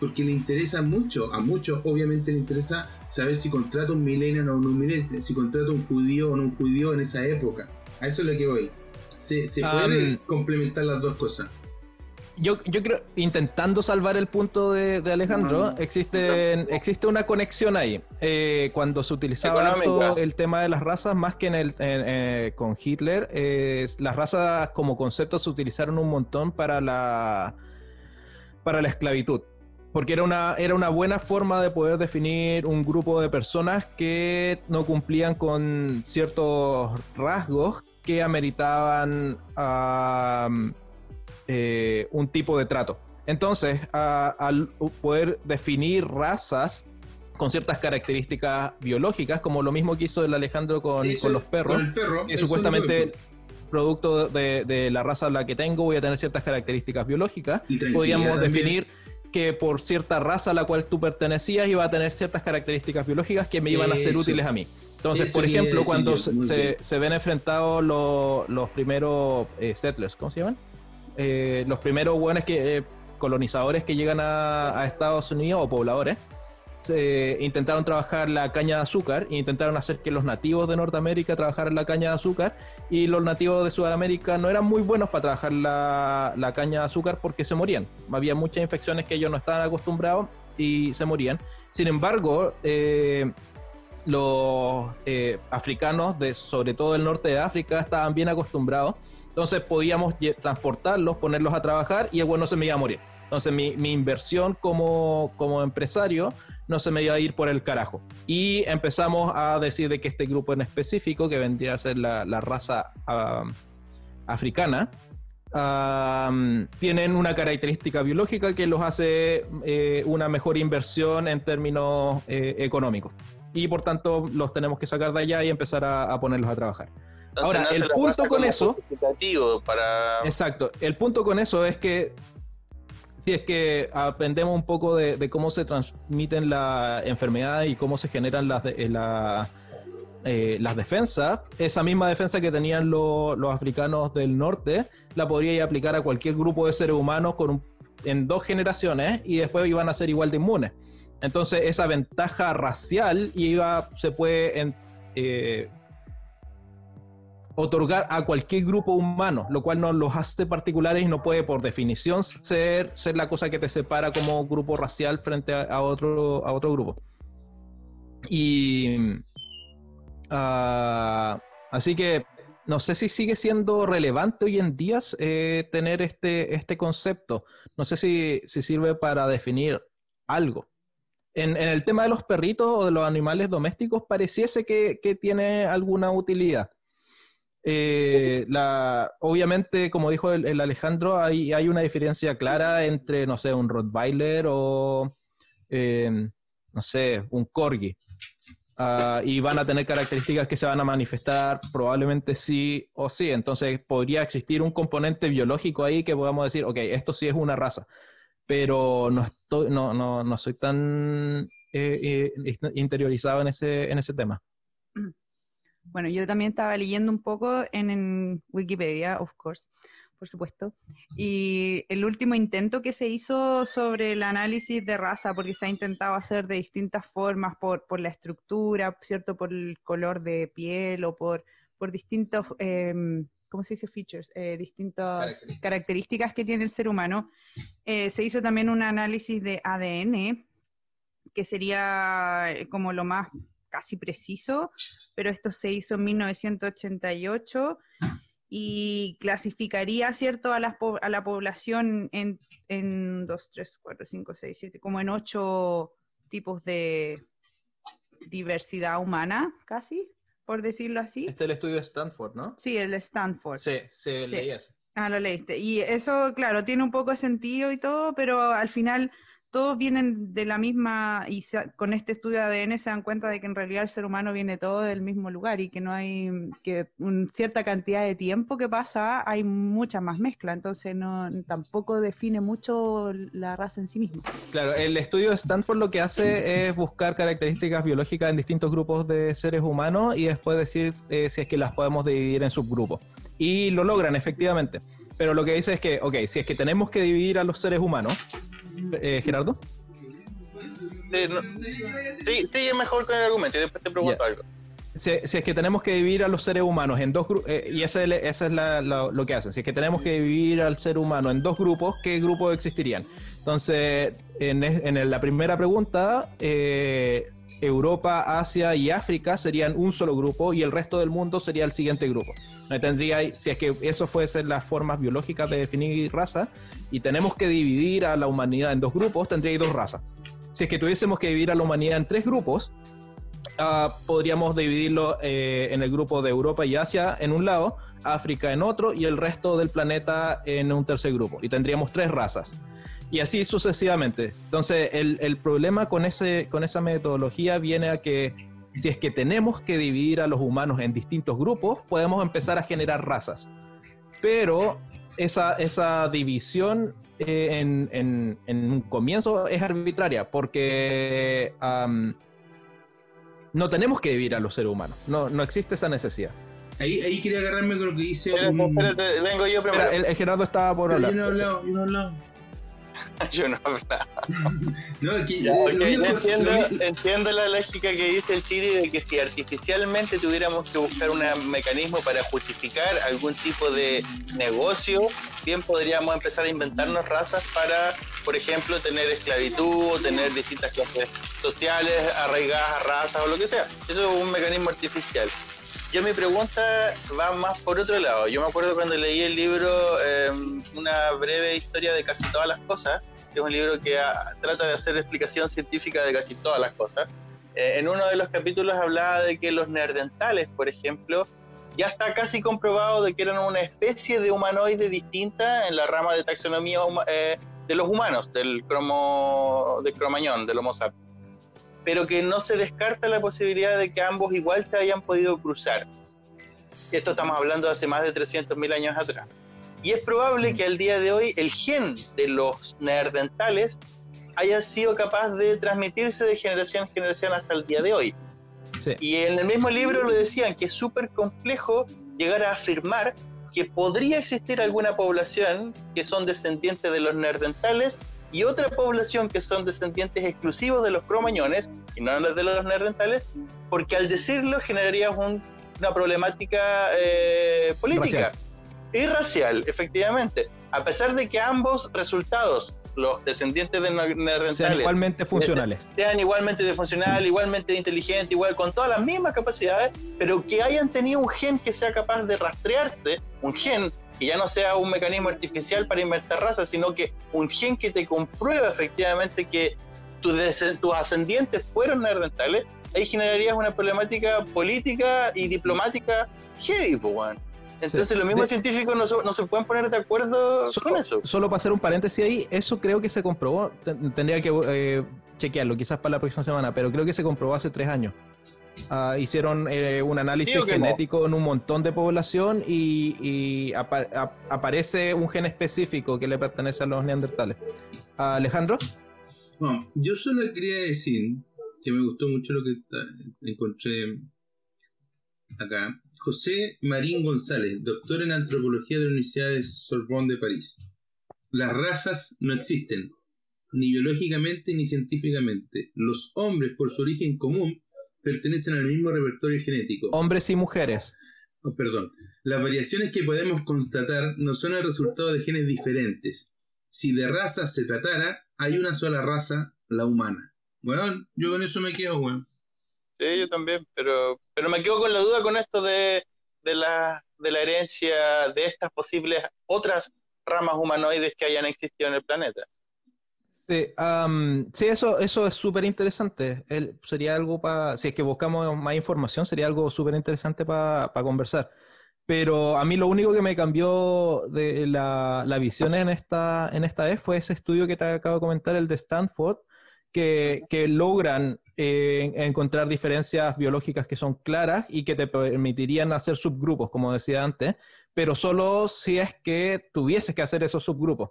Speaker 3: Porque le interesa mucho, a muchos obviamente le interesa saber si contrata un millennial o no un millennial, si contrata un judío o no un judío en esa época. A eso es lo que voy. Se, se
Speaker 2: Am,
Speaker 3: puede complementar las dos cosas.
Speaker 2: Yo, yo creo, intentando salvar el punto de, de Alejandro, existe, existe una conexión ahí. Eh, cuando se utilizaba el tema de las razas, más que en el, en- eh, con Hitler, eh, las razas como concepto se utilizaron un montón para la, para la esclavitud. Porque era una, era una buena forma de poder definir un grupo de personas que no cumplían con ciertos rasgos que ameritaban ah, eh, un tipo de trato. Entonces, a- al poder definir razas con ciertas características biológicas, como lo mismo que hizo el Alejandro con,
Speaker 3: Eso,
Speaker 2: con los perros,
Speaker 3: con el perro,
Speaker 2: que supuestamente producto de, de la raza a la que tengo voy a tener ciertas características biológicas.
Speaker 3: Y
Speaker 2: Podríamos
Speaker 3: también.
Speaker 2: definir que por cierta raza a la cual tú pertenecías iba a tener ciertas características biológicas que me iban a ser
Speaker 3: Eso.
Speaker 2: útiles a mí. Entonces,
Speaker 3: Eso
Speaker 2: por ejemplo, cuando se, ven enfrentados los, los primeros eh, settlers, ¿cómo se llaman? Eh, los primeros eh, colonizadores que llegan a, Estados Unidos o pobladores, se intentaron trabajar la caña de azúcar e intentaron hacer que los nativos de Norteamérica trabajaran la caña de azúcar y los nativos de Sudamérica no eran muy buenos para trabajar la, la caña de azúcar porque se morían. Había muchas infecciones que ellos no estaban acostumbrados y se morían. Sin embargo, eh, los eh, africanos, de, sobre todo del norte de África, estaban bien acostumbrados. Entonces podíamos transportarlos, ponerlos a trabajar y el bueno no se me iba a morir. Entonces mi, mi inversión como, como empresario no se me iba a ir por el carajo. Y empezamos a decir de que este grupo en específico, que vendría a ser la, la raza africana, ah, tienen una característica biológica que los hace eh, una mejor inversión en términos eh, económicos. Y por tanto los tenemos que sacar de allá y empezar a, a ponerlos a trabajar. Ahora, el punto con eso-
Speaker 4: para...
Speaker 2: Exacto. El punto con eso es que si es que aprendemos un poco de, de cómo se transmiten las enfermedades y cómo se generan las, de- eh, la- eh, las defensas, esa misma defensa que tenían lo- los africanos del norte, la podría aplicar a cualquier grupo de seres humanos con un- en dos generaciones y después iban a ser igual de inmunes. Entonces esa ventaja racial iba, se puede en- eh, otorgar a cualquier grupo humano, lo cual no los hace particulares y no puede por definición ser, ser la cosa que te separa como grupo racial frente a, a otro, a otro grupo. Y ah, así que no sé si sigue siendo relevante hoy en día eh, tener este, este concepto. No sé si, si sirve para definir algo. En, en el tema de los perritos o de los animales domésticos, pareciese que, que tiene alguna utilidad. Eh, obviamente, como dijo el, Alejandro, hay, hay una diferencia clara entre, no sé, un Rottweiler o, eh, no sé, un Corgi. Ah, y van a tener características que se van a manifestar probablemente sí o sí. Entonces podría existir un componente biológico ahí que podamos decir, ok, esto sí es una raza. Pero no, estoy, no, no, no soy tan eh, eh, interiorizado en ese, en ese tema.
Speaker 5: Bueno, yo también estaba leyendo un poco en, en Wikipedia, of course, por supuesto, y el último intento que se hizo sobre el análisis de raza, porque se ha intentado hacer de distintas formas, por, por la estructura, ¿cierto? Por el color de piel o por, por distintos, eh, ¿cómo se dice? Features, eh, distintas
Speaker 2: Características.
Speaker 5: características que tiene el ser humano. Eh, se hizo también un análisis de ADN, que sería eh, como lo más casi preciso, pero esto se hizo en 1988 y clasificaría, ¿cierto?, a la, a la población en, en 2, 3, 4, 5, 6, 7, como en ocho tipos de diversidad humana, casi, por decirlo así.
Speaker 2: Este es el estudio de Stanford, ¿no?
Speaker 5: Sí, el Stanford.
Speaker 2: Sí, sí,
Speaker 5: Sí.
Speaker 2: leí ese.
Speaker 5: Ah, lo leíste. Y eso, claro, tiene un poco de sentido y todo, pero al final todos vienen de la misma, y se- con este estudio de ADN se dan cuenta de que en realidad el ser humano viene todo del mismo lugar y que no hay, que una cierta cantidad de tiempo que pasa, hay mucha más mezcla, entonces no, tampoco define mucho la raza en sí misma.
Speaker 2: Claro, el estudio de Stanford lo que hace es buscar características biológicas en distintos grupos de seres humanos y después decir eh, si es que las podemos dividir en subgrupos. Y lo logran, efectivamente. Pero lo que dice es que, ok, si es que tenemos que dividir a los seres humanos, eh, Gerardo,
Speaker 4: Sí, no- sí, mejor con el argumento y después te pregunto algo.
Speaker 2: si, si es que tenemos que dividir a los seres humanos en dos grupos, y ese, ese es la- la- lo que hacen, si es que tenemos que dividir al ser humano en dos grupos, ¿qué grupos existirían? Entonces, en, en la primera pregunta, eh, Europa, Asia y África serían un solo grupo y el resto del mundo sería el siguiente grupo. Tendría, si es que eso fuesen las formas biológicas de definir raza, y tenemos que dividir a la humanidad en dos grupos, tendría dos razas. Si es que tuviésemos que dividir a la humanidad en tres grupos, ah, podríamos dividirlo eh, en el grupo de Europa y Asia en un lado, África en otro y el resto del planeta en un tercer grupo. Y tendríamos tres razas. Y así sucesivamente. Entonces, el, el problema con, ese, con esa metodología viene a que si es que tenemos que dividir a los humanos en distintos grupos, podemos empezar a generar razas. Pero esa, esa división eh, en, en- en un comienzo es arbitraria, porque no tenemos que dividir a los seres humanos. No, no existe esa necesidad.
Speaker 3: Ahí, ahí quería agarrarme con lo que dice
Speaker 4: Espérate,
Speaker 3: un...
Speaker 4: espérate, vengo yo primero.
Speaker 2: Espera, el, el Gerardo estaba por hablar.
Speaker 3: yo no he hablado, yo no he hablado.
Speaker 4: Yo no hablaba.
Speaker 3: No.
Speaker 4: Ya,
Speaker 3: único-
Speaker 4: entiendo, entiendo la lógica que dice el Chile de que si artificialmente tuviéramos que buscar un mecanismo para justificar algún tipo de negocio, bien podríamos empezar a inventarnos razas para, por ejemplo, tener esclavitud o tener distintas clases sociales arraigadas a razas o lo que sea. Eso es un mecanismo artificial. Yo mi pregunta va más por otro lado. Yo me acuerdo cuando leí el libro eh, Una breve historia de casi todas las cosas, que es un libro que ah, trata de hacer explicación científica de casi todas las cosas. Eh, en uno de los capítulos hablaba de que los neandertales, por ejemplo, ya está casi comprobado de que eran una especie de humanoide distinta en la rama de taxonomía eh, de los humanos, del cromo, del cromañón, del Homo sapiens pero que no se descarta la posibilidad de que ambos igual se hayan podido cruzar. Esto estamos hablando de hace más de 300.000 años atrás. Y es probable que al día de hoy el gen de los neandertales haya sido capaz de transmitirse de generación en generación hasta el día de hoy.
Speaker 2: Sí.
Speaker 4: Y en el mismo libro lo decían que es súper complejo llegar a afirmar que podría existir alguna población que son descendientes de los neandertales y otra población que son descendientes exclusivos de los cromañones y no de los neandertales, porque al decirlo generaría un- una problemática eh, política
Speaker 2: Racial.
Speaker 4: y racial, efectivamente. A pesar de que ambos resultados, los descendientes de
Speaker 2: Sean
Speaker 4: neandertales,
Speaker 2: igualmente funcionales.
Speaker 4: sean igualmente de funcional, igualmente de inteligente, igual con todas las mismas capacidades, pero que hayan tenido un gen que sea capaz de rastrearse, un gen que ya no sea un mecanismo artificial para inventar razas, sino que un gen que te comprueba efectivamente que tus, ascendientes fueron neandertales, ahí generarías una problemática política y diplomática heavy, weón. Entonces
Speaker 2: Sí.
Speaker 4: los mismos
Speaker 2: De-
Speaker 4: científicos no, se- no se pueden poner de acuerdo con eso.
Speaker 2: solo para hacer un paréntesis ahí, eso creo que se comprobó. Ten- Tendría que eh, chequearlo, quizás para la próxima semana, pero creo que se comprobó hace tres años. Ah, hicieron eh, un análisis
Speaker 4: no.
Speaker 2: genético en un montón de población y, y apa- ap- aparece un gen específico que le pertenece a los neandertales. Alejandro,
Speaker 3: No, yo solo quería decir que me gustó mucho lo que encontré acá. José Marín González, doctor en antropología de la Universidad de Sorbonne de París. Las razas no existen, ni biológicamente ni científicamente. Los hombres, por su origen común, pertenecen al mismo repertorio genético.
Speaker 2: hombres y mujeres.
Speaker 3: Oh, perdón. Las variaciones que podemos constatar no son el resultado de genes diferentes. Si de raza se tratara, hay una sola raza, la humana. Bueno, yo con eso me quedo, weón.
Speaker 4: Sí, yo también, pero, pero me quedo con la duda con esto de, de, la, de la herencia de estas posibles otras ramas humanoides que hayan existido en el planeta.
Speaker 2: Sí, am, sí, eso, eso es súper interesante. Sería algo para, si es que buscamos más información, sería algo súper interesante para conversar. Pero a mí lo único que me cambió de la, la visión en esta, en esta vez fue ese estudio que te acabo de comentar, el de Stanford, que, que logran eh, encontrar diferencias biológicas que son claras y que te permitirían hacer subgrupos, como decía antes, pero solo si es que tuvieses que hacer esos subgrupos.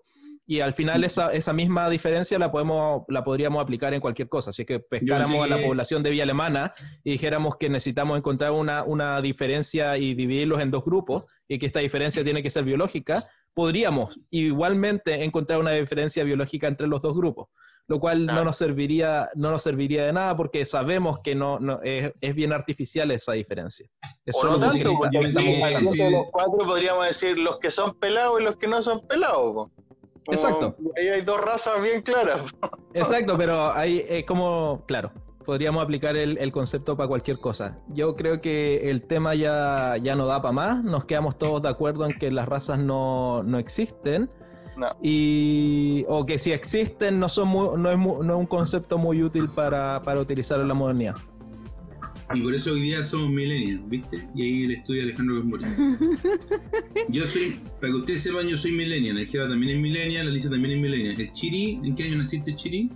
Speaker 2: Y al final esa, esa misma diferencia la podemos, la podríamos aplicar en cualquier cosa. Si es que pescáramos a la población de Villa Alemana y dijéramos que necesitamos encontrar una, una diferencia y dividirlos en dos grupos y que esta diferencia tiene que ser biológica, podríamos igualmente encontrar una diferencia biológica entre los dos grupos, lo cual no nos serviría, no nos serviría de nada porque sabemos que no, no- es, es bien artificial esa diferencia. Es
Speaker 4: O no tanto, porque
Speaker 3: sí.
Speaker 4: de los cuatro podríamos decir los que son pelados y los que no son pelados. Como-
Speaker 2: Exacto.
Speaker 4: Ahí hay dos razas bien claras.
Speaker 2: Exacto, pero hay eh, como, claro, podríamos aplicar el, el concepto para cualquier cosa. Yo creo que el tema ya, ya no da para más, nos quedamos todos de acuerdo en que las razas no, no existen.
Speaker 4: No.
Speaker 2: Y, o que si existen no, son muy- no, es no es un concepto muy útil para, para utilizar en la modernidad.
Speaker 3: Y por eso hoy día somos millennials, ¿viste? Y ahí el estudio de Alejandro Gambory. Yo soy, para que ustedes sepan, yo soy millennial. El Jeva también es millennial, la Lisa también es millennial. El Chiri, ¿en qué año naciste, Chiri?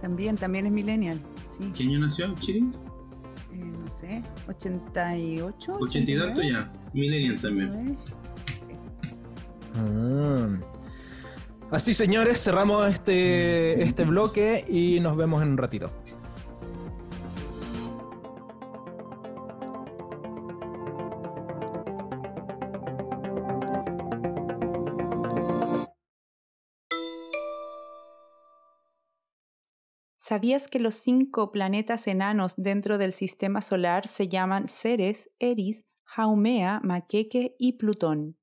Speaker 5: También, también es millennial. Sí.
Speaker 3: ¿Qué año nació, Chiri?
Speaker 5: Eh, no sé, 88.
Speaker 3: Ochenta y tanto ya. Millennial también.
Speaker 5: 89. Sí.
Speaker 2: Mm. Así, señores, cerramos este, este bloque y nos vemos en un ratito.
Speaker 6: ¿Sabías que los cinco planetas enanos dentro del sistema solar se llaman Ceres, Eris, Haumea, Maqueque y Plutón?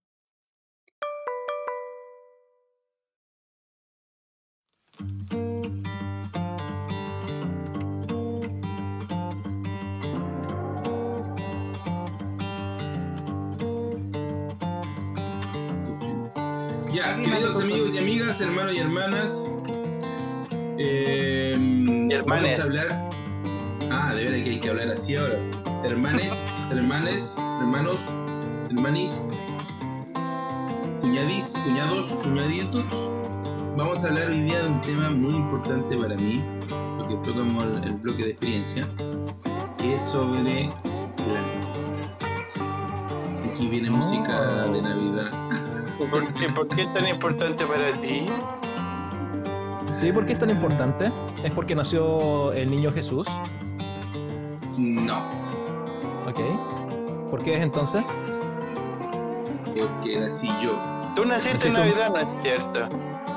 Speaker 3: Ya, queridos amigos y amigas, hermanos y hermanas. Eh,
Speaker 4: hermanes.
Speaker 3: Vamos a hablar. Ah, de veras que hay que hablar así ahora. Hermanes, hermanes, hermanos, hermanis, cuñadis, cuñados, cuñaditos. Vamos a hablar hoy día de un tema muy importante para mí, porque tocamos el, el bloque de experiencia, que es sobre la Aquí viene música de Navidad.
Speaker 4: ¿Por qué, ¿Por qué es tan importante para ti?
Speaker 2: ¿Sí? ¿Por qué es tan importante? ¿Es porque nació el niño Jesús?
Speaker 3: No,
Speaker 2: Ok. ¿Por qué es entonces?
Speaker 3: porque nací yo.
Speaker 4: Tú naciste en
Speaker 2: un-
Speaker 4: Navidad, ¿no es cierto?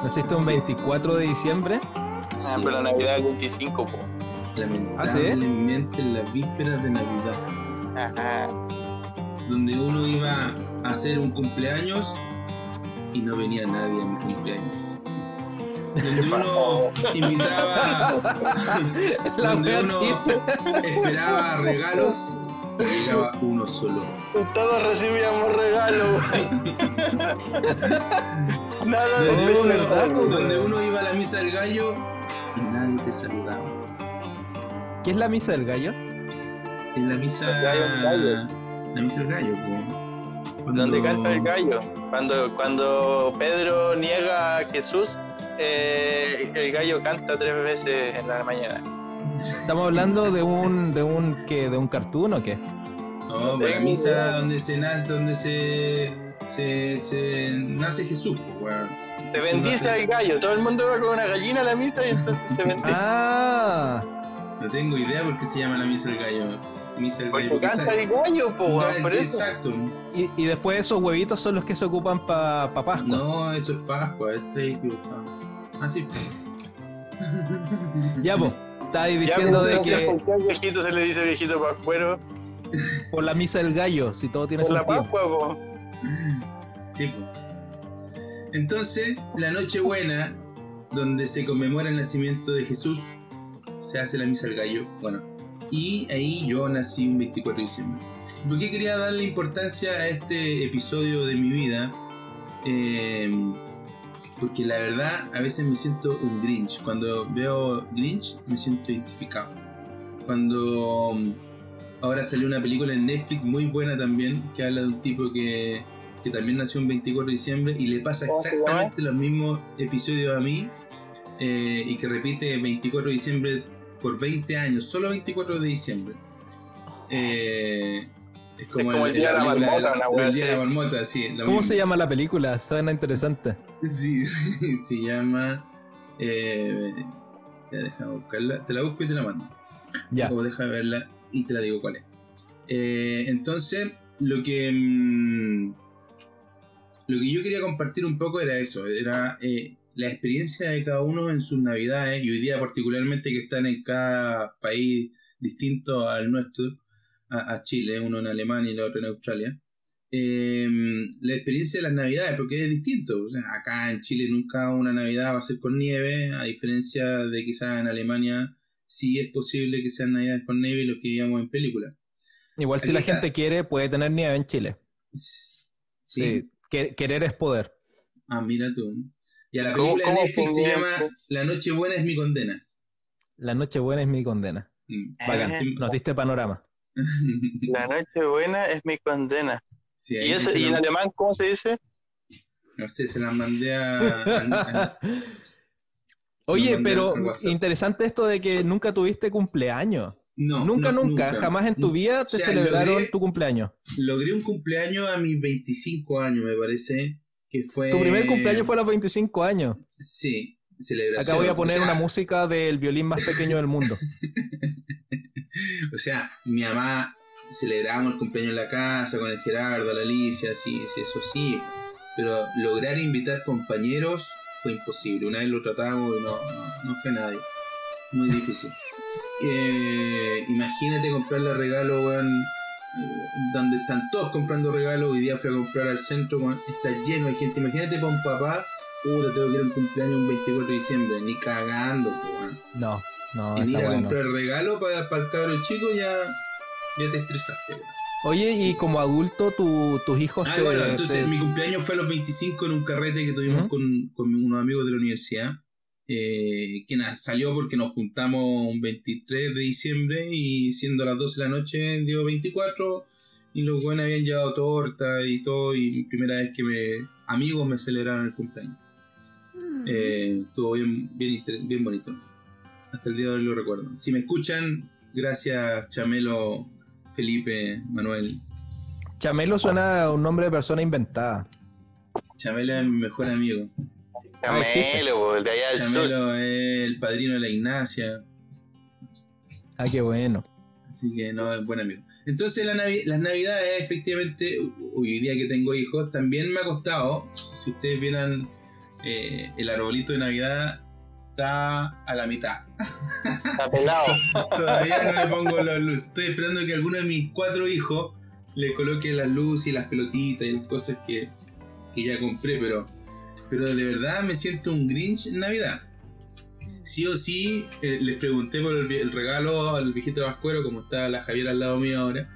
Speaker 2: Naciste un 24 de diciembre.
Speaker 4: Ah,
Speaker 3: Así
Speaker 4: pero. Navidad es 25, po.
Speaker 3: Lamentablemente en las vísperas de Navidad,
Speaker 4: Ajá.
Speaker 3: donde uno iba a hacer un cumpleaños y no venía nadie a mi cumpleaños. Donde uno invitaba,
Speaker 2: La
Speaker 3: donde uno esperaba regalos, pero llegaba uno solo.
Speaker 4: Todos recibíamos regalos. Nada de
Speaker 3: Donde uno,
Speaker 2: ¿verdad, po?
Speaker 3: donde uno iba a la misa del gallo y nadie te saludaba.
Speaker 2: ¿Qué es la misa del gallo?
Speaker 3: En la misa.
Speaker 4: El gallo, el gallo.
Speaker 3: La misa del gallo. Cuando-
Speaker 4: Donde canta el gallo. Cuando, cuando Pedro niega a Jesús, eh, el gallo canta tres veces en la mañana.
Speaker 2: ¿Estamos hablando de un de un qué, de un cartoon o qué?
Speaker 3: No, para la misa donde se nace, donde se, se, se nace Jesús, po, weón.
Speaker 4: Se
Speaker 3: Jesús
Speaker 4: bendice
Speaker 3: nace-
Speaker 4: al gallo. Todo el mundo va con una gallina a la misa y entonces se bendice.
Speaker 2: Ah,
Speaker 3: No tengo idea por qué se llama la misa del gallo. Misa del gallo.
Speaker 4: Porque canta el gallo, po,
Speaker 3: un
Speaker 4: weón,
Speaker 3: gallo,
Speaker 4: por eso.
Speaker 3: Exacto.
Speaker 2: y, y después esos huevitos son los que se ocupan para pa Pascua.
Speaker 3: No, eso es Pascua, estoy equivocado. Ah, sí.
Speaker 2: Ya, pues, estáis
Speaker 4: Ya,
Speaker 2: diciendo de que
Speaker 4: ¿Por qué al viejito se le dice viejito pascuero?
Speaker 2: por la misa del gallo, si todo tiene
Speaker 4: Por la. Pascua, po.
Speaker 3: Sí, po. Entonces, la Nochebuena, donde se conmemora el nacimiento de Jesús, se hace la misa del gallo. Bueno, y ahí yo nací un 24 de diciembre. ¿Por qué quería darle importancia a este episodio de mi vida? Eh, porque la verdad, a veces me siento un Grinch. Cuando veo Grinch, me siento identificado. Cuando mm, ahora salió una película en Netflix muy buena también, que habla de un tipo que, que también nació un 24 de diciembre y le pasa
Speaker 4: ¿Cómo se llama?
Speaker 3: exactamente los mismos episodios a mí eh, y que repite 24 de diciembre por 20 años, solo 24 de diciembre. Eh, es como,
Speaker 4: Es como el día de la marmota, una
Speaker 3: el día de la
Speaker 4: así.
Speaker 3: marmota, sí. lo
Speaker 2: ¿Cómo
Speaker 3: mismo.
Speaker 2: se llama la película? Suena interesante.
Speaker 3: Sí, se llama. Eh, ya déjame buscarla. Te la busco y te la mando.
Speaker 2: Ya.
Speaker 3: O deja de verla y te la digo cuál es. Eh, entonces, lo que. mm, lo que yo quería compartir un poco era eso. Era eh, la experiencia de cada uno en sus navidades. Y hoy día, particularmente, que están en cada país distinto al nuestro. A, a Chile, uno en Alemania y el otro en Australia eh, la experiencia de las navidades, porque es distinto. O sea, acá en Chile nunca una navidad va a ser con nieve, a diferencia de quizás en Alemania sí es posible que sean navidades con nieve, lo que veíamos en películas.
Speaker 2: Igual si
Speaker 3: Aquí
Speaker 2: la
Speaker 3: está.
Speaker 2: gente quiere, puede tener nieve en Chile.
Speaker 3: Sí.
Speaker 2: Sí. Que- Querer es poder.
Speaker 3: Ah, mira tú. Y a la
Speaker 4: ¿Cómo-
Speaker 3: película de
Speaker 4: cómo
Speaker 3: Netflix se llama La Noche Buena es mi condena.
Speaker 2: La noche buena es mi condena.
Speaker 3: Mm.
Speaker 2: Bacán. Nos diste panorama.
Speaker 4: La noche buena es mi condena.
Speaker 3: Sí,
Speaker 4: ¿Y, eso,
Speaker 3: dice
Speaker 4: ¿Y en
Speaker 3: la-
Speaker 4: alemán cómo se dice?
Speaker 3: No sé, se las mandé a... a- a-
Speaker 2: Oye,
Speaker 3: mandé
Speaker 2: pero interesante esto de que nunca tuviste cumpleaños.
Speaker 3: No,
Speaker 2: nunca,
Speaker 3: no,
Speaker 2: nunca, jamás en tu vida te
Speaker 3: O sea,
Speaker 2: celebraron
Speaker 3: logré-
Speaker 2: tu cumpleaños.
Speaker 3: Logré un cumpleaños a mis 25 años, me parece. Que fue...
Speaker 2: Tu primer cumpleaños fue a los 25 años.
Speaker 3: Sí, celebración.
Speaker 2: Acá voy a poner
Speaker 3: o sea,
Speaker 2: una música del violín más pequeño del mundo.
Speaker 3: O sea, mi mamá celebramos el cumpleaños en la casa con el Gerardo, la Alicia, sí, sí, eso sí. Pero lograr invitar compañeros fue imposible. Una vez lo tratamos y no, no, no fue nadie. Muy difícil. Eh, imagínate comprarle regalo, weón. Donde están todos comprando regalos. Hoy día fui a comprar al centro, weón, está lleno de gente. Imagínate un papá, puta, tengo que ir a un cumpleaños un 24 de diciembre. Ni cagando, weón.
Speaker 2: No, no,
Speaker 3: En ir a
Speaker 2: weá no.
Speaker 3: comprar regalo para, el cabro chico ya, ya te estresaste.
Speaker 2: Oye, y como adulto, tu- tus hijos
Speaker 3: Ah,
Speaker 2: te,
Speaker 3: bueno, entonces
Speaker 2: te-
Speaker 3: mi cumpleaños fue a los 25 en un carrete que tuvimos con, con unos amigos de la universidad. Eh, que nada, salió porque nos juntamos un 23 de diciembre y siendo las 12 de la noche dio 24 y los buenos habían llevado torta y todo y primera vez que me amigos me celebraron el cumpleaños. Eh, estuvo bien, bien, bien bonito. Hasta el día de hoy lo recuerdo. Si me escuchan, gracias Chamelo, Felipe, Manuel.
Speaker 2: Chamelo suena a un nombre de persona inventada.
Speaker 3: Chamelo es mi mejor amigo.
Speaker 2: Ah.
Speaker 4: Chamelo, el de allá del sur.
Speaker 3: Chamelo es el padrino de la Ignacia.
Speaker 2: Ah, qué bueno.
Speaker 3: Así que no, es buen amigo. Entonces la navi- las navidades, efectivamente, hoy día que tengo hijos, también me ha costado. Si ustedes vieran eh, el arbolito de Navidad, está a la mitad.
Speaker 4: Está pelado.
Speaker 3: Todavía no le pongo las luces. Estoy esperando que alguno de mis cuatro hijos le coloque las luces y las pelotitas y las cosas que, que ya compré, pero, pero de verdad me siento un Grinch en Navidad. Sí o sí, eh, les pregunté por el regalo al viejito Vascuero, como está la Javier al lado mío ahora.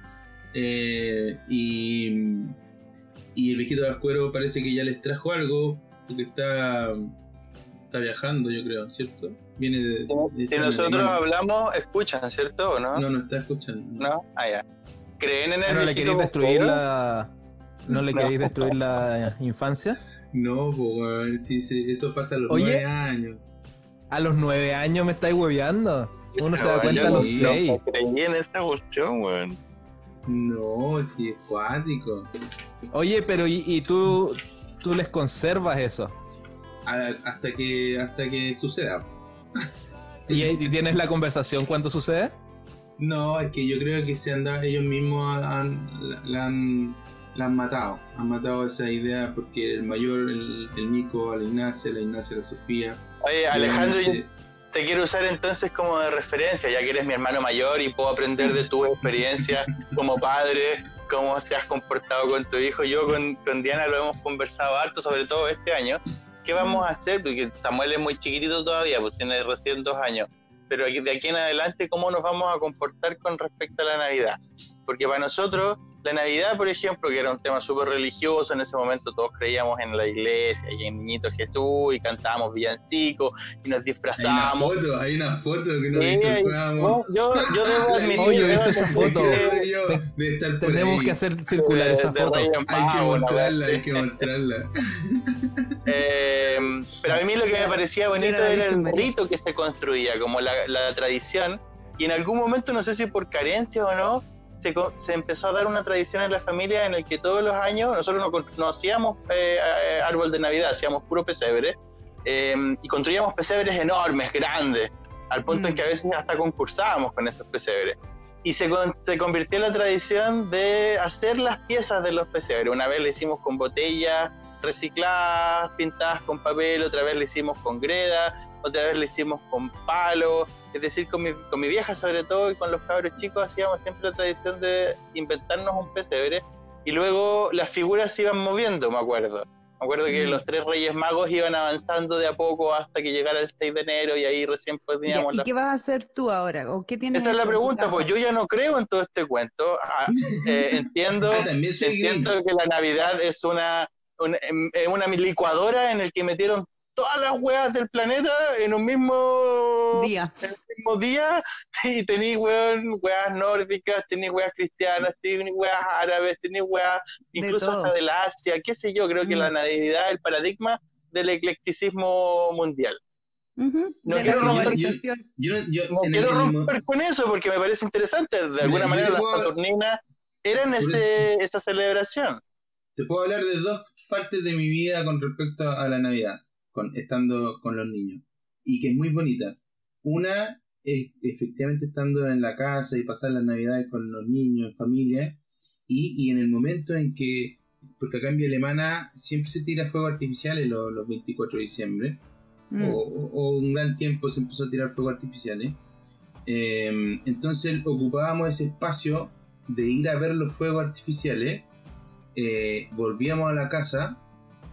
Speaker 3: eh, y, y el viejito Vascuero parece que ya les trajo algo, porque está, está viajando, yo creo, ¿cierto? Viene de. de-
Speaker 4: Si nosotros hablamos, escuchan, ¿cierto o no?
Speaker 3: No, no está escuchando.
Speaker 4: ¿No? Ah, ya. ¿Creen en el
Speaker 2: ¿No le queréis destruir la... ¿No le
Speaker 4: No.
Speaker 2: queréis destruir la infancia?
Speaker 3: No, pues, sí, sí, eso pasa a los
Speaker 2: Oye.
Speaker 3: nueve años.
Speaker 2: A los nueve años me estáis hueveando. Uno se da cuenta a los
Speaker 3: sí,
Speaker 4: no
Speaker 2: seis.
Speaker 4: creí en esta cuestión, weón.
Speaker 3: No, sí, es cuático.
Speaker 2: Oye, pero ¿y, y tú, tú les conservas eso?
Speaker 3: Hasta que hasta que suceda.
Speaker 2: ¿Y, y tienes la conversación cuando sucede?
Speaker 3: No, es que yo creo que se han dado- ellos mismos han, la, la han, la han matado. Han matado esa idea porque el mayor, el, el Nico, a la Ignacia, la Ignacia, a la Sofía.
Speaker 4: Oye, Alejandro, yo
Speaker 3: obviamente-
Speaker 4: te quiero usar entonces como de referencia, ya que eres mi hermano mayor y puedo aprender de tus experiencias como padre, cómo te has comportado con tu hijo. Yo con, con Diana lo hemos conversado harto, sobre todo este año. ¿Qué vamos a hacer? Porque Samuel es muy chiquitito todavía, pues tiene recién dos años. Pero aquí, de aquí en adelante, ¿cómo nos vamos a comportar con respecto a la Navidad? Porque para nosotros, la Navidad, por ejemplo, que era un tema súper religioso, en ese momento todos creíamos en la iglesia y en Niñito Jesús y cantábamos villancicos y nos
Speaker 3: Hay una
Speaker 4: disfrazábamos.
Speaker 3: foto, hay una foto que nos
Speaker 4: Sí,
Speaker 3: disfrazamos.
Speaker 4: yo, yo debo admitir
Speaker 2: Oye,
Speaker 4: que
Speaker 2: he visto esa foto.
Speaker 3: yo de estar por
Speaker 2: Tenemos
Speaker 3: ahí.
Speaker 2: que hacer circular esa
Speaker 4: de
Speaker 2: foto.
Speaker 3: Hay que mostrarla, hay que mostrarla.
Speaker 4: Eh, pero a mí lo que me parecía bonito
Speaker 5: Era
Speaker 4: era el rito que se construía, como la, la tradición. Y en algún momento, no sé si por carencia o no, se, se empezó a dar una tradición en la familia en el que todos los años nosotros no, no hacíamos eh, eh, árbol de Navidad, hacíamos puro pesebre. eh, y construíamos pesebres enormes, grandes, al punto en
Speaker 5: Mm.
Speaker 4: que a veces hasta concursábamos con esos pesebres. Y se, se convirtió en la tradición de hacer las piezas de los pesebres. Una vez lo hicimos con botellas recicladas, pintadas con papel, otra vez lo hicimos con greda, otra vez lo hicimos con palo, es decir, con mi, con mi vieja sobre todo y con los cabros chicos hacíamos siempre la tradición de inventarnos un pesebre y luego las figuras se iban moviendo, me acuerdo. Me acuerdo que
Speaker 5: Mm.
Speaker 4: los tres reyes magos iban avanzando de a poco hasta que llegara el 6 de enero y ahí recién
Speaker 5: Ya,
Speaker 4: poníamos
Speaker 5: ¿Y
Speaker 4: la
Speaker 5: qué vas a hacer tú ahora? ¿O qué tienes
Speaker 4: esa es la pregunta, pues yo ya no creo en todo este cuento. Ah, eh, entiendo, entiendo que la Navidad es una, una, una licuadora en el que metieron todas las weas del planeta en un mismo
Speaker 5: Día.
Speaker 4: en el mismo día y tenéis weón, weas nórdicas, tenéis weas cristianas, tenéis weas árabes, tenéis weas incluso
Speaker 5: todo.
Speaker 4: hasta del Asia, qué sé yo, creo que
Speaker 5: Mm.
Speaker 4: la Navidad es el paradigma del eclecticismo mundial. No
Speaker 5: de
Speaker 4: quiero romper-.
Speaker 3: Yo, yo,
Speaker 4: No quiero con eso porque me parece interesante. De alguna
Speaker 3: yo
Speaker 4: manera las
Speaker 3: puedo-
Speaker 4: Saturninas eran ese, esa celebración.
Speaker 3: Te puedo hablar de dos partes de mi vida con respecto a la Navidad, con, estando con los niños, y que es muy bonita. Una es efectivamente estando en la casa y pasar las Navidades con los niños, en familia, y, y en el momento en que, porque acá en Vía Alemana siempre se tira fuego artificiales los, los 24 de diciembre,
Speaker 5: Mm.
Speaker 3: o, o un gran tiempo se empezó a tirar fuego artificiales. Eh, entonces ocupábamos ese espacio de ir a ver los fuegos artificiales, eh, volvíamos a la casa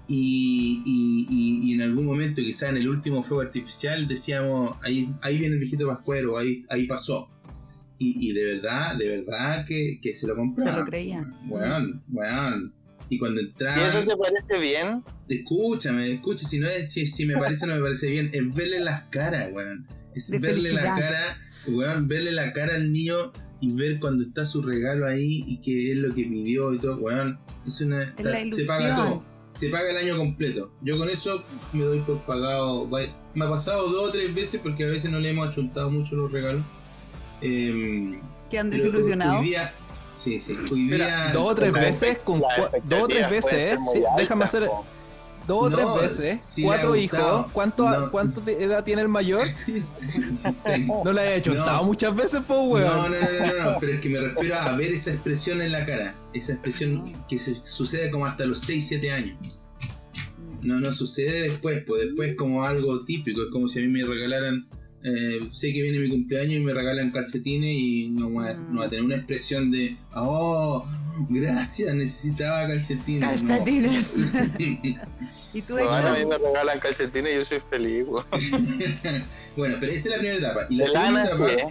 Speaker 3: y, y- y- y en algún momento, quizá en el último fuego artificial, decíamos, ahí, ahí viene el viejito pascuero, ahí, ahí pasó. Y, y de verdad, de verdad que, que se lo compraban.
Speaker 5: Se lo creían.
Speaker 3: Weón, weón. Y cuando
Speaker 4: ¿Y
Speaker 3: entraban...
Speaker 4: eso te parece bien?
Speaker 3: Escúchame, escucha, si no es, si, si me parece o no me parece bien, es verle las caras, weón. Es
Speaker 5: De
Speaker 3: verle la cara, weón, verle la cara al niño y ver cuando está su regalo ahí y que es lo que pidió y todo, weón. Es una.
Speaker 5: Es la
Speaker 3: se paga todo. Se paga el año completo. Yo con eso me doy por pagado. Me ha pasado dos o tres veces porque a veces no le hemos achuntado mucho los regalos. Em,
Speaker 5: Que han desilusionado.
Speaker 3: Hoy día, Sí, sí. Hoy
Speaker 2: Mira,
Speaker 3: día.
Speaker 2: dos o tres veces, con dos o tres veces, sí, déjame hacer
Speaker 4: po.
Speaker 2: Dos o tres veces,
Speaker 3: le
Speaker 2: cuatro hijos. ¿Cuánto,
Speaker 3: No.
Speaker 2: ¿Cuánto de edad tiene el mayor?
Speaker 3: Sí.
Speaker 2: No le he chuntado
Speaker 3: No.
Speaker 2: muchas veces, pues, weón.
Speaker 3: no, no, no, no, pero es que me refiero a ver esa expresión en la cara. Esa expresión que se sucede como hasta los 6, 7 años. No, no sucede después, pues después es como algo típico. Es como si a mí me regalaran. Eh, sé que viene mi cumpleaños y me regalan calcetines y no va, no va a tener una expresión de. ¡Oh! Gracias, necesitaba calcetines. No.
Speaker 5: Calcetines. ¿Y tú,
Speaker 4: a mí me regalan calcetines y yo soy feliz,
Speaker 3: bueno, pero esa es la primera etapa. Y la
Speaker 4: De
Speaker 3: segunda etapa.
Speaker 4: ¿eh?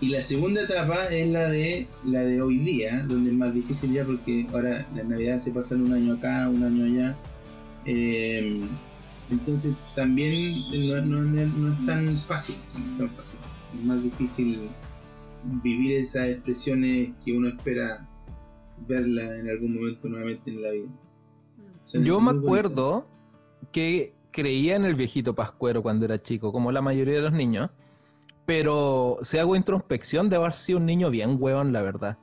Speaker 3: Y la segunda etapa es la de la de hoy día, donde es más difícil ya porque ahora las navidades se pasan un año acá, un año allá. Eh, entonces también no, no- es tan fácil, no es tan fácil. Es más difícil vivir esas expresiones que uno espera verla en algún momento nuevamente en la vida. Son
Speaker 2: Yo me
Speaker 3: bonitas.
Speaker 2: acuerdo que creía en el viejito Pascuero cuando era chico, como la mayoría de los niños. Pero si hago introspección, debo haber sido un niño bien hueón, la verdad.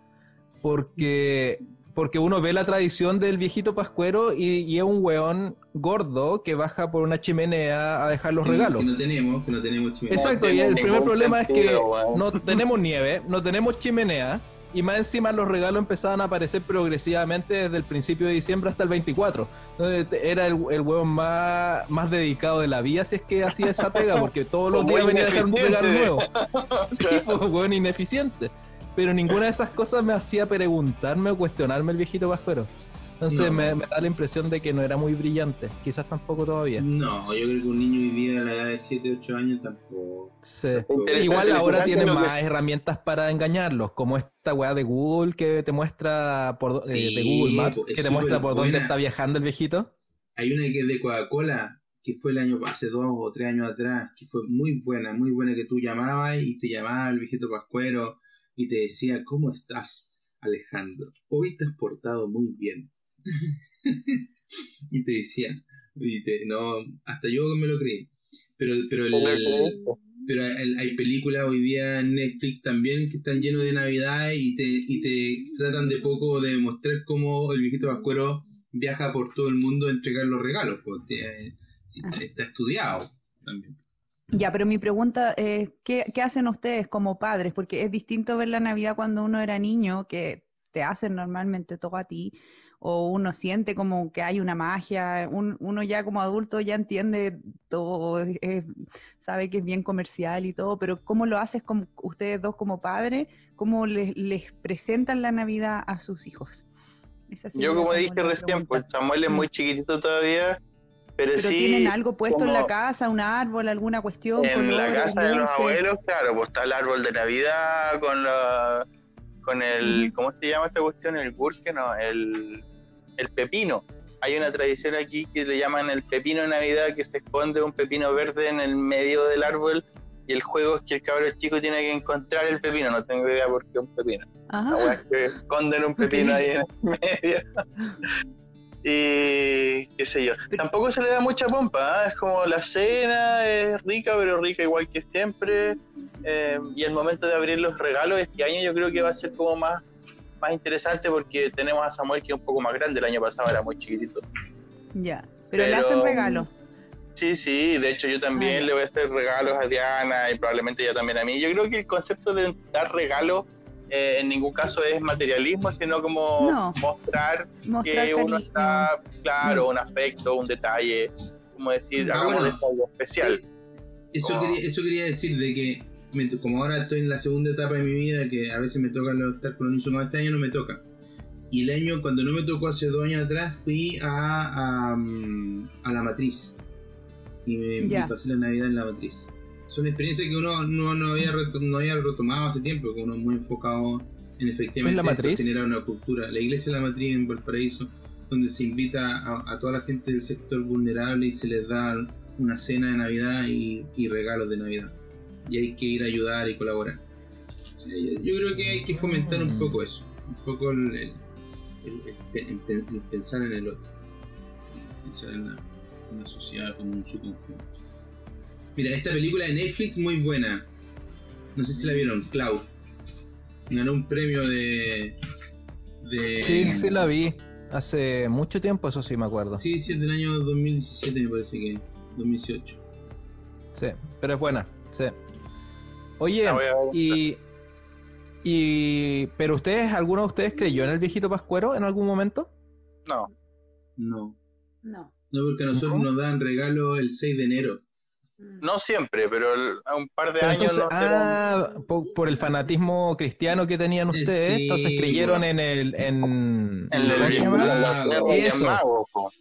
Speaker 2: Porque, porque uno ve la tradición del viejito Pascuero y, y es un hueón gordo que baja por una chimenea a dejar los
Speaker 3: Que-
Speaker 2: regalos.
Speaker 3: Que no tenemos, que no tenemos chimenea.
Speaker 2: Exacto,
Speaker 4: No
Speaker 2: y el primer problema es que
Speaker 4: weón.
Speaker 2: no tenemos nieve, no tenemos chimenea, y más encima los regalos empezaban a aparecer progresivamente desde el principio de diciembre hasta el 24. Entonces era el, el hueón más, más dedicado de la vida si es que hacía esa pega, porque todos los días venía a dejar un regalo nuevo. Sí, pues hueón ineficiente. Pero ninguna de esas cosas me hacía preguntarme o cuestionarme el viejito Pascuero. Entonces
Speaker 3: No.
Speaker 2: me, me da la impresión de que no era muy brillante, quizás tampoco todavía.
Speaker 3: No, yo creo que un niño día a la edad de 7, 8 años tampoco.
Speaker 2: Sí.
Speaker 4: Interesante,
Speaker 2: Igual ahora tienen
Speaker 4: que-
Speaker 2: más herramientas para engañarlos, como esta weá de Google que te muestra por eh, de Google Maps, que te muestra por dónde está viajando el viejito.
Speaker 3: Hay una que es de Coca-Cola, que fue el año, hace dos o tres años atrás, que fue muy buena, muy buena, que tú llamabas y te llamaba el viejito Pascuero y te decía, ¿cómo estás, Alejandro? Hoy te has portado muy bien. y te decía, y te- no, hasta yo me lo creí. Pero, pero, el, pero el- hay películas hoy día en Netflix también que están llenos de Navidad y te, y te tratan de poco de mostrar cómo el viejito Pascuero viaja por todo el mundo a entregar los regalos. Porque está estudiado también.
Speaker 5: Ya, pero mi pregunta es, ¿qué, qué hacen ustedes como padres? Porque es distinto ver la Navidad cuando uno era niño, que te hacen normalmente todo a ti, o uno siente como que hay una magia, un- uno ya como adulto ya entiende todo, eh, sabe que es bien comercial y todo, pero ¿cómo lo haces como ustedes dos como padres? ¿Cómo les, les presentan la Navidad a sus hijos?
Speaker 4: Yo como dije recién,
Speaker 5: pregunta.
Speaker 4: pues Samuel es muy chiquitito todavía, pero,
Speaker 5: Pero
Speaker 4: sí
Speaker 5: tienen algo puesto en la casa, un árbol, alguna cuestión,
Speaker 4: en la casa de los abuelos, claro, pues está el árbol de Navidad con la con el. ¿cómo se llama esta cuestión? El gurke, no, el el pepino. Hay una tradición aquí que le llaman el pepino de Navidad que se esconde un pepino verde en el medio del árbol y el juego es que el cabrón chico tiene que encontrar el pepino, no tengo idea por qué un pepino.
Speaker 5: Ajá.
Speaker 4: La wea es que esconden un pepino ahí en el medio. Y qué sé yo.
Speaker 5: Pero-
Speaker 4: Tampoco se le da mucha pompa, ¿ah? es como la cena, es rica, pero rica igual que siempre. Eh, y el momento de abrir los regalos este año yo creo que va a ser como más, más interesante porque tenemos a Samuel que es un poco más grande, el año pasado era muy chiquitito.
Speaker 5: Ya, pero, le hacen regalo.
Speaker 4: Sí, sí, de hecho yo
Speaker 5: Ah,
Speaker 4: también
Speaker 5: ya.
Speaker 4: le voy a hacer regalos a Diana y probablemente ella también a mí. Yo creo que el concepto de dar regalos eh, en ningún caso es materialismo, sino como
Speaker 5: No.
Speaker 4: mostrar
Speaker 5: Mostrar
Speaker 4: que uno está, claro,
Speaker 5: Mm.
Speaker 4: un afecto, un detalle, como decir,
Speaker 3: Ah,
Speaker 4: hagamos
Speaker 3: bueno.
Speaker 4: algo especial.
Speaker 3: Eso, quería, eso quería decir de que me to- como ahora estoy en la segunda etapa de mi vida, que a veces me toca estar con niños, como este año no me toca. Y el año, cuando no me tocó hace dos años atrás, fui a, a, mm, a la matriz. Y me, me
Speaker 5: Ya.
Speaker 3: pasé la Navidad en la matriz. Son experiencias que uno no, no, había, no había retomado hace tiempo, que uno es muy enfocado en efectivamente generar una cultura. La iglesia de la matriz en Valparaíso, donde se invita a, a toda la gente del sector vulnerable y se les da una cena de Navidad y, y regalos de Navidad. Y hay que ir a ayudar y colaborar. O sea, yo, yo creo que hay que fomentar un
Speaker 2: Mm.
Speaker 3: poco eso, un poco el, el pensar en el otro, pensar en la, en la sociedad como un subconjunto. Mira, esta película de Netflix muy buena. No sé si la vieron, Klaus. Ganó un premio de. de
Speaker 2: Sí, sí la vi. Hace mucho tiempo, eso sí me acuerdo. Sí,
Speaker 3: Sí, sí, es del año 2017, me parece que. 2018.
Speaker 2: pero es buena. Sí. Oye, y, y. ¿Pero ustedes, alguno de ustedes creyó en el viejito Pascuero en algún momento?
Speaker 4: No.
Speaker 3: No.
Speaker 5: No.
Speaker 3: No, porque a nosotros
Speaker 2: ¿No?
Speaker 3: nos dan regalo el 6 de enero.
Speaker 5: Mm.
Speaker 4: No siempre, pero el- a un par de
Speaker 2: Pero
Speaker 4: años
Speaker 2: entonces,
Speaker 4: no
Speaker 2: ah, po- por, el fanatismo cristiano que tenían
Speaker 3: Eh,
Speaker 2: ustedes,
Speaker 3: sí,
Speaker 2: entonces creyeron
Speaker 3: bueno.
Speaker 2: en el. En,
Speaker 4: En
Speaker 2: ¿cómo
Speaker 4: el
Speaker 2: Eso.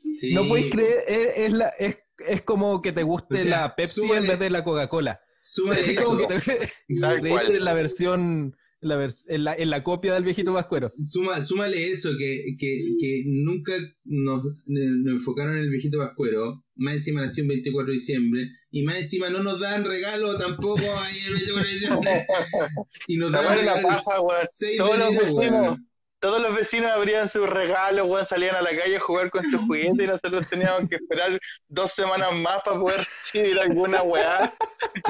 Speaker 3: Sí.
Speaker 2: No podéis creer, es, es la, es, es como que te guste
Speaker 3: O sea,
Speaker 2: la Pepsi en vez de la Coca-Cola. Como
Speaker 3: eso.
Speaker 2: que te
Speaker 4: Tal cual.
Speaker 2: la versión, en la, en la, en la copia del viejito Pascuero.
Speaker 3: Suma, súmale eso, que, que, que nunca nos, nos enfocaron en el viejito Pascuero. Más encima nació el 24 de diciembre. Y más encima no nos dan regalo tampoco ahí el 24 de diciembre. Y nos dan regalo el
Speaker 4: paja, weón.
Speaker 3: 6 de
Speaker 4: Todos los
Speaker 3: enero,
Speaker 4: vecinos,
Speaker 3: weón.
Speaker 4: Todos los vecinos abrían sus regalos, weón, salían a la calle a jugar con sus juguetes y nosotros teníamos que esperar dos semanas más para poder recibir alguna weá.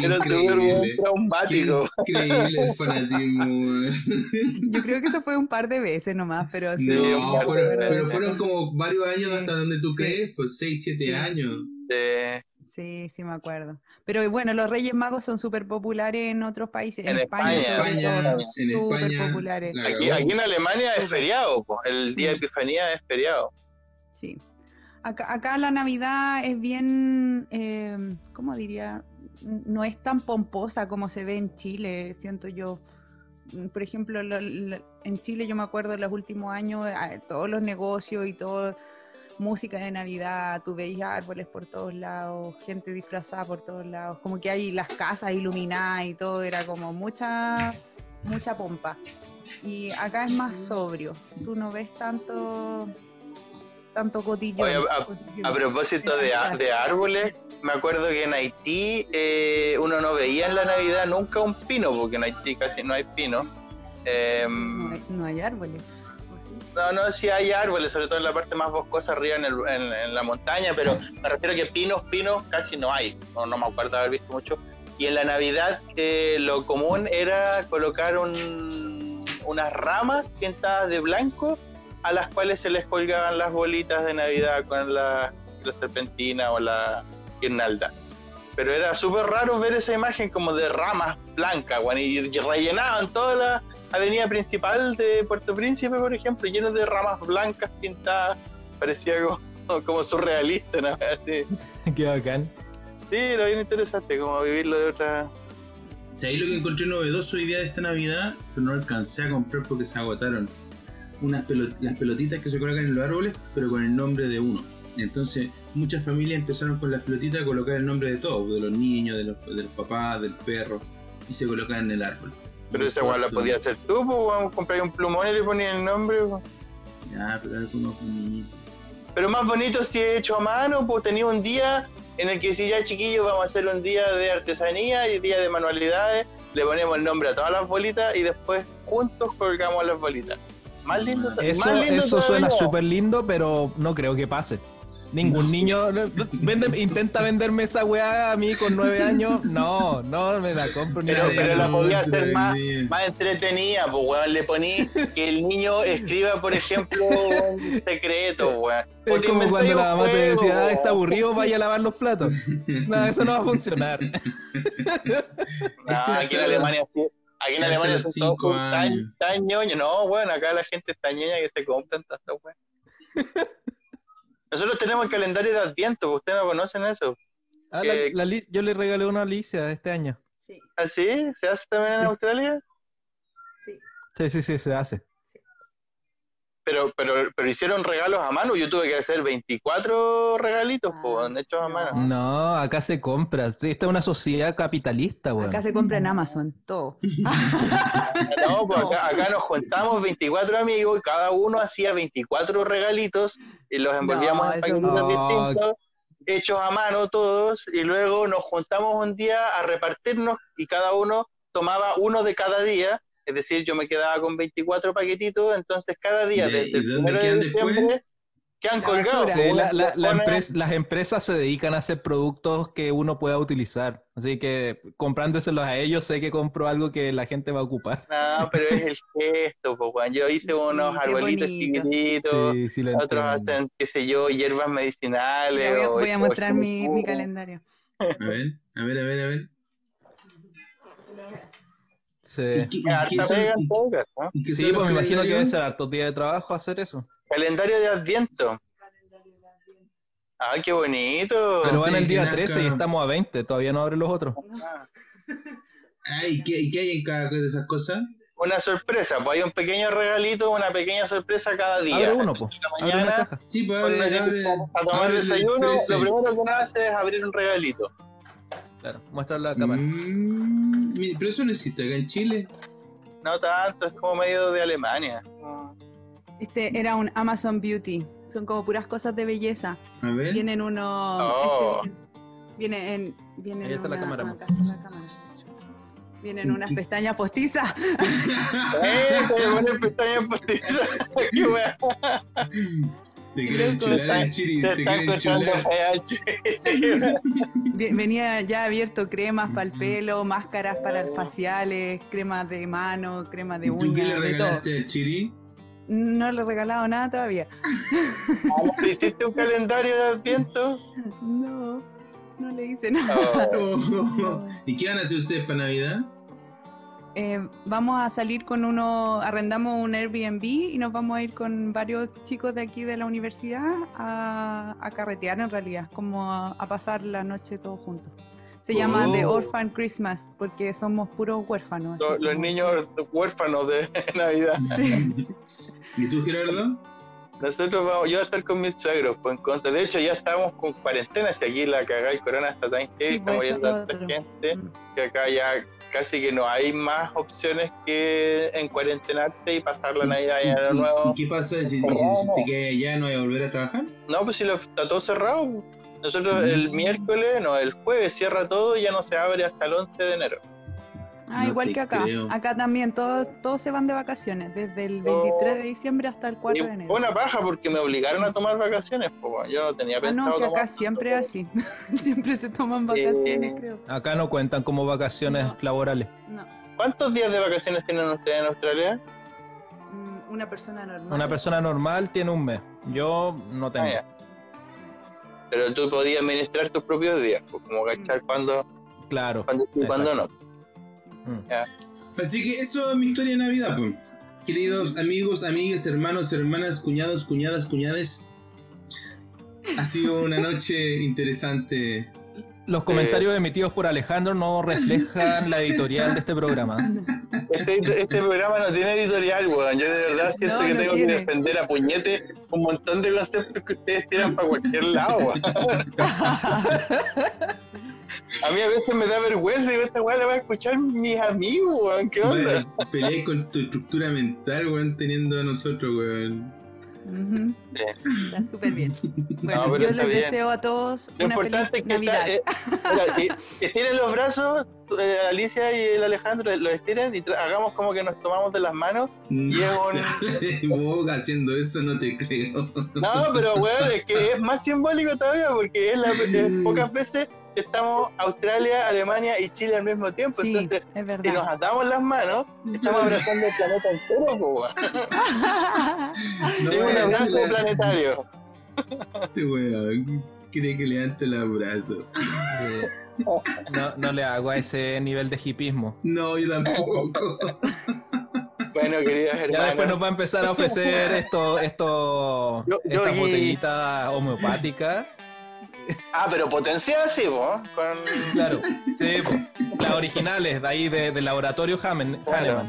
Speaker 4: Era súper.
Speaker 3: Qué
Speaker 4: traumático.
Speaker 3: increíble el fanatismo, weón.
Speaker 5: Yo creo que eso fue un par de veces nomás, pero sí.
Speaker 3: No,
Speaker 4: Sí,
Speaker 3: fueron,
Speaker 4: pero-
Speaker 3: pero fueron como varios años
Speaker 5: Sí.
Speaker 3: hasta donde tú
Speaker 5: Sí.
Speaker 3: crees, pues 6, 7
Speaker 5: Sí.
Speaker 3: años.
Speaker 4: Eh,
Speaker 5: Sí, sí me acuerdo. Pero bueno, los Reyes Magos son súper populares en otros países. En,
Speaker 4: En
Speaker 5: España,
Speaker 4: España,
Speaker 5: son súper
Speaker 3: España,
Speaker 5: populares.
Speaker 3: la
Speaker 4: aquí, en Alemania es feriado, el día de. Epifanía es feriado.
Speaker 5: Sí. Acá, acá la Navidad es bien, eh, ¿cómo diría? No es tan pomposa como se ve en Chile, siento yo. Mm, Por ejemplo, lo- lo- en Chile yo me acuerdo en los últimos años, eh, todos los negocios y todo, música de Navidad, tú veías árboles por todos lados, gente disfrazada por todos lados, como que hay las casas iluminadas y todo, era como mucha, mucha pompa. Y acá es más sobrio, tú no ves tanto, tanto cotillo.
Speaker 4: Oye, a- A propósito de, de árboles, me acuerdo que en Haití eh, uno no veía en la Navidad nunca un pino, porque en Haití casi no hay pino. Em,
Speaker 5: No hay, no hay árboles.
Speaker 4: No, no, sí hay árboles, sobre todo en la parte más boscosa arriba en, la montaña, pero me refiero a que pinos, pinos casi no hay, no, me acuerdo haber visto mucho. Y en la Navidad eh, lo común era colocar un- unas ramas pintadas de blanco a las cuales se les colgaban las bolitas de Navidad con la, serpentina o la guirnalda. Pero era súper raro ver esa imagen como de ramas blancas, weón, y rellenaban toda la avenida principal de Puerto Príncipe, por ejemplo, lleno de ramas blancas pintadas. Parecía como, como surrealista, ¿no? Así.
Speaker 2: Qué bacán.
Speaker 4: Sí, era bien interesante, como vivirlo de otra...
Speaker 3: ¿Sabéis lo que encontré novedoso hoy día de esta Navidad? Pero no alcancé a comprar porque se agotaron. Unas pelo- las pelotitas que se colocan en los árboles, pero con el nombre de uno. Entonces, muchas familias empezaron con las pelotitas a colocar el nombre de todos, de los niños, de los, de los papás, del perro, y se colocan en el árbol.
Speaker 4: Pero esa igual la podía hacer tú, pues, weón, comprar un plumón y le ponías el nombre. weón.
Speaker 3: Ya, pero era como niñitos.
Speaker 4: Pero más bonito si es hecho a mano, pues tenía un día en el que si ya chiquillos vamos a hacer un día de artesanía y día de manualidades, le ponemos el nombre a todas las bolitas y después juntos colgamos las bolitas. Más lindo,
Speaker 2: Eso,
Speaker 4: más lindo
Speaker 2: eso suena súper lindo, pero no creo que pase. Ningún niño no, vende- intenta venderme esa weá a mí con nueve años. No, no me la compro ni
Speaker 4: Pero, la podía hacer más, más entretenida, pues weón, le poní que el niño escriba, por ejemplo, un secreto, weón.
Speaker 2: Es como cuando la mamá te decía, ah,
Speaker 4: weón.
Speaker 2: está aburrido, vaya a lavar los platos. No, eso no va a funcionar.
Speaker 4: Aquí en Alemania. Aquí en Alemania son todos tan,
Speaker 3: años.
Speaker 4: tan ñoños. No, bueno, acá la gente es tan ñoña que se compran tantas weas. Nosotros tenemos el calendario de Adviento, pues, ustedes no conocen eso.
Speaker 2: Ah, la-
Speaker 4: Que-
Speaker 2: la yo le regalé una a Alicia este año.
Speaker 5: Sí,
Speaker 4: ¿Ah, sí? ¿Se hace también en
Speaker 2: Sí.
Speaker 4: Australia?
Speaker 5: sí.
Speaker 2: Sí, sí, sí, se hace.
Speaker 4: Pero, pero, pero hicieron regalos a mano. Yo tuve que hacer 24 regalitos,
Speaker 5: Ah,
Speaker 4: pues, hechos a
Speaker 5: no.
Speaker 4: mano.
Speaker 2: No, acá se compra. Sí, esta es una sociedad capitalista, weón.
Speaker 5: Acá se compra en Amazon, todo.
Speaker 4: No, pues acá, acá nos juntamos 24 amigos y cada uno hacía 24 regalitos y los envolvíamos
Speaker 5: No,
Speaker 4: en paquetitos
Speaker 2: no.
Speaker 4: distintos, hechos a mano todos, y luego nos juntamos un día a repartirnos y cada uno tomaba uno de cada día. Es decir, yo me quedaba con 24 paquetitos, entonces cada día,
Speaker 3: ¿De-
Speaker 4: desde el
Speaker 3: dónde
Speaker 4: primero de
Speaker 3: quedan después?
Speaker 4: diciembre, Quedan
Speaker 5: La
Speaker 4: colgados.
Speaker 5: basura.
Speaker 2: Sí,
Speaker 4: po,
Speaker 2: la- la- la
Speaker 4: ponen-
Speaker 2: empresa- las empresas se dedican a hacer productos que uno pueda utilizar. Así que comprándoselos a ellos, sé que compro algo que la gente va a ocupar.
Speaker 4: No, pero es el gesto, po. Yo hice unos
Speaker 5: Sí,
Speaker 4: arbolitos chiquititos.
Speaker 2: Sí, sí, lo
Speaker 4: Otros hacen, qué sé yo, hierbas medicinales.
Speaker 5: Voy a,
Speaker 4: o-
Speaker 5: voy a
Speaker 4: o
Speaker 5: mostrar mi, mi calendario.
Speaker 3: A ver, a ver, a ver, a ver.
Speaker 2: Sí,
Speaker 3: ¿Y qué, y qué son- y-
Speaker 4: ¿no?
Speaker 3: y qué
Speaker 2: Sí, pues me imagino que debe ser hartos días de trabajo hacer eso.
Speaker 4: Calendario de Adviento. ¡Ay, qué bonito!
Speaker 2: Pero van el
Speaker 3: de
Speaker 2: día 13 y estamos a 20, todavía no abren los otros.
Speaker 3: Ay, ¿qué, y qué hay en cada de esas cosas?
Speaker 4: Una sorpresa, pues hay un pequeño regalito, una pequeña sorpresa cada día.
Speaker 2: Abre uno, pues.
Speaker 4: En la mañana.
Speaker 3: Sí, pues abre, abre,
Speaker 4: a tomar
Speaker 3: abre
Speaker 4: desayuno,
Speaker 3: 13.
Speaker 4: lo primero que uno hace es abrir un regalito.
Speaker 2: Claro, muestra la cámara.
Speaker 3: Mm, pero eso no existe acá en Chile.
Speaker 4: No tanto, es como medio de Alemania.
Speaker 5: Este era un Amazon Beauty. Son como puras cosas de belleza.
Speaker 3: A ver.
Speaker 5: Vienen unos.
Speaker 4: Oh.
Speaker 5: este, viene en. Viene
Speaker 2: Ahí está la cámara,
Speaker 5: acá está la cámara. Vienen unas pestañas postizas.
Speaker 4: ¡Eh! A poner pestañas postizas.
Speaker 3: Te quieren
Speaker 4: Loco,
Speaker 3: chular,
Speaker 4: está-
Speaker 3: Chiri,
Speaker 4: Te
Speaker 3: quieren
Speaker 4: cortando
Speaker 3: chular.
Speaker 4: PH.
Speaker 5: Vi- Venía ya abierto cremas para el pelo, máscaras para faciales, cremas de mano, cremas de
Speaker 3: ¿Y tú qué le
Speaker 5: uñas, de todo.
Speaker 3: regalaste al Chiri?
Speaker 5: No le he regalado nada todavía.
Speaker 4: ¿Te hiciste un calendario de Adviento?
Speaker 5: No, no le hice nada.
Speaker 4: Oh.
Speaker 3: ¿Y qué van a hacer ustedes para Navidad?
Speaker 5: Eh, vamos a salir con uno, arrendamos un Airbnb y nos vamos a ir con varios chicos de aquí de la universidad a, a carretear en realidad, como a, a pasar la noche todos juntos. Se llama The
Speaker 4: Oh.
Speaker 5: Orphan Christmas porque somos puros huérfanos.
Speaker 4: Los, los niños huérfanos de Navidad.
Speaker 5: Sí.
Speaker 3: ¿Y tú, Gerardo?
Speaker 4: Nosotros vamos, yo voy a estar con mis suegros, pues en contra. De hecho, ya estamos con cuarentena, si aquí la cagada y corona está tan heavy,
Speaker 5: Sí,
Speaker 4: estamos
Speaker 5: pues,
Speaker 4: viendo
Speaker 5: eso
Speaker 4: a
Speaker 5: es
Speaker 4: tanta gente,
Speaker 5: Mm.
Speaker 4: que acá ya casi que no hay más opciones que en cuarentenarte y pasar la Navidad y Año
Speaker 3: ¿Y,
Speaker 4: Nuevo.
Speaker 3: y qué pasa si, si, si te quedas allá no vas a volver a trabajar?
Speaker 4: No, pues si lo, está todo cerrado. Nosotros
Speaker 3: Mm.
Speaker 4: el miércoles, no, el jueves cierra todo y ya no se abre hasta el 11 de enero.
Speaker 5: Ah,
Speaker 3: No
Speaker 5: igual que acá.
Speaker 3: creo.
Speaker 5: Acá también todos, todos se van de vacaciones, desde el 23 de diciembre hasta el 4 de enero.
Speaker 4: fue una paja porque me obligaron a tomar vacaciones, bueno, yo no tenía
Speaker 5: Ah,
Speaker 4: pensado
Speaker 5: no, que acá
Speaker 4: tomar.
Speaker 5: siempre es así. siempre se toman vacaciones,
Speaker 4: Eh,
Speaker 5: creo.
Speaker 2: Acá no cuentan como vacaciones
Speaker 5: No.
Speaker 2: laborales.
Speaker 5: No.
Speaker 4: ¿Cuántos días de vacaciones tienen ustedes en Australia?
Speaker 5: Mm, Una persona normal.
Speaker 2: Una persona normal tiene un mes. Yo no tengo.
Speaker 4: Ah. Pero tú podías administrar tus propios días, pues, como cachar cuando,
Speaker 2: Claro.
Speaker 4: cuando cuando no.
Speaker 2: Mm.
Speaker 3: Así que eso es mi historia de Navidad, pues. Queridos amigos, amigas, hermanos, hermanas, cuñados, cuñadas, cuñades. Ha sido una noche interesante.
Speaker 2: Los comentarios emitidos por Alejandro no reflejan la editorial de este programa.
Speaker 4: Este, este programa no tiene editorial, weón. Yo de verdad siento
Speaker 5: No,
Speaker 4: que
Speaker 5: no
Speaker 4: tengo
Speaker 5: tiene.
Speaker 4: que defender a puñete un montón de conceptos que ustedes tiran para cualquier lado, weón. A mí a veces me da vergüenza y digo, esta weá la voy a escuchar mis amigos, weón. ¿Qué onda?
Speaker 3: Peleé con tu estructura mental, weón, teniendo a nosotros, weón.
Speaker 5: Ujú. Está súper bien. Bueno,
Speaker 4: pero
Speaker 5: yo les
Speaker 4: bien.
Speaker 5: deseo a todos
Speaker 4: Lo
Speaker 5: una
Speaker 4: importante
Speaker 5: feliz
Speaker 4: es que
Speaker 5: Navidad.
Speaker 4: está, eh, estiren los brazos, eh, Alicia y el Alejandro los estiren y hagamos como que nos tomamos de las manos. Llevo
Speaker 3: Vos haciendo eso no te creo.
Speaker 4: No, pero weón, es que es más simbólico todavía porque es, la, es pocas veces que estamos Australia, Alemania y Chile al mismo tiempo.
Speaker 5: Sí,
Speaker 4: Entonces,
Speaker 5: es
Speaker 4: si nos atamos las manos, estamos abrazando el planeta entero.
Speaker 3: No
Speaker 4: Es un abrazo planetario.
Speaker 3: Ese weón quiere que levante el abrazo.
Speaker 2: No, no le hago a ese nivel de hipismo.
Speaker 3: No, yo tampoco.
Speaker 4: Bueno, queridas
Speaker 2: Ya después nos va a empezar a ofrecer esto, esto,
Speaker 4: Yo- yo
Speaker 2: estas
Speaker 4: y-
Speaker 2: botellitas homeopáticas.
Speaker 4: Ah, pero potencial sí, po, con...
Speaker 2: Claro, sí, po. las originales de ahí de- del laboratorio Hamen-
Speaker 4: Claro.
Speaker 2: Hahnemann.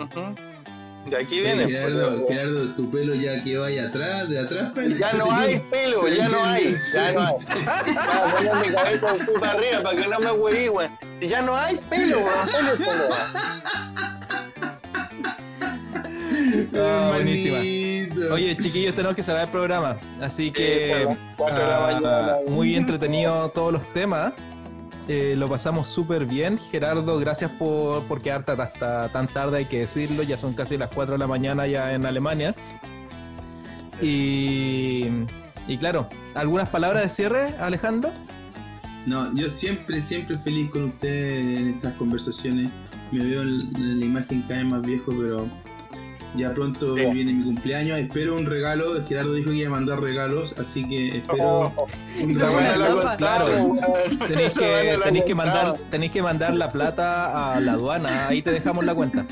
Speaker 4: Ujú. De aquí viene. pues,
Speaker 3: Gerardo, Gerardo, tu pelo ya quedó ahí atrás, de atrás. pues.
Speaker 4: Ya no hay pelo, ya no hay, ya no hay. Voy a poner mi cabeza así para arriba para que no me hueví, weón. Si ya no hay pelo, weón, pelo, pelo.
Speaker 2: Ah, buenísima. Oye, chiquillos, tenemos que cerrar el programa. Así
Speaker 4: Sí,
Speaker 2: que ah, muy entretenido todos los temas. Eh, lo pasamos súper bien. Gerardo, gracias por, por quedarte hasta tan tarde, hay que decirlo. Ya son casi las 4 de la mañana ya en Alemania. Y, y claro, ¿algunas palabras de cierre, Alejandro?
Speaker 3: No, yo siempre, siempre feliz con ustedes en estas conversaciones. Me veo en en la imagen cada vez más viejo, pero ya pronto
Speaker 4: Sí.
Speaker 3: viene mi cumpleaños. Espero un regalo. Gerardo dijo que iba a mandar regalos, así que espero
Speaker 4: Oh,
Speaker 3: un regalo.
Speaker 4: weón.
Speaker 2: Tenéis que, tenéis que, mandar, tenéis que mandar la plata a la aduana, ahí te dejamos la cuenta.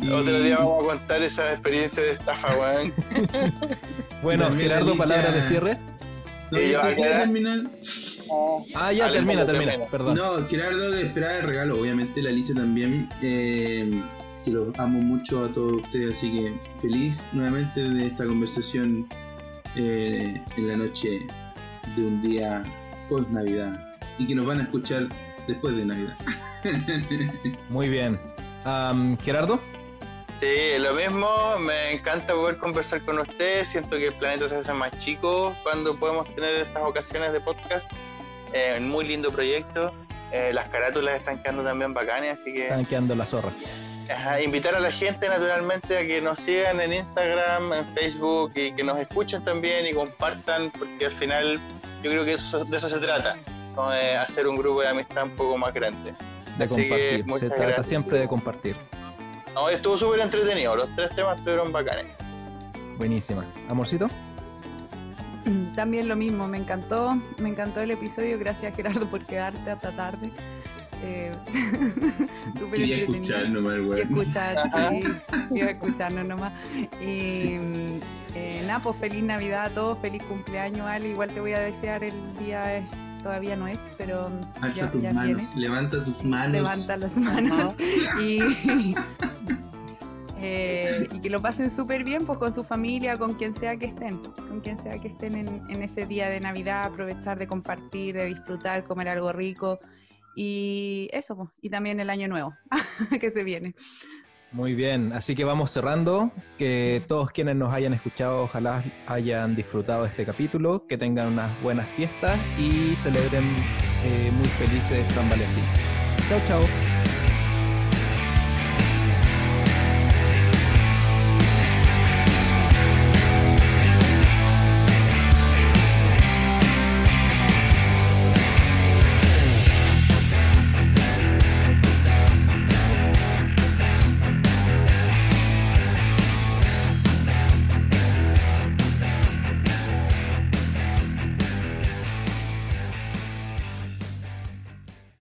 Speaker 3: Y-
Speaker 4: Otro día vamos a contar esa experiencia de estafa, weón.
Speaker 2: Bueno,
Speaker 3: También
Speaker 2: Gerardo,
Speaker 3: Alicia-
Speaker 2: palabras de cierre.
Speaker 3: No, terminar.
Speaker 2: Ah, ya,
Speaker 4: Alejandro,
Speaker 2: termina, termina,
Speaker 4: termina.
Speaker 2: perdón.
Speaker 3: No, Gerardo, de esperar el regalo. Obviamente, la Alicia también. eh, que los amo mucho a todos ustedes, así que feliz nuevamente de esta conversación eh, en la noche de un día post Navidad y que nos van a escuchar después de Navidad.
Speaker 2: Muy bien. Am, Gerardo,
Speaker 4: Sí, lo mismo, me encanta poder conversar con ustedes, siento que el planeta se hace más chico cuando podemos tener estas ocasiones de podcast, Eh, un muy lindo proyecto, Eh, las carátulas están quedando también bacanas, así que
Speaker 2: están quedando la zorra.
Speaker 4: Ajá, invitar a la gente naturalmente a que nos sigan en Instagram, en Facebook y que nos escuchen también y compartan, porque al final yo creo que eso- de eso se trata, de hacer un grupo de amistad un poco más grande.
Speaker 2: De
Speaker 4: Así que
Speaker 2: compartir. Se
Speaker 4: muchas
Speaker 2: trata
Speaker 4: gracias.
Speaker 2: siempre de compartir.
Speaker 4: No, estuvo súper entretenido, los tres temas estuvieron bacanes.
Speaker 2: Buenísima. Amorcito,
Speaker 5: También lo mismo, me encantó, me encantó el episodio, gracias Gerardo por quedarte hasta tarde. Eh, entretenido.
Speaker 3: escuchar nomás el
Speaker 5: Y
Speaker 3: weón.
Speaker 5: escuchar, sí, iba a escucharnos nomás. Y eh, nada, pues feliz Navidad a todos, feliz cumpleaños, Ale. Igual te voy a desear el día, eh, todavía no es, pero
Speaker 3: Alza
Speaker 5: ya,
Speaker 3: tus
Speaker 5: ya
Speaker 3: manos,
Speaker 5: viene.
Speaker 3: levanta tus manos.
Speaker 5: Levanta las manos y, eh, y que lo pasen súper bien pues con su familia, con quien sea que estén, con quien sea que estén en, en ese día de Navidad, aprovechar de compartir, de disfrutar, comer algo rico y eso, y también el año nuevo que se viene.
Speaker 2: muy bien. Así que vamos cerrando. Que todos quienes nos hayan escuchado, ojalá hayan disfrutado de este capítulo, que tengan unas buenas fiestas y celebren eh, muy felices San Valentín. Chao, chao.